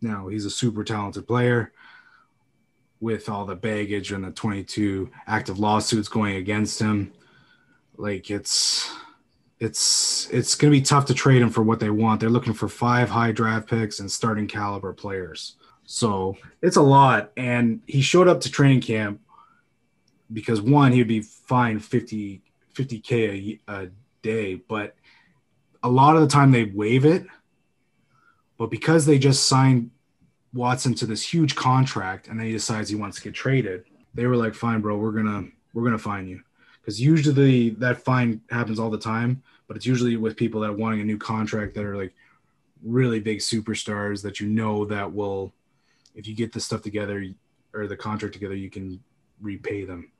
Now he's a super talented player with all the baggage and the 22 active lawsuits going against him. Like it's it's it's going to be tough to trade him for what they want. They're looking for five high draft picks and starting caliber players. So it's a lot. And he showed up to training camp because one, he'd be fined 50 50k a, a day, but a lot of the time they waive it. But because they just signed Watson to this huge contract and then he decides he wants to get traded, they were like, "Fine, bro, we're gonna we're gonna fine you." Because usually that fine happens all the time, but it's usually with people that are wanting a new contract that are like really big superstars that you know that will, if you get the stuff together or the contract together, you can repay them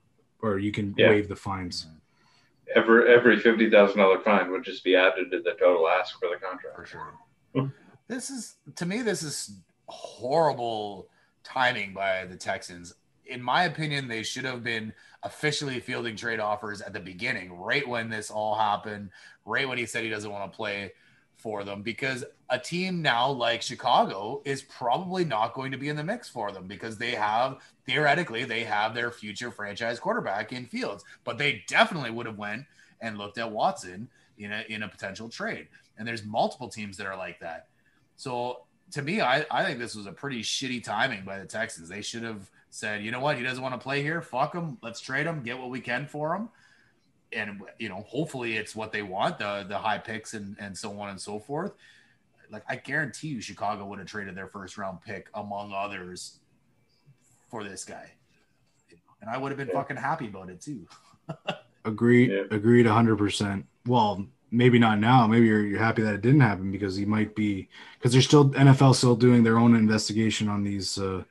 or you can Yeah. waive the fines. Mm-hmm. Every every fifty thousand dollar fine would just be added to the total ask for the contract. for sure. Hmm. this is to me, this is horrible timing by the Texans. In my opinion, they should have been officially fielding trade offers at the beginning, right when this all happened, right when he said he doesn't want to play for them, because a team now like Chicago is probably not going to be in the mix for them because they have theoretically they have their future franchise quarterback in Fields, but they definitely would have went and looked at Watson in a in a potential trade. And there's multiple teams that are like that. So to me, I, I think this was a pretty shitty timing by the Texans. They should have said, you know what, he doesn't want to play here. Fuck him. Let's trade him. Get what we can for him. And you know, hopefully it's what they want, the the high picks and, and so on and so forth. Like I guarantee you Chicago would have traded their first round pick among others for this guy. And I would have been Yeah. fucking happy about it too. Agreed. Yeah. Agreed. hundred percent. Well, maybe not now. Maybe you're, you're happy that it didn't happen because he might be because they're still NFL still doing their own investigation on these uh,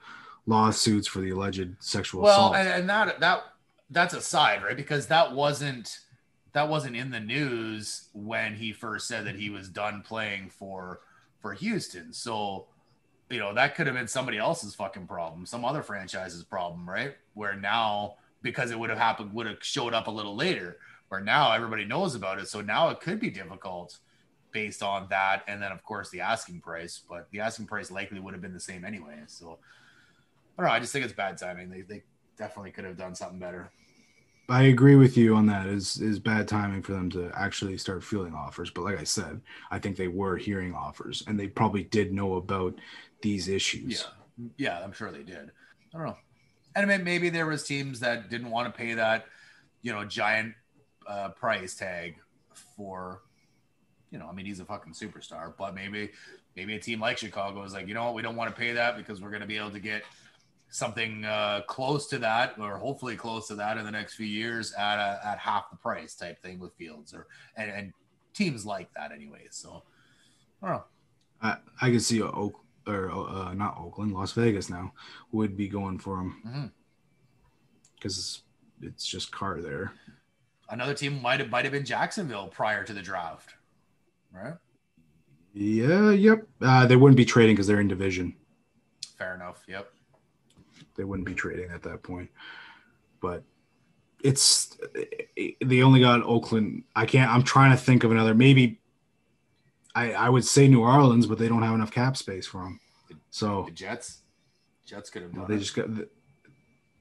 lawsuits for the alleged sexual well assault. and, and that that that's aside right because that wasn't that wasn't in the news when he first said that he was done playing for for Houston. So, you know, that could have been somebody else's fucking problem, some other franchise's problem, right? Where now because it would have happened would have showed up a little later, where now everybody knows about it. So now it could be difficult based on that and then of course the asking price, but the asking price likely would have been the same anyway. So I don't know, I just think it's bad timing. They they definitely could have done something better. I agree with you on that. Is is bad timing for them to actually start fielding offers. But like I said, I think they were hearing offers, and they probably did know about these issues. Yeah, yeah, I'm sure they did. I don't know. And I mean, maybe there was teams that didn't want to pay that, you know, giant uh, price tag for, you know, I mean, he's a fucking superstar, but maybe maybe a team like Chicago is like, you know what, we don't want to pay that because we're going to be able to get something uh, close to that, or hopefully close to that in the next few years at a, at half the price type thing with Fields or and, and teams like that anyway. So I don't know. I, I can see Oak or uh, not Oakland, Las Vegas now would be going for him because mm-hmm. it's just Carr there. Another team might have might have been Jacksonville prior to the draft, right? Yeah. Yep. Uh, they wouldn't be trading because they're in division. Fair enough. Yep they wouldn't be trading at that point. But it's they only got Oakland. I can't. I'm trying to think of another. Maybe I I would say New Orleans, but they don't have enough cap space for them. So the Jets, Jets could have done. They it. just got.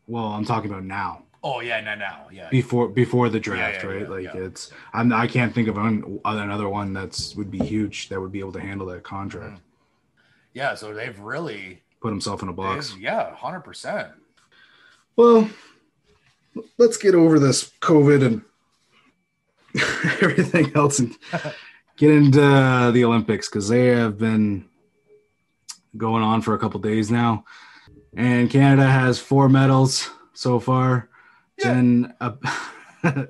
Well, I'm talking about now. Oh yeah, no, now, yeah. Before before the draft, yeah, yeah, right? Yeah, like it's. I'm. I can't think of an, another one that's would be huge that would be able to handle that contract. Mm. Yeah, so they've really put himself in a box. Yeah, hundred percent. Well, let's get over this COVID and everything else and get into the Olympics because they have been going on for a couple days now, and Canada has four medals so far. Yeah. Jen, uh,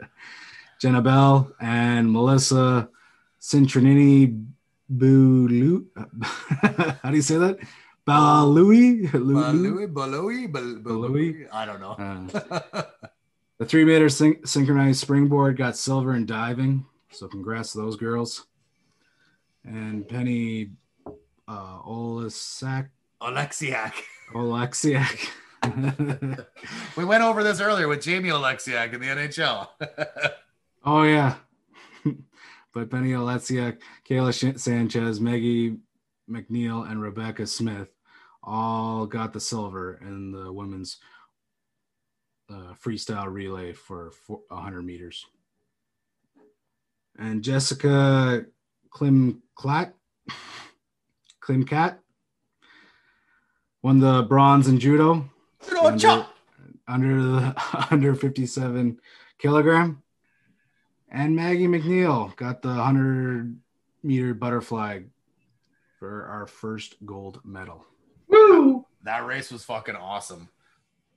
Jenna Bell and Melissa Cintronini Bulu. How do you say that? Balui? Balui? Balui? Balui? I don't know. Uh, the three meter syn- synchronized springboard got silver in diving. So congrats to those girls. And Penny uh, Olesak. Oleksiak. Oleksiak. we went over this earlier with Jamie Oleksiak in the NHL. oh, yeah. but Penny Oleksiak, Kayla Sanchez, Maggie McNeil, and Rebecca Smith all got the silver in the women's uh, freestyle relay for 100 meters. And Jessica Klimkait, Klimkait won the bronze in judo. Under, under the under 57 kilogram. And Maggie McNeil got the 100 meter butterfly for our first gold medal. Woo! That race was fucking awesome.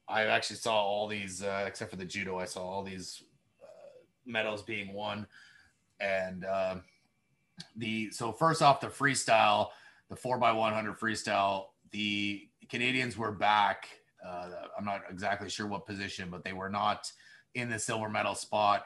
I actually saw all these, uh, except for the judo, I saw all these uh, medals being won. And uh, the so first off, the freestyle, the four by one hundred freestyle, the Canadians were back. Uh, I'm not exactly sure what position, but they were not in the silver medal spot.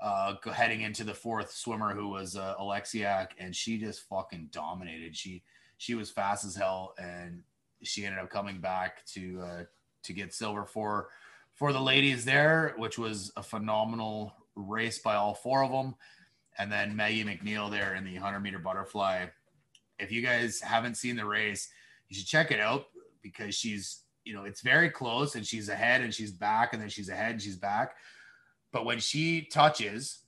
Uh, heading into the fourth swimmer, who was uh, Oleksiak, and she just fucking dominated. She she was fast as hell, and she ended up coming back to uh, to get silver for for the ladies there, which was a phenomenal race by all four of them. And then Maggie McNeil there in the 100 meter butterfly. If you guys haven't seen the race, you should check it out because she's, you know, it's very close and she's ahead and she's back and then she's ahead and she's back. But when she touches,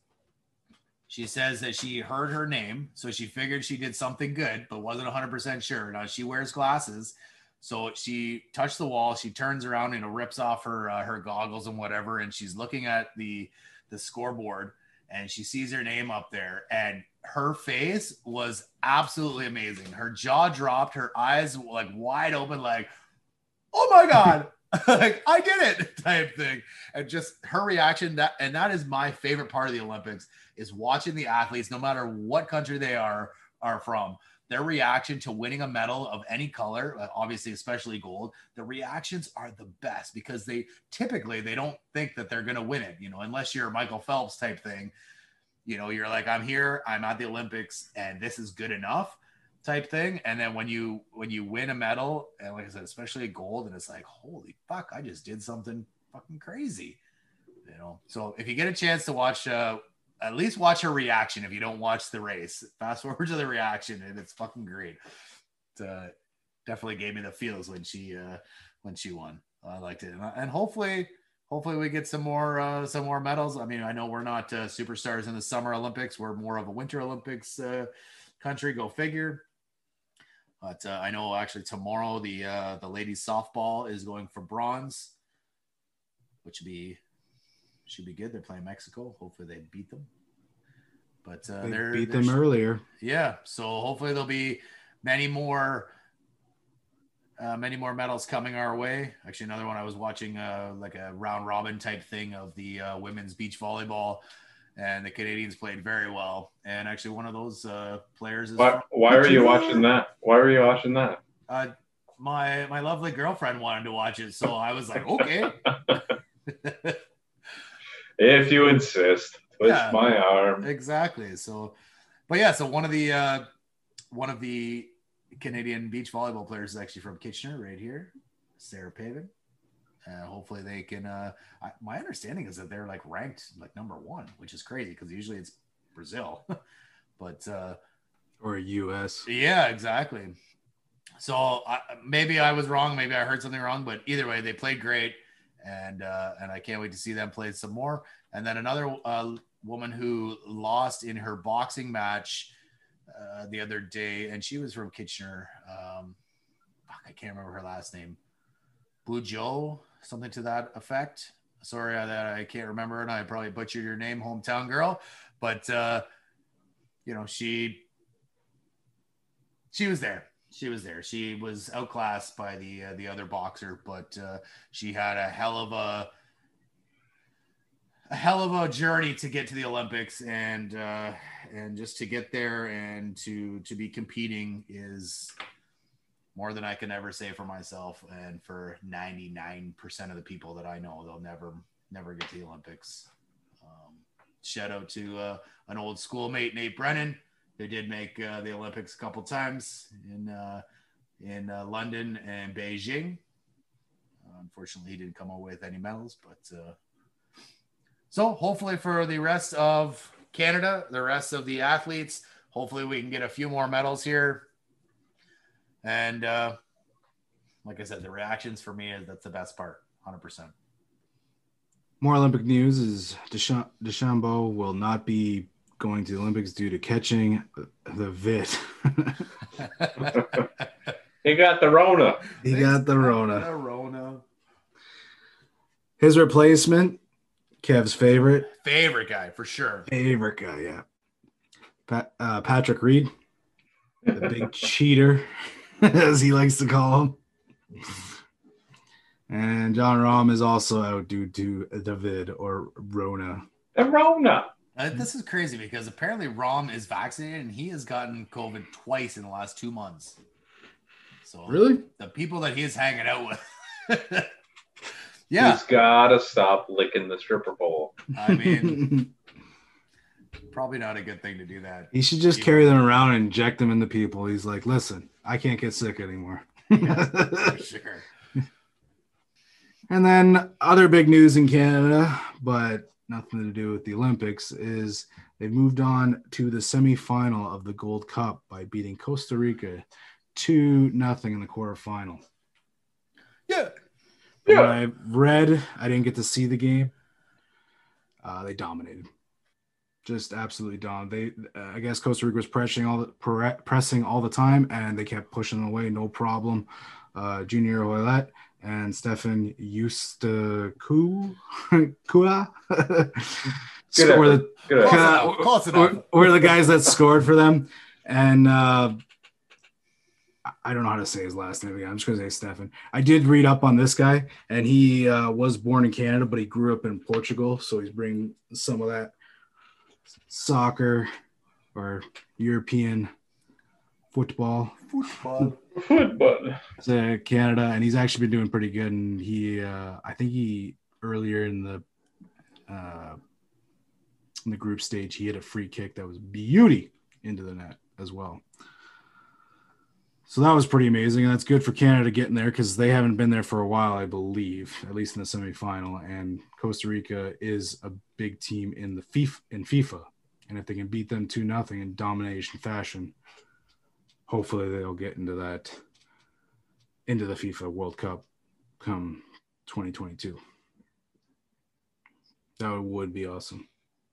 she says that she heard her name. So she figured she did something good, but wasn't 100% sure. Now she wears glasses. So she touched the wall. She turns around and rips off her uh, her goggles and whatever, and she's looking at the the scoreboard, and she sees her name up there, and her face was absolutely amazing. Her jaw dropped, her eyes like wide open, like, "Oh my god!" like I did it type thing, and just her reaction. That and that is my favorite part of the Olympics is watching the athletes, no matter what country they are are from their reaction to winning a medal of any color, uh, obviously especially gold, the reactions are the best because they typically they don't think that they're going to win it, you know, unless you're Michael Phelps type thing. you know, you're like, I'm here, I'm at the Olympics, and this is good enough type thing. And then when you when you win a medal, and like I said, especially a gold, and it's like, holy fuck, I just did something fucking crazy. You know, so if you get a chance to watch uh at least watch her reaction if you don't watch the race. Fast forward to the reaction, and it's fucking great. It, uh, definitely gave me the feels when she uh when she won. I liked it, and, and hopefully hopefully we get some more uh, some more medals. I mean, I know we're not uh, superstars in the Summer Olympics; we're more of a Winter Olympics uh, country. Go figure. But uh, I know actually tomorrow the uh, the ladies softball is going for bronze, which would be should be good. They're playing Mexico. Hopefully they beat them. But uh, They they're beat them earlier. yeah. So hopefully there'll be many more, uh, many more medals coming our way. Actually, another one I was watching, uh, like a round robin type thing of the uh, women's beach volleyball, and the Canadians played very well. And actually, one of those uh, players is Why, why were you watching that? Why are you watching that? uh, my my lovely girlfriend wanted to watch it, so I was like, okay. If you insist, twist Yeah. my arm. exactly. So, but yeah, so one of the uh, one of the Canadian beach volleyball players is actually from Kitchener, right here, Sarah Pavan. Uh, hopefully they can. Uh, I, my understanding is that they're like ranked like number one, which is crazy because usually it's Brazil. but uh, Or US. yeah, exactly. So I, maybe I was wrong. Maybe I heard something wrong. But either way, they played great, and uh, and I can't wait to see them play some more. And then another uh, woman who lost in her boxing match uh, the other day, and she was from Kitchener. Um, fuck, I can't remember her last name. Blue Joe, something to that effect. Sorry that I can't remember, and I probably butchered your name, hometown girl. But uh, you know, she she was there. She was there. She was outclassed by the uh, the other boxer, but uh, she had a hell of a a hell of a journey to get to the Olympics, and uh, and just to get there and to to be competing is more than I can ever say for myself, and for ninety nine percent of the people that I know, they'll never never get to the Olympics. Um, shout out to uh, an old schoolmate, Nate Brannen they did make uh, the Olympics a couple times in uh, in uh, London and Beijing. unfortunately, he didn't come away with any medals, but uh, so hopefully for the rest of Canada, the rest of the athletes, hopefully we can get a few more medals here. And uh, like I said, the reactions for me is that's the best part, hundred percent. More Olympic news is Deschamps, DeChambeau will not be going to the Olympics due to catching the VIT. He got the Rona. he got the Rona. The Rona. His replacement, Kev's favorite, Favorite guy for sure. favorite guy, yeah. Pat, uh, Patrick Reed, the big cheater, as he likes to call him. And Jon Rahm is also out due to David or Rona. The Rona. Uh, this is crazy because apparently Rahm is vaccinated and he has gotten COVID twice in the last two months. So Really? the people that he is hanging out with. yeah, He's got to stop licking the stripper pole. I mean, probably not a good thing to do that. he should just carry them around and inject them into people. He's like, listen, I can't get sick anymore. For sure. And then other big news in Canada, but nothing to do with the Olympics, is they've moved on to the semifinal of the Gold Cup by beating Costa Rica two nothing in the quarterfinal. Yeah. Yeah. What I read, I didn't get to see the game. Uh, they dominated, just absolutely dominated. They, uh, I guess Costa Rica was pressing all the pre- pressing all the time, and they kept pushing away, no problem. Uh, Junior Hoilett and Stefan Eustaku Kua score the Good. Close enough. Close were, the guys that scored for them. And uh, I- I don't know how to say his last name again. I'm just going to say Stefan. I did read up on this guy, and he uh, was born in Canada, but he grew up in Portugal. So he's bringing some of that soccer or European football Football. Football. to Canada, and he's actually been doing pretty good. And he, uh, I think he earlier in the uh, in the group stage. He hit a free kick that was beauty into the net as well. So that was pretty amazing, and that's good for Canada getting there because they haven't been there for a while, I believe, at least in the semifinal. And Costa Rica is a big team in the FIFA in FIFA, and if they can beat them two nothing in domination fashion, hopefully they'll get into that into the FIFA World Cup come 2022. That would be awesome.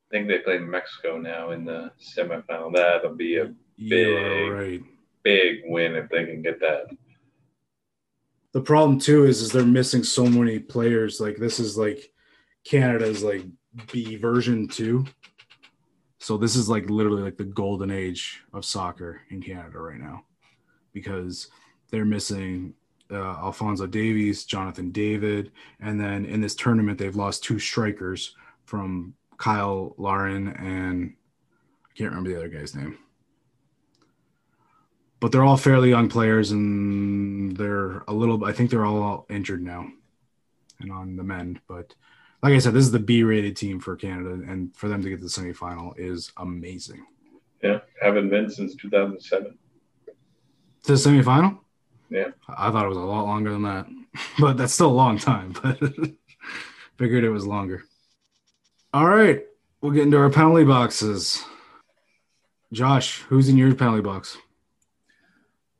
I think they play Mexico now in the semifinal. That'll be a Big. right. big win if they can get that. The problem too is is they're missing so many players. Like this is like Canada's like B version two. So this is like literally like the golden age of soccer in Canada right now, because they're missing uh, Alphonso Davies, Jonathan David, and then in this tournament they've lost two strikers from Cyle Larin and I can't remember the other guy's name. But they're all fairly young players, and they're a little. I think they're all injured now, and on the mend. But like I said, this is the B-rated team for Canada, and for them to get to the semifinal is amazing. Yeah, haven't been since 2007. To the semifinal? Yeah. I thought it was a lot longer than that, but that's still a long time. But figured it was longer. All right, we'll get into our penalty boxes. Josh, who's in your penalty box?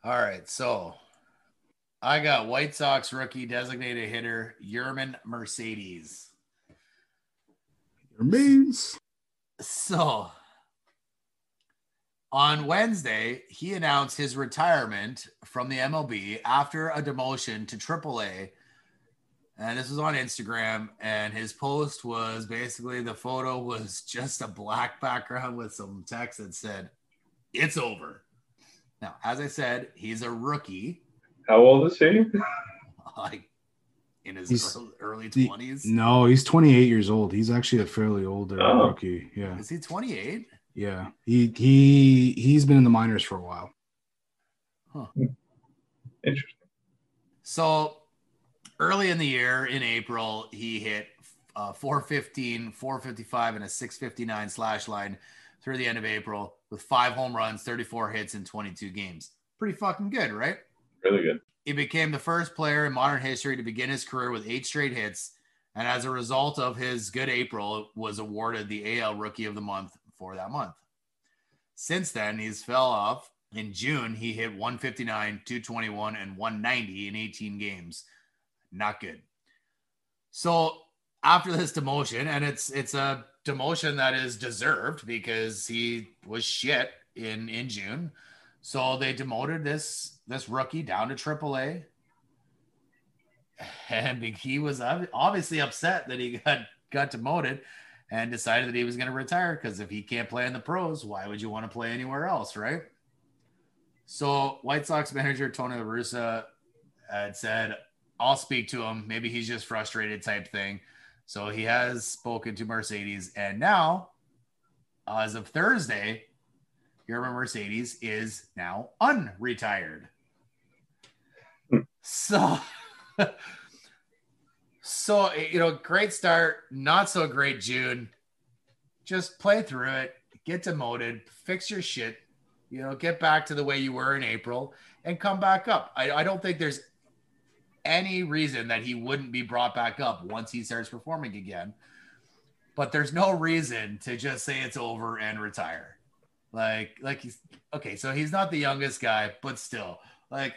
All right, so I got White Sox rookie designated hitter Yermín Mercedes. Your means. So on Wednesday, he announced his retirement from the MLB after a demotion to AAA. And this was on Instagram. And his post was basically the photo was just a black background with some text that said, It's over. Now, as I said, he's a rookie, How old is he? like in his He's- early- early 20s. No, he's 28 years old. He's actually a fairly older Oh. rookie. Yeah. Is he 28? Yeah. He he he's been in the minors for a while. Huh. Interesting. So early in the year, in April, he hit uh, 415, 455, and a 659 slash line through the end of April with five home runs, 34 hits in 22 games. Pretty fucking good, right? Really good. He became the first player in modern history to begin his career with eight straight hits, and as a result of his good April, was awarded the AL Rookie of the Month for that month. Since then, he's fell off. In June, he hit 159, 221, and 190 in 18 games. Not good. So after this demotion, and it's it's a demotion that is deserved because he was shit in in June. So they demoted this this rookie down to AAA, and he was obviously upset that he got got demoted, and decided that he was going to retire because if he can't play in the pros, why would you want to play anywhere else, right? So White Sox manager Tony La Russa had said, "I'll speak to him. Maybe he's just frustrated," type thing. So he has spoken to Mercedes, and now, as of Thursday, German Mercedes is now unretired. so, so you know, great start, not so great June. Just play through it, get demoted, fix your shit, you know, get back to the way you were in April, and come back up. I, I don't think there's any reason that he wouldn't be brought back up once he starts performing again. But there's no reason to just say it's over and retire. Like, like he's okay. So he's not the youngest guy, but still, like,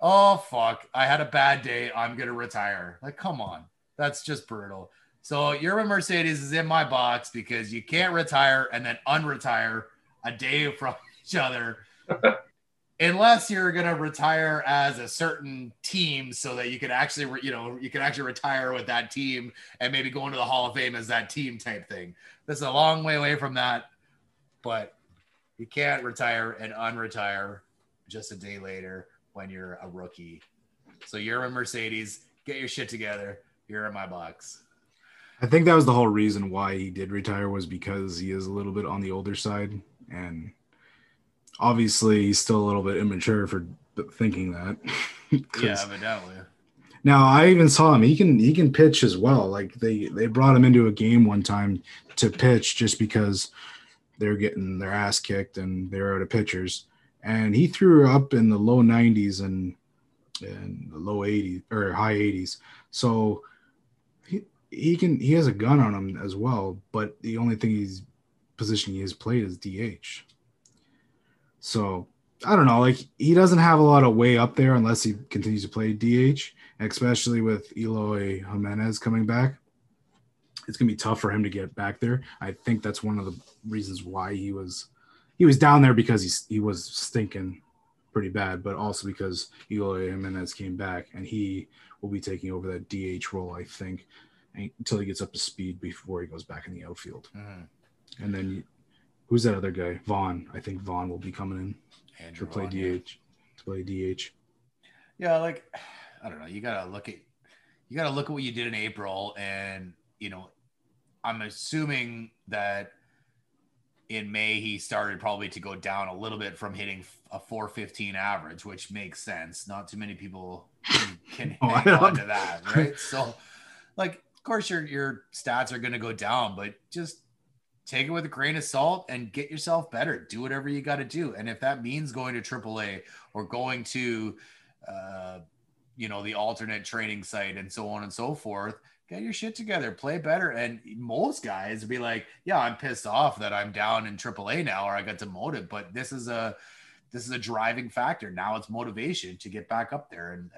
oh fuck, I had a bad day. I'm gonna retire. Like, come on, that's just brutal. So your Mercedes is in my box because you can't retire and then unretire a day from each other unless you're gonna retire as a certain team so that you can actually re- you know you can actually retire with that team and maybe go into the hall of fame as that team type thing this is a long way away from that but you can't retire and unretire just a day later when you're a rookie so you're a mercedes get your shit together you're in my box I think that was the whole reason why he did retire was because he is a little bit on the older side and obviously he's still a little bit immature for thinking that. yeah evidently Now I even saw him. He can he can pitch as well. Like they they brought him into a game one time to pitch just because they're getting their ass kicked and they're out of pitchers. And he threw up in the low 90s and and the low 80s or high 80s. So he he can he has a gun on him as well. But the only thing he's position he has played is DH. So I don't know. Like he doesn't have a lot of way up there unless he continues to play DH, especially with Eloy Jimenez coming back. It's gonna be tough for him to get back there. I think that's one of the reasons why he was he was down there because he's he was stinking pretty bad, but also because Eloy Jimenez came back and he will be taking over that DH role, I think, until he gets up to speed before he goes back in the outfield. Mm-hmm. And then you, who's that other guy? Vaughn. I think Vaughn will be coming in Andrew to play DH. Yeah. To play DH. Yeah, like I don't know. You gotta look at you gotta look at what you did in April, and you know, I'm assuming that in May he started probably to go down a little bit from hitting a 415 average, which makes sense. Not too many people can oh, hang on to that, right? So, like, of course, your your stats are going to go down, but just take it with a grain of salt and get yourself better. Do whatever you got to do. And if that means going to AAA or going to, uh, you know, the alternate training site and so on and so forth, get your shit together, play better. And most guys would be like, yeah, I'm pissed off that I'm down in AAA now or I got demoted, but this is a, this is a driving factor. Now it's motivation to get back up there. And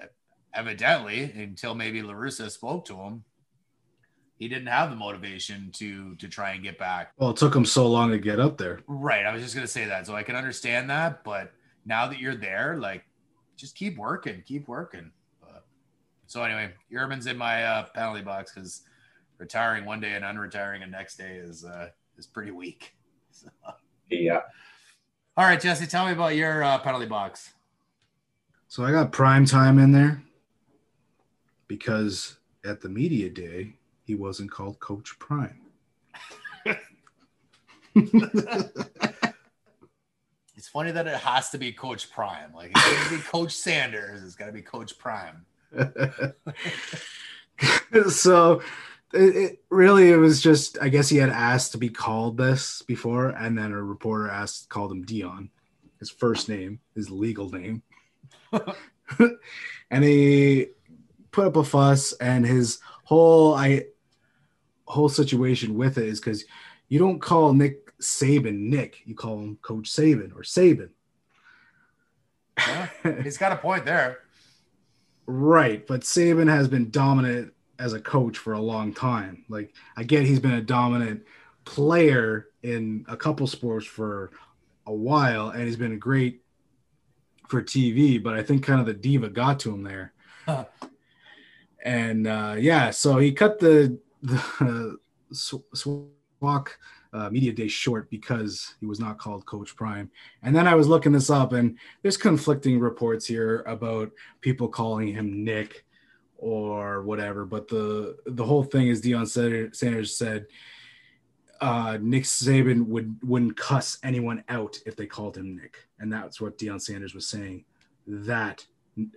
evidently, until maybe La Russa spoke to him, he didn't have the motivation to to try and get back. Well, it took him so long to get up there. Right. I was just gonna say that. So I can understand that, but now that you're there, like just keep working, keep working. But, so anyway, Urban's in my uh, penalty box because retiring one day and unretiring the next day is uh, is pretty weak. So. Yeah. All right, Jesse, tell me about your uh, penalty box. So I got prime time in there because at the media day, he wasn't called Coach Prime. it's funny that it has to be Coach Prime. Like it's going to be Coach Sanders. It's got to be Coach Prime. so it, it, really it was just I guess he had asked to be called this before, and then a reporter asked called him Deion, his first name, his legal name, and he put up a fuss, and his whole I whole situation with it is because you don't call Nick Saban Nick, you call him Coach Saban or Saban. Yeah, he's got a point there. Right, but Saban has been dominant as a coach for a long time. Like I get he's been a dominant player in a couple sports for a while and he's been great for TV, but I think kind of the diva got to him there. Huh. And uh, yeah, so he cut the the SWAC uh, media day short because he was not called Coach Prime. And then I was looking this up, and there's conflicting reports here about people calling him Nick or whatever. But the the whole thing is Deion Sanders said uh, Nick Saban would wouldn't cuss anyone out if they called him Nick, and that's what Deion Sanders was saying. That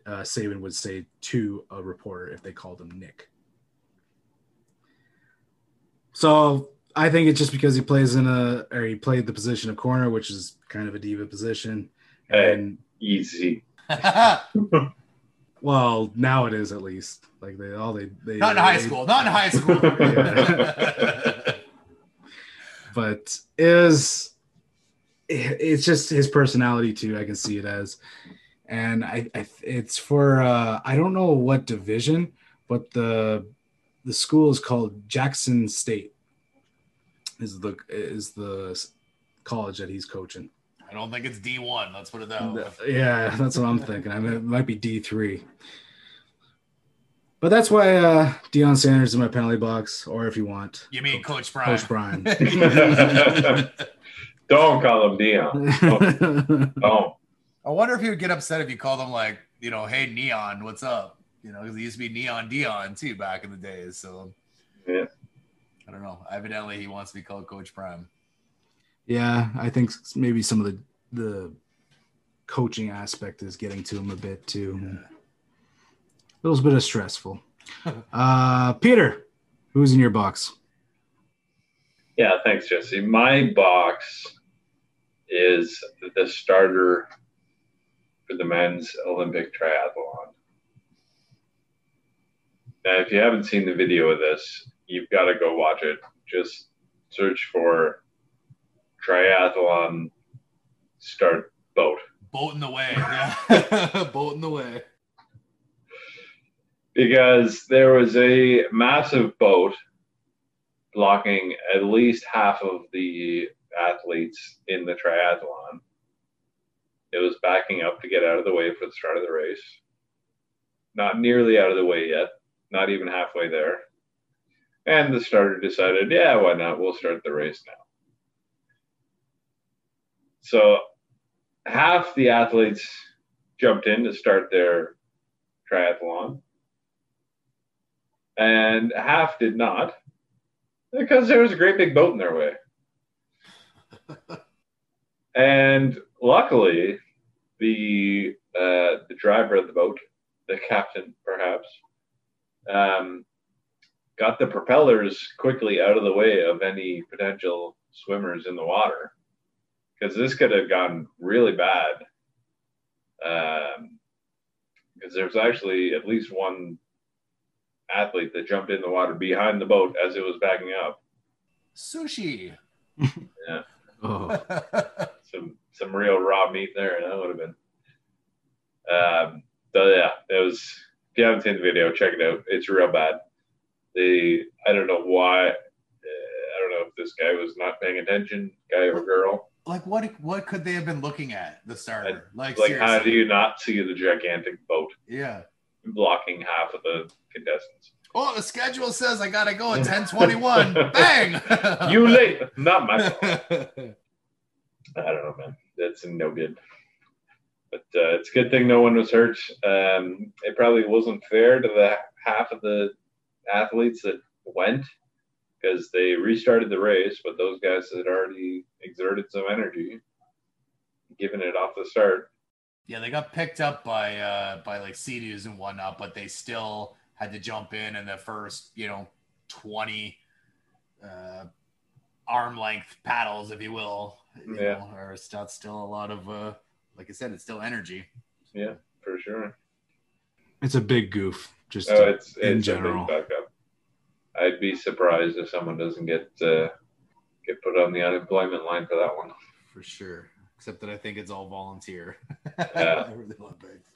uh, Saban would say to a reporter if they called him Nick. So I think it's just because he plays in a or he played the position of corner, which is kind of a diva position. And easy. well, now it is at least. Like they all they they not in they, high school, not in high school. but is it's just his personality too. I can see it as, and I, I it's for uh, I don't know what division, but the the school is called Jackson State. Is the is the college that he's coaching? I don't think it's D one. Let's put it that way. Yeah, that's what I'm thinking. I mean, it might be D three. But that's why uh, Deion Sanders is in my penalty box, or if you want, you mean Coach Brian? Coach Brian. don't call him Deion. Don't. I wonder if he would get upset if you called him like, you know, hey Neon, what's up? you know, because he used to be Neon Deion too back in the days. So yeah, I don't know. Evidently, he wants to be called Coach Prime. Yeah, I think maybe some of the the coaching aspect is getting to him a bit too. Yeah. little bit of stressful. Uh, Peter, who's in your box? Yeah, thanks, Jesse. My box is the starter for the men's Olympic triathlon. Now, if you haven't seen the video of this, you've got to go watch it. Just search for triathlon start boat. Boat in the way. Yeah. Boat in the way. Because there was a massive boat blocking at least half of the athletes in the triathlon. It was backing up to get out of the way for the start of the race. Not nearly out of the way yet, not even halfway there. And the starter decided, yeah, why not? We'll start the race now. So half the athletes jumped in to start their triathlon, and half did not because there was a great big boat in their way. and luckily, the uh, the driver of the boat, the captain perhaps, um, got the propellers quickly out of the way of any potential swimmers in the water because this could have gone really bad. Um, because there's actually at least one athlete that jumped in the water behind the boat as it was backing up. Sushi. Yeah. Oh, some some real raw meat there. and That would have been. Um, so yeah, it was. If you haven't seen the video, check it out. It's real bad. The I don't know why. Uh, I don't know if this guy was not paying attention, guy or girl. like what what could they have been looking at the starter? Like, Like, seriously. how do you not see the gigantic boat yeah. blocking half of the contestants? Oh, the schedule says I gotta go at 1021. Bang! You late? Not my. fault. I don't know, man. That's no good. But uh, it's a good thing no one was hurt. Um, it probably wasn't fair to the half of the athletes that went because they restarted the race, but those guys had already exerted some energy, giving it off the start. Yeah, they got picked up by uh by like CDs and whatnot, but they still had to jump in in the first, you know, 20 uh arm length paddles, if you will. You Yeah. know, or it's that's still a lot of uh like I said, it's still energy. Yeah, for sure. it's a big goof. Just Oh, it's in it's general. a big backup. I'd be surprised if someone doesn't get uh, get put on the unemployment line for that one. For sure. Except that I think it's all volunteer. Yeah. Everything Olympics.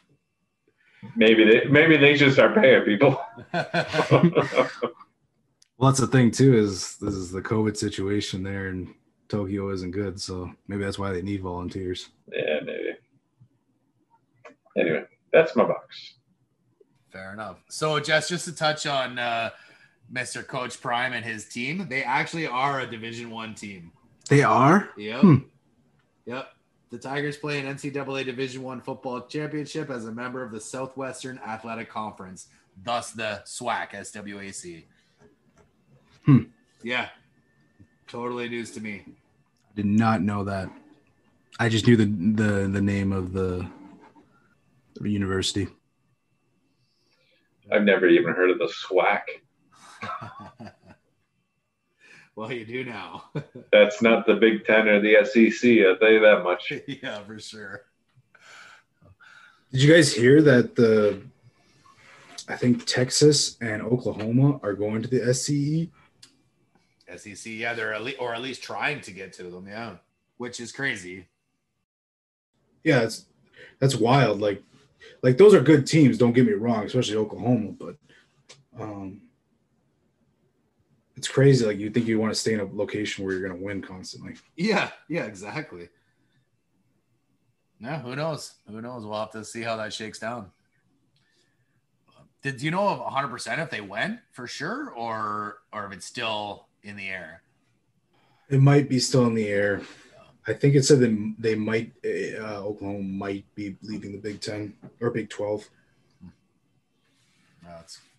Maybe they maybe they should start paying people. Well, that's the thing too. Is this is the COVID situation there, and Tokyo isn't good, so maybe that's why they need volunteers. yeah, maybe. Anyway, that's my box. Fair enough. So, Jess, just to touch on uh, Mr. Coach Prime and his team, they actually are a Division One team. They are. Yep. Hmm. Yep. The Tigers play an NCAA Division One football championship as a member of the Southwestern Athletic Conference, thus the SWAC, SWAC. Hmm. Yeah. Totally news to me. I did not know that. I just knew the the the name of the, the university. I've never even heard of the SWAC. well, you do now. That's not the Big Ten or the SEC. I'll tell you that much. yeah, for sure. Did you guys hear that the I think Texas and Oklahoma are going to the? SCE? SEC, yeah, they're at least, or at least trying to get to them, yeah, which is crazy. Yeah, it's that's wild. Like like those are good teams, don't get me wrong, especially Oklahoma, but um it's crazy. Like you think you want to stay in a location where you're gonna win constantly. Yeah, yeah, exactly. No, who knows? Who knows? We'll have to see how that shakes down. Did you know of 100% if they went for sure, or or if it's still in the air? It might be still in the air. I think it said that they might uh, Oklahoma might be leaving the Big Ten or Big Twelve. It's wild.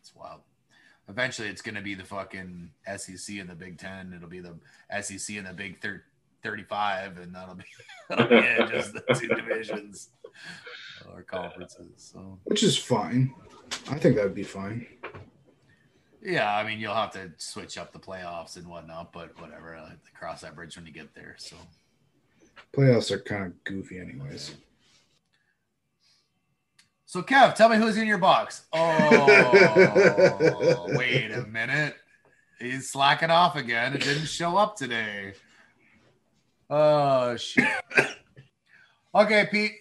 Eventually, it's going to be the fucking SEC and the Big Ten. It'll be the SEC and the Big thir- 35, and that'll be, that'll be it. Just the two divisions. or conferences. So which is fine. I think that would be fine. yeah, I mean you'll have to switch up the playoffs and whatnot, but whatever. I like to cross that bridge when you get there. So Playoffs are kind of goofy, anyways. So Kev, tell me who's in your box. Oh, wait a minute. He's slacking off again. It didn't show up today. Oh shit. Okay, Pete.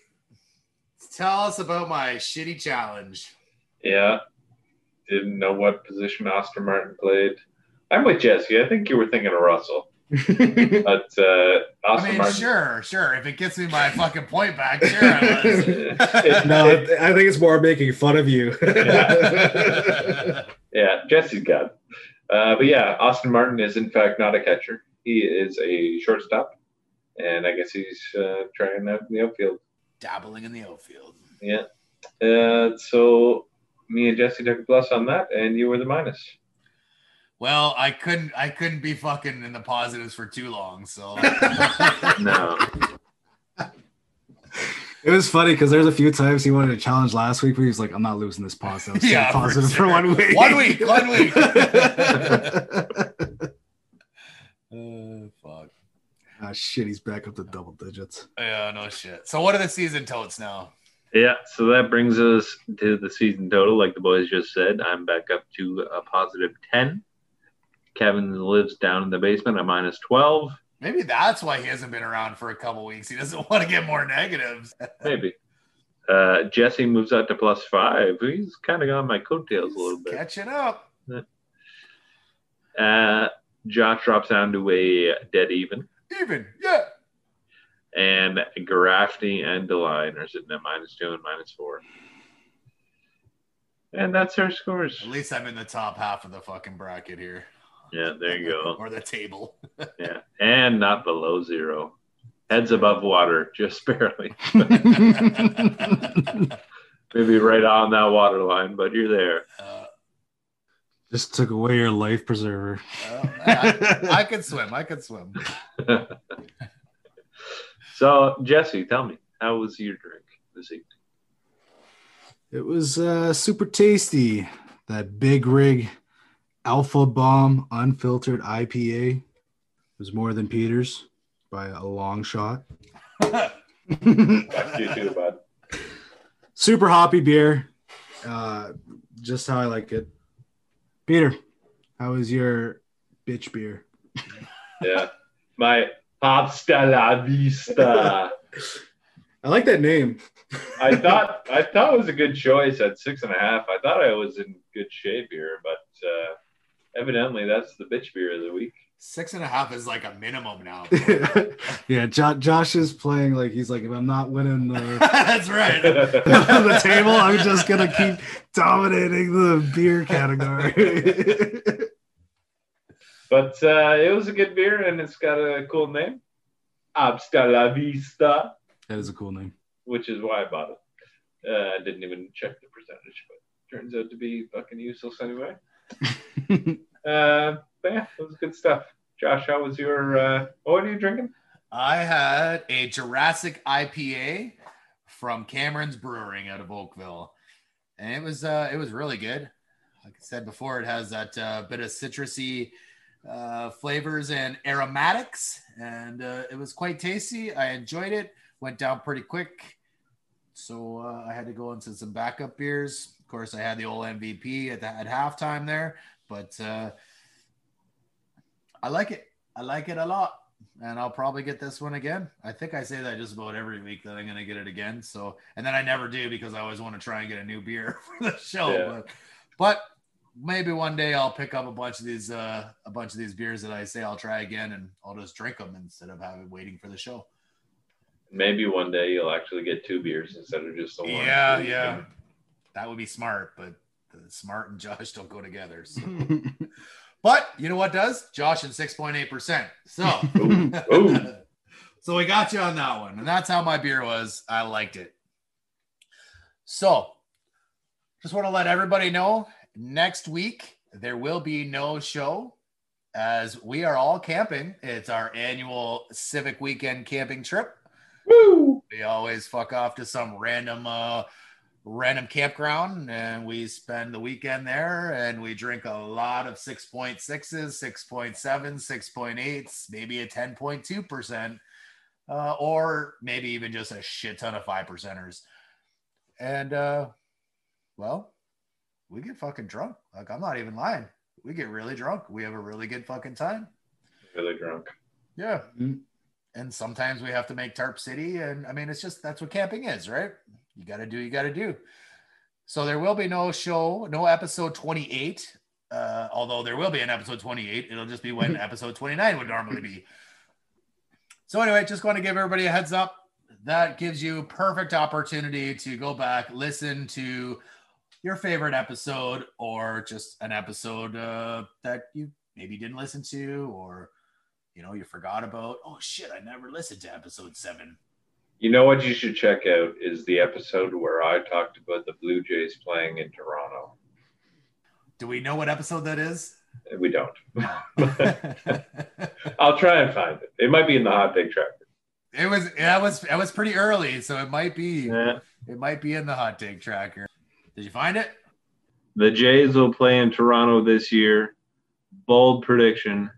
Tell us about my shitty challenge. Yeah. Didn't know what position Austin Martin played. I'm with Jesse. I think you were thinking of Russell. But uh, I mean, Martin. sure, sure. If it gets me my fucking point back, sure. I was. no, I think it's more making fun of you. Yeah, Jesse's got. Uh, but yeah, Austin Martin is in fact not a catcher. He is a shortstop. And I guess he's uh, trying out in the outfield. Dabbling in the outfield. Yeah. Uh, so me and Jesse took a plus on that, and you were the minus. Well, I couldn't. I couldn't be fucking in the positives for too long. So No. It was funny because there's a few times he wanted to challenge last week, but he was like, "I'm not losing this positive. Stay Yeah, for positive for, sure. one week. One week, one week. uh, fuck. ah, shit, he's back up to double digits. Yeah, no shit. So what are the season totes now? Yeah, so that brings us to the season total. Like the boys just said, I'm back up to a positive 10. Kevin lives down in the basement at minus 12. Maybe that's why he hasn't been around for a couple weeks. He doesn't want to get more negatives. Maybe. Uh, Jesse moves out to plus five. He's kind of on my coattails a little bit. Catching up. Uh, Josh drops down to a dead even. Even, yeah. And Grafty and Deline are sitting at minus two and minus four. And that's our scores. At least I'm in the top half of the fucking bracket here. Yeah, there you go. or the table. Yeah. And not below zero. Heads above water, just barely. Maybe right on that water line, but you're there. Uh, Just took away your life preserver. well, I, I could swim. I could swim. So, Jesse, tell me, how was your drink this evening? It was uh, super tasty. That big rig Alpha Bomb unfiltered IPA It was more than Peter's by a long shot. You too, bud. super hoppy beer. Uh, just how I like it. Peter, how was your bitch beer? Yeah. My pasta la vista. I like that name. I thought I thought it was a good choice at six and a half. I thought I was in good shape here, but uh, evidently that's the bitch beer of the week. Six and a half is like a minimum now. yeah, jo- Josh is playing like he's like, if I'm not winning the, That's right. the table, I'm just gonna keep dominating the beer category. But uh, it was a good beer, and it's got a cool name, Hasta la Vista, that is a cool name. which is why I bought it. Uh, I didn't even check the percentage, but turns out to be fucking useless anyway. Uh, yeah, it was good stuff. Josh, how was your? Uh, what are you drinking? I had a Jurassic IPA from Cameron's Brewing out of Oakville, and it was uh, it was really good. Like I said before, it has that uh, bit of citrusy uh, flavors and aromatics, and uh, it was quite tasty. I enjoyed it. Went down pretty quick, so uh, I had to go into some backup beers. Of course, I had the old MVP at, the, at halftime there, but uh, I like it. I like it a lot and I'll probably get this one again. I think I say that just about every week that I'm going to get it again. So, and then I never do because I always want to try and get a new beer for the show. Yeah. But, but maybe one day I'll pick up a bunch of these, uh, a bunch of these beers that I say I'll try again, and I'll just drink them instead of having waiting for the show. Maybe one day you'll actually get two beers instead of just the one. Yeah, yeah, that would be smart. But the smart and Josh don't go together. So. But you know what does? Josh and six point eight percent. So. Ooh, ooh. so we got you on that one. And that's how my beer was. I liked it. So just want to let everybody know next week there will be no show as we are all camping. It's our annual Civic Weekend camping trip. Woo! We always fuck off to some random uh random campground and we spend the weekend there and we drink a lot of 6.6s, 6.7, 6.8s, maybe a 10.2%, uh, or maybe even just a shit ton of five percenters. And uh well, we get fucking drunk. Like I'm not even lying. We get really drunk. We have a really good fucking time. Really drunk. Yeah. Mhm. And sometimes we have to make Tarp City. And I mean, it's just that's what camping is, right? You got to do, you got to do. So there will be no show, no episode 28. Uh, although there will be an episode 28, it'll just be when episode 29 would normally be. So, anyway, just want to give everybody a heads up. That gives you perfect opportunity to go back, listen to your favorite episode, or just an episode uh, that you maybe didn't listen to, or you know, you forgot about, oh shit, I never listened to episode seven. You know what you should check out is the episode where I talked about the Blue Jays playing in Toronto. Do we know what episode that is? We don't. I'll try and find it. It might be in the hot take tracker. it was that was that was pretty early, so it might be Yeah. it might be in the hot take tracker. Did you find it? The Jays will play in Toronto this year. Bold prediction,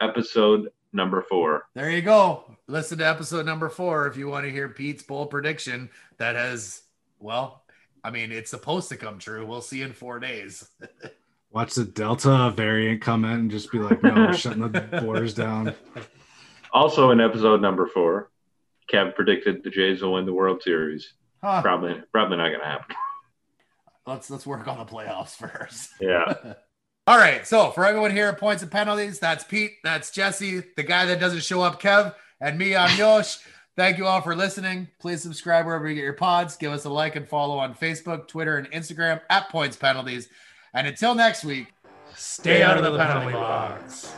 episode number four. There you go. Listen to episode number four if you want to hear Pete's bold prediction that has well, I mean, it's supposed to come true. We'll see in four days. Watch the Delta variant come in and just be like, no, we're shutting the borders down. Also in episode number four, Kev predicted the Jays will win the World Series. Huh. Probably, probably not going to happen. Let's let's work on the playoffs first. Yeah. All right. So for everyone here at Points and Penalties, that's Pete, that's Jesse, the guy that doesn't show up, Kev, and me, I'm Yosh. Thank you all for listening. Please subscribe wherever you get your pods. Give us a like and follow on Facebook, Twitter, and Instagram at Points Penalties. And until next week, stay out of the penalty box.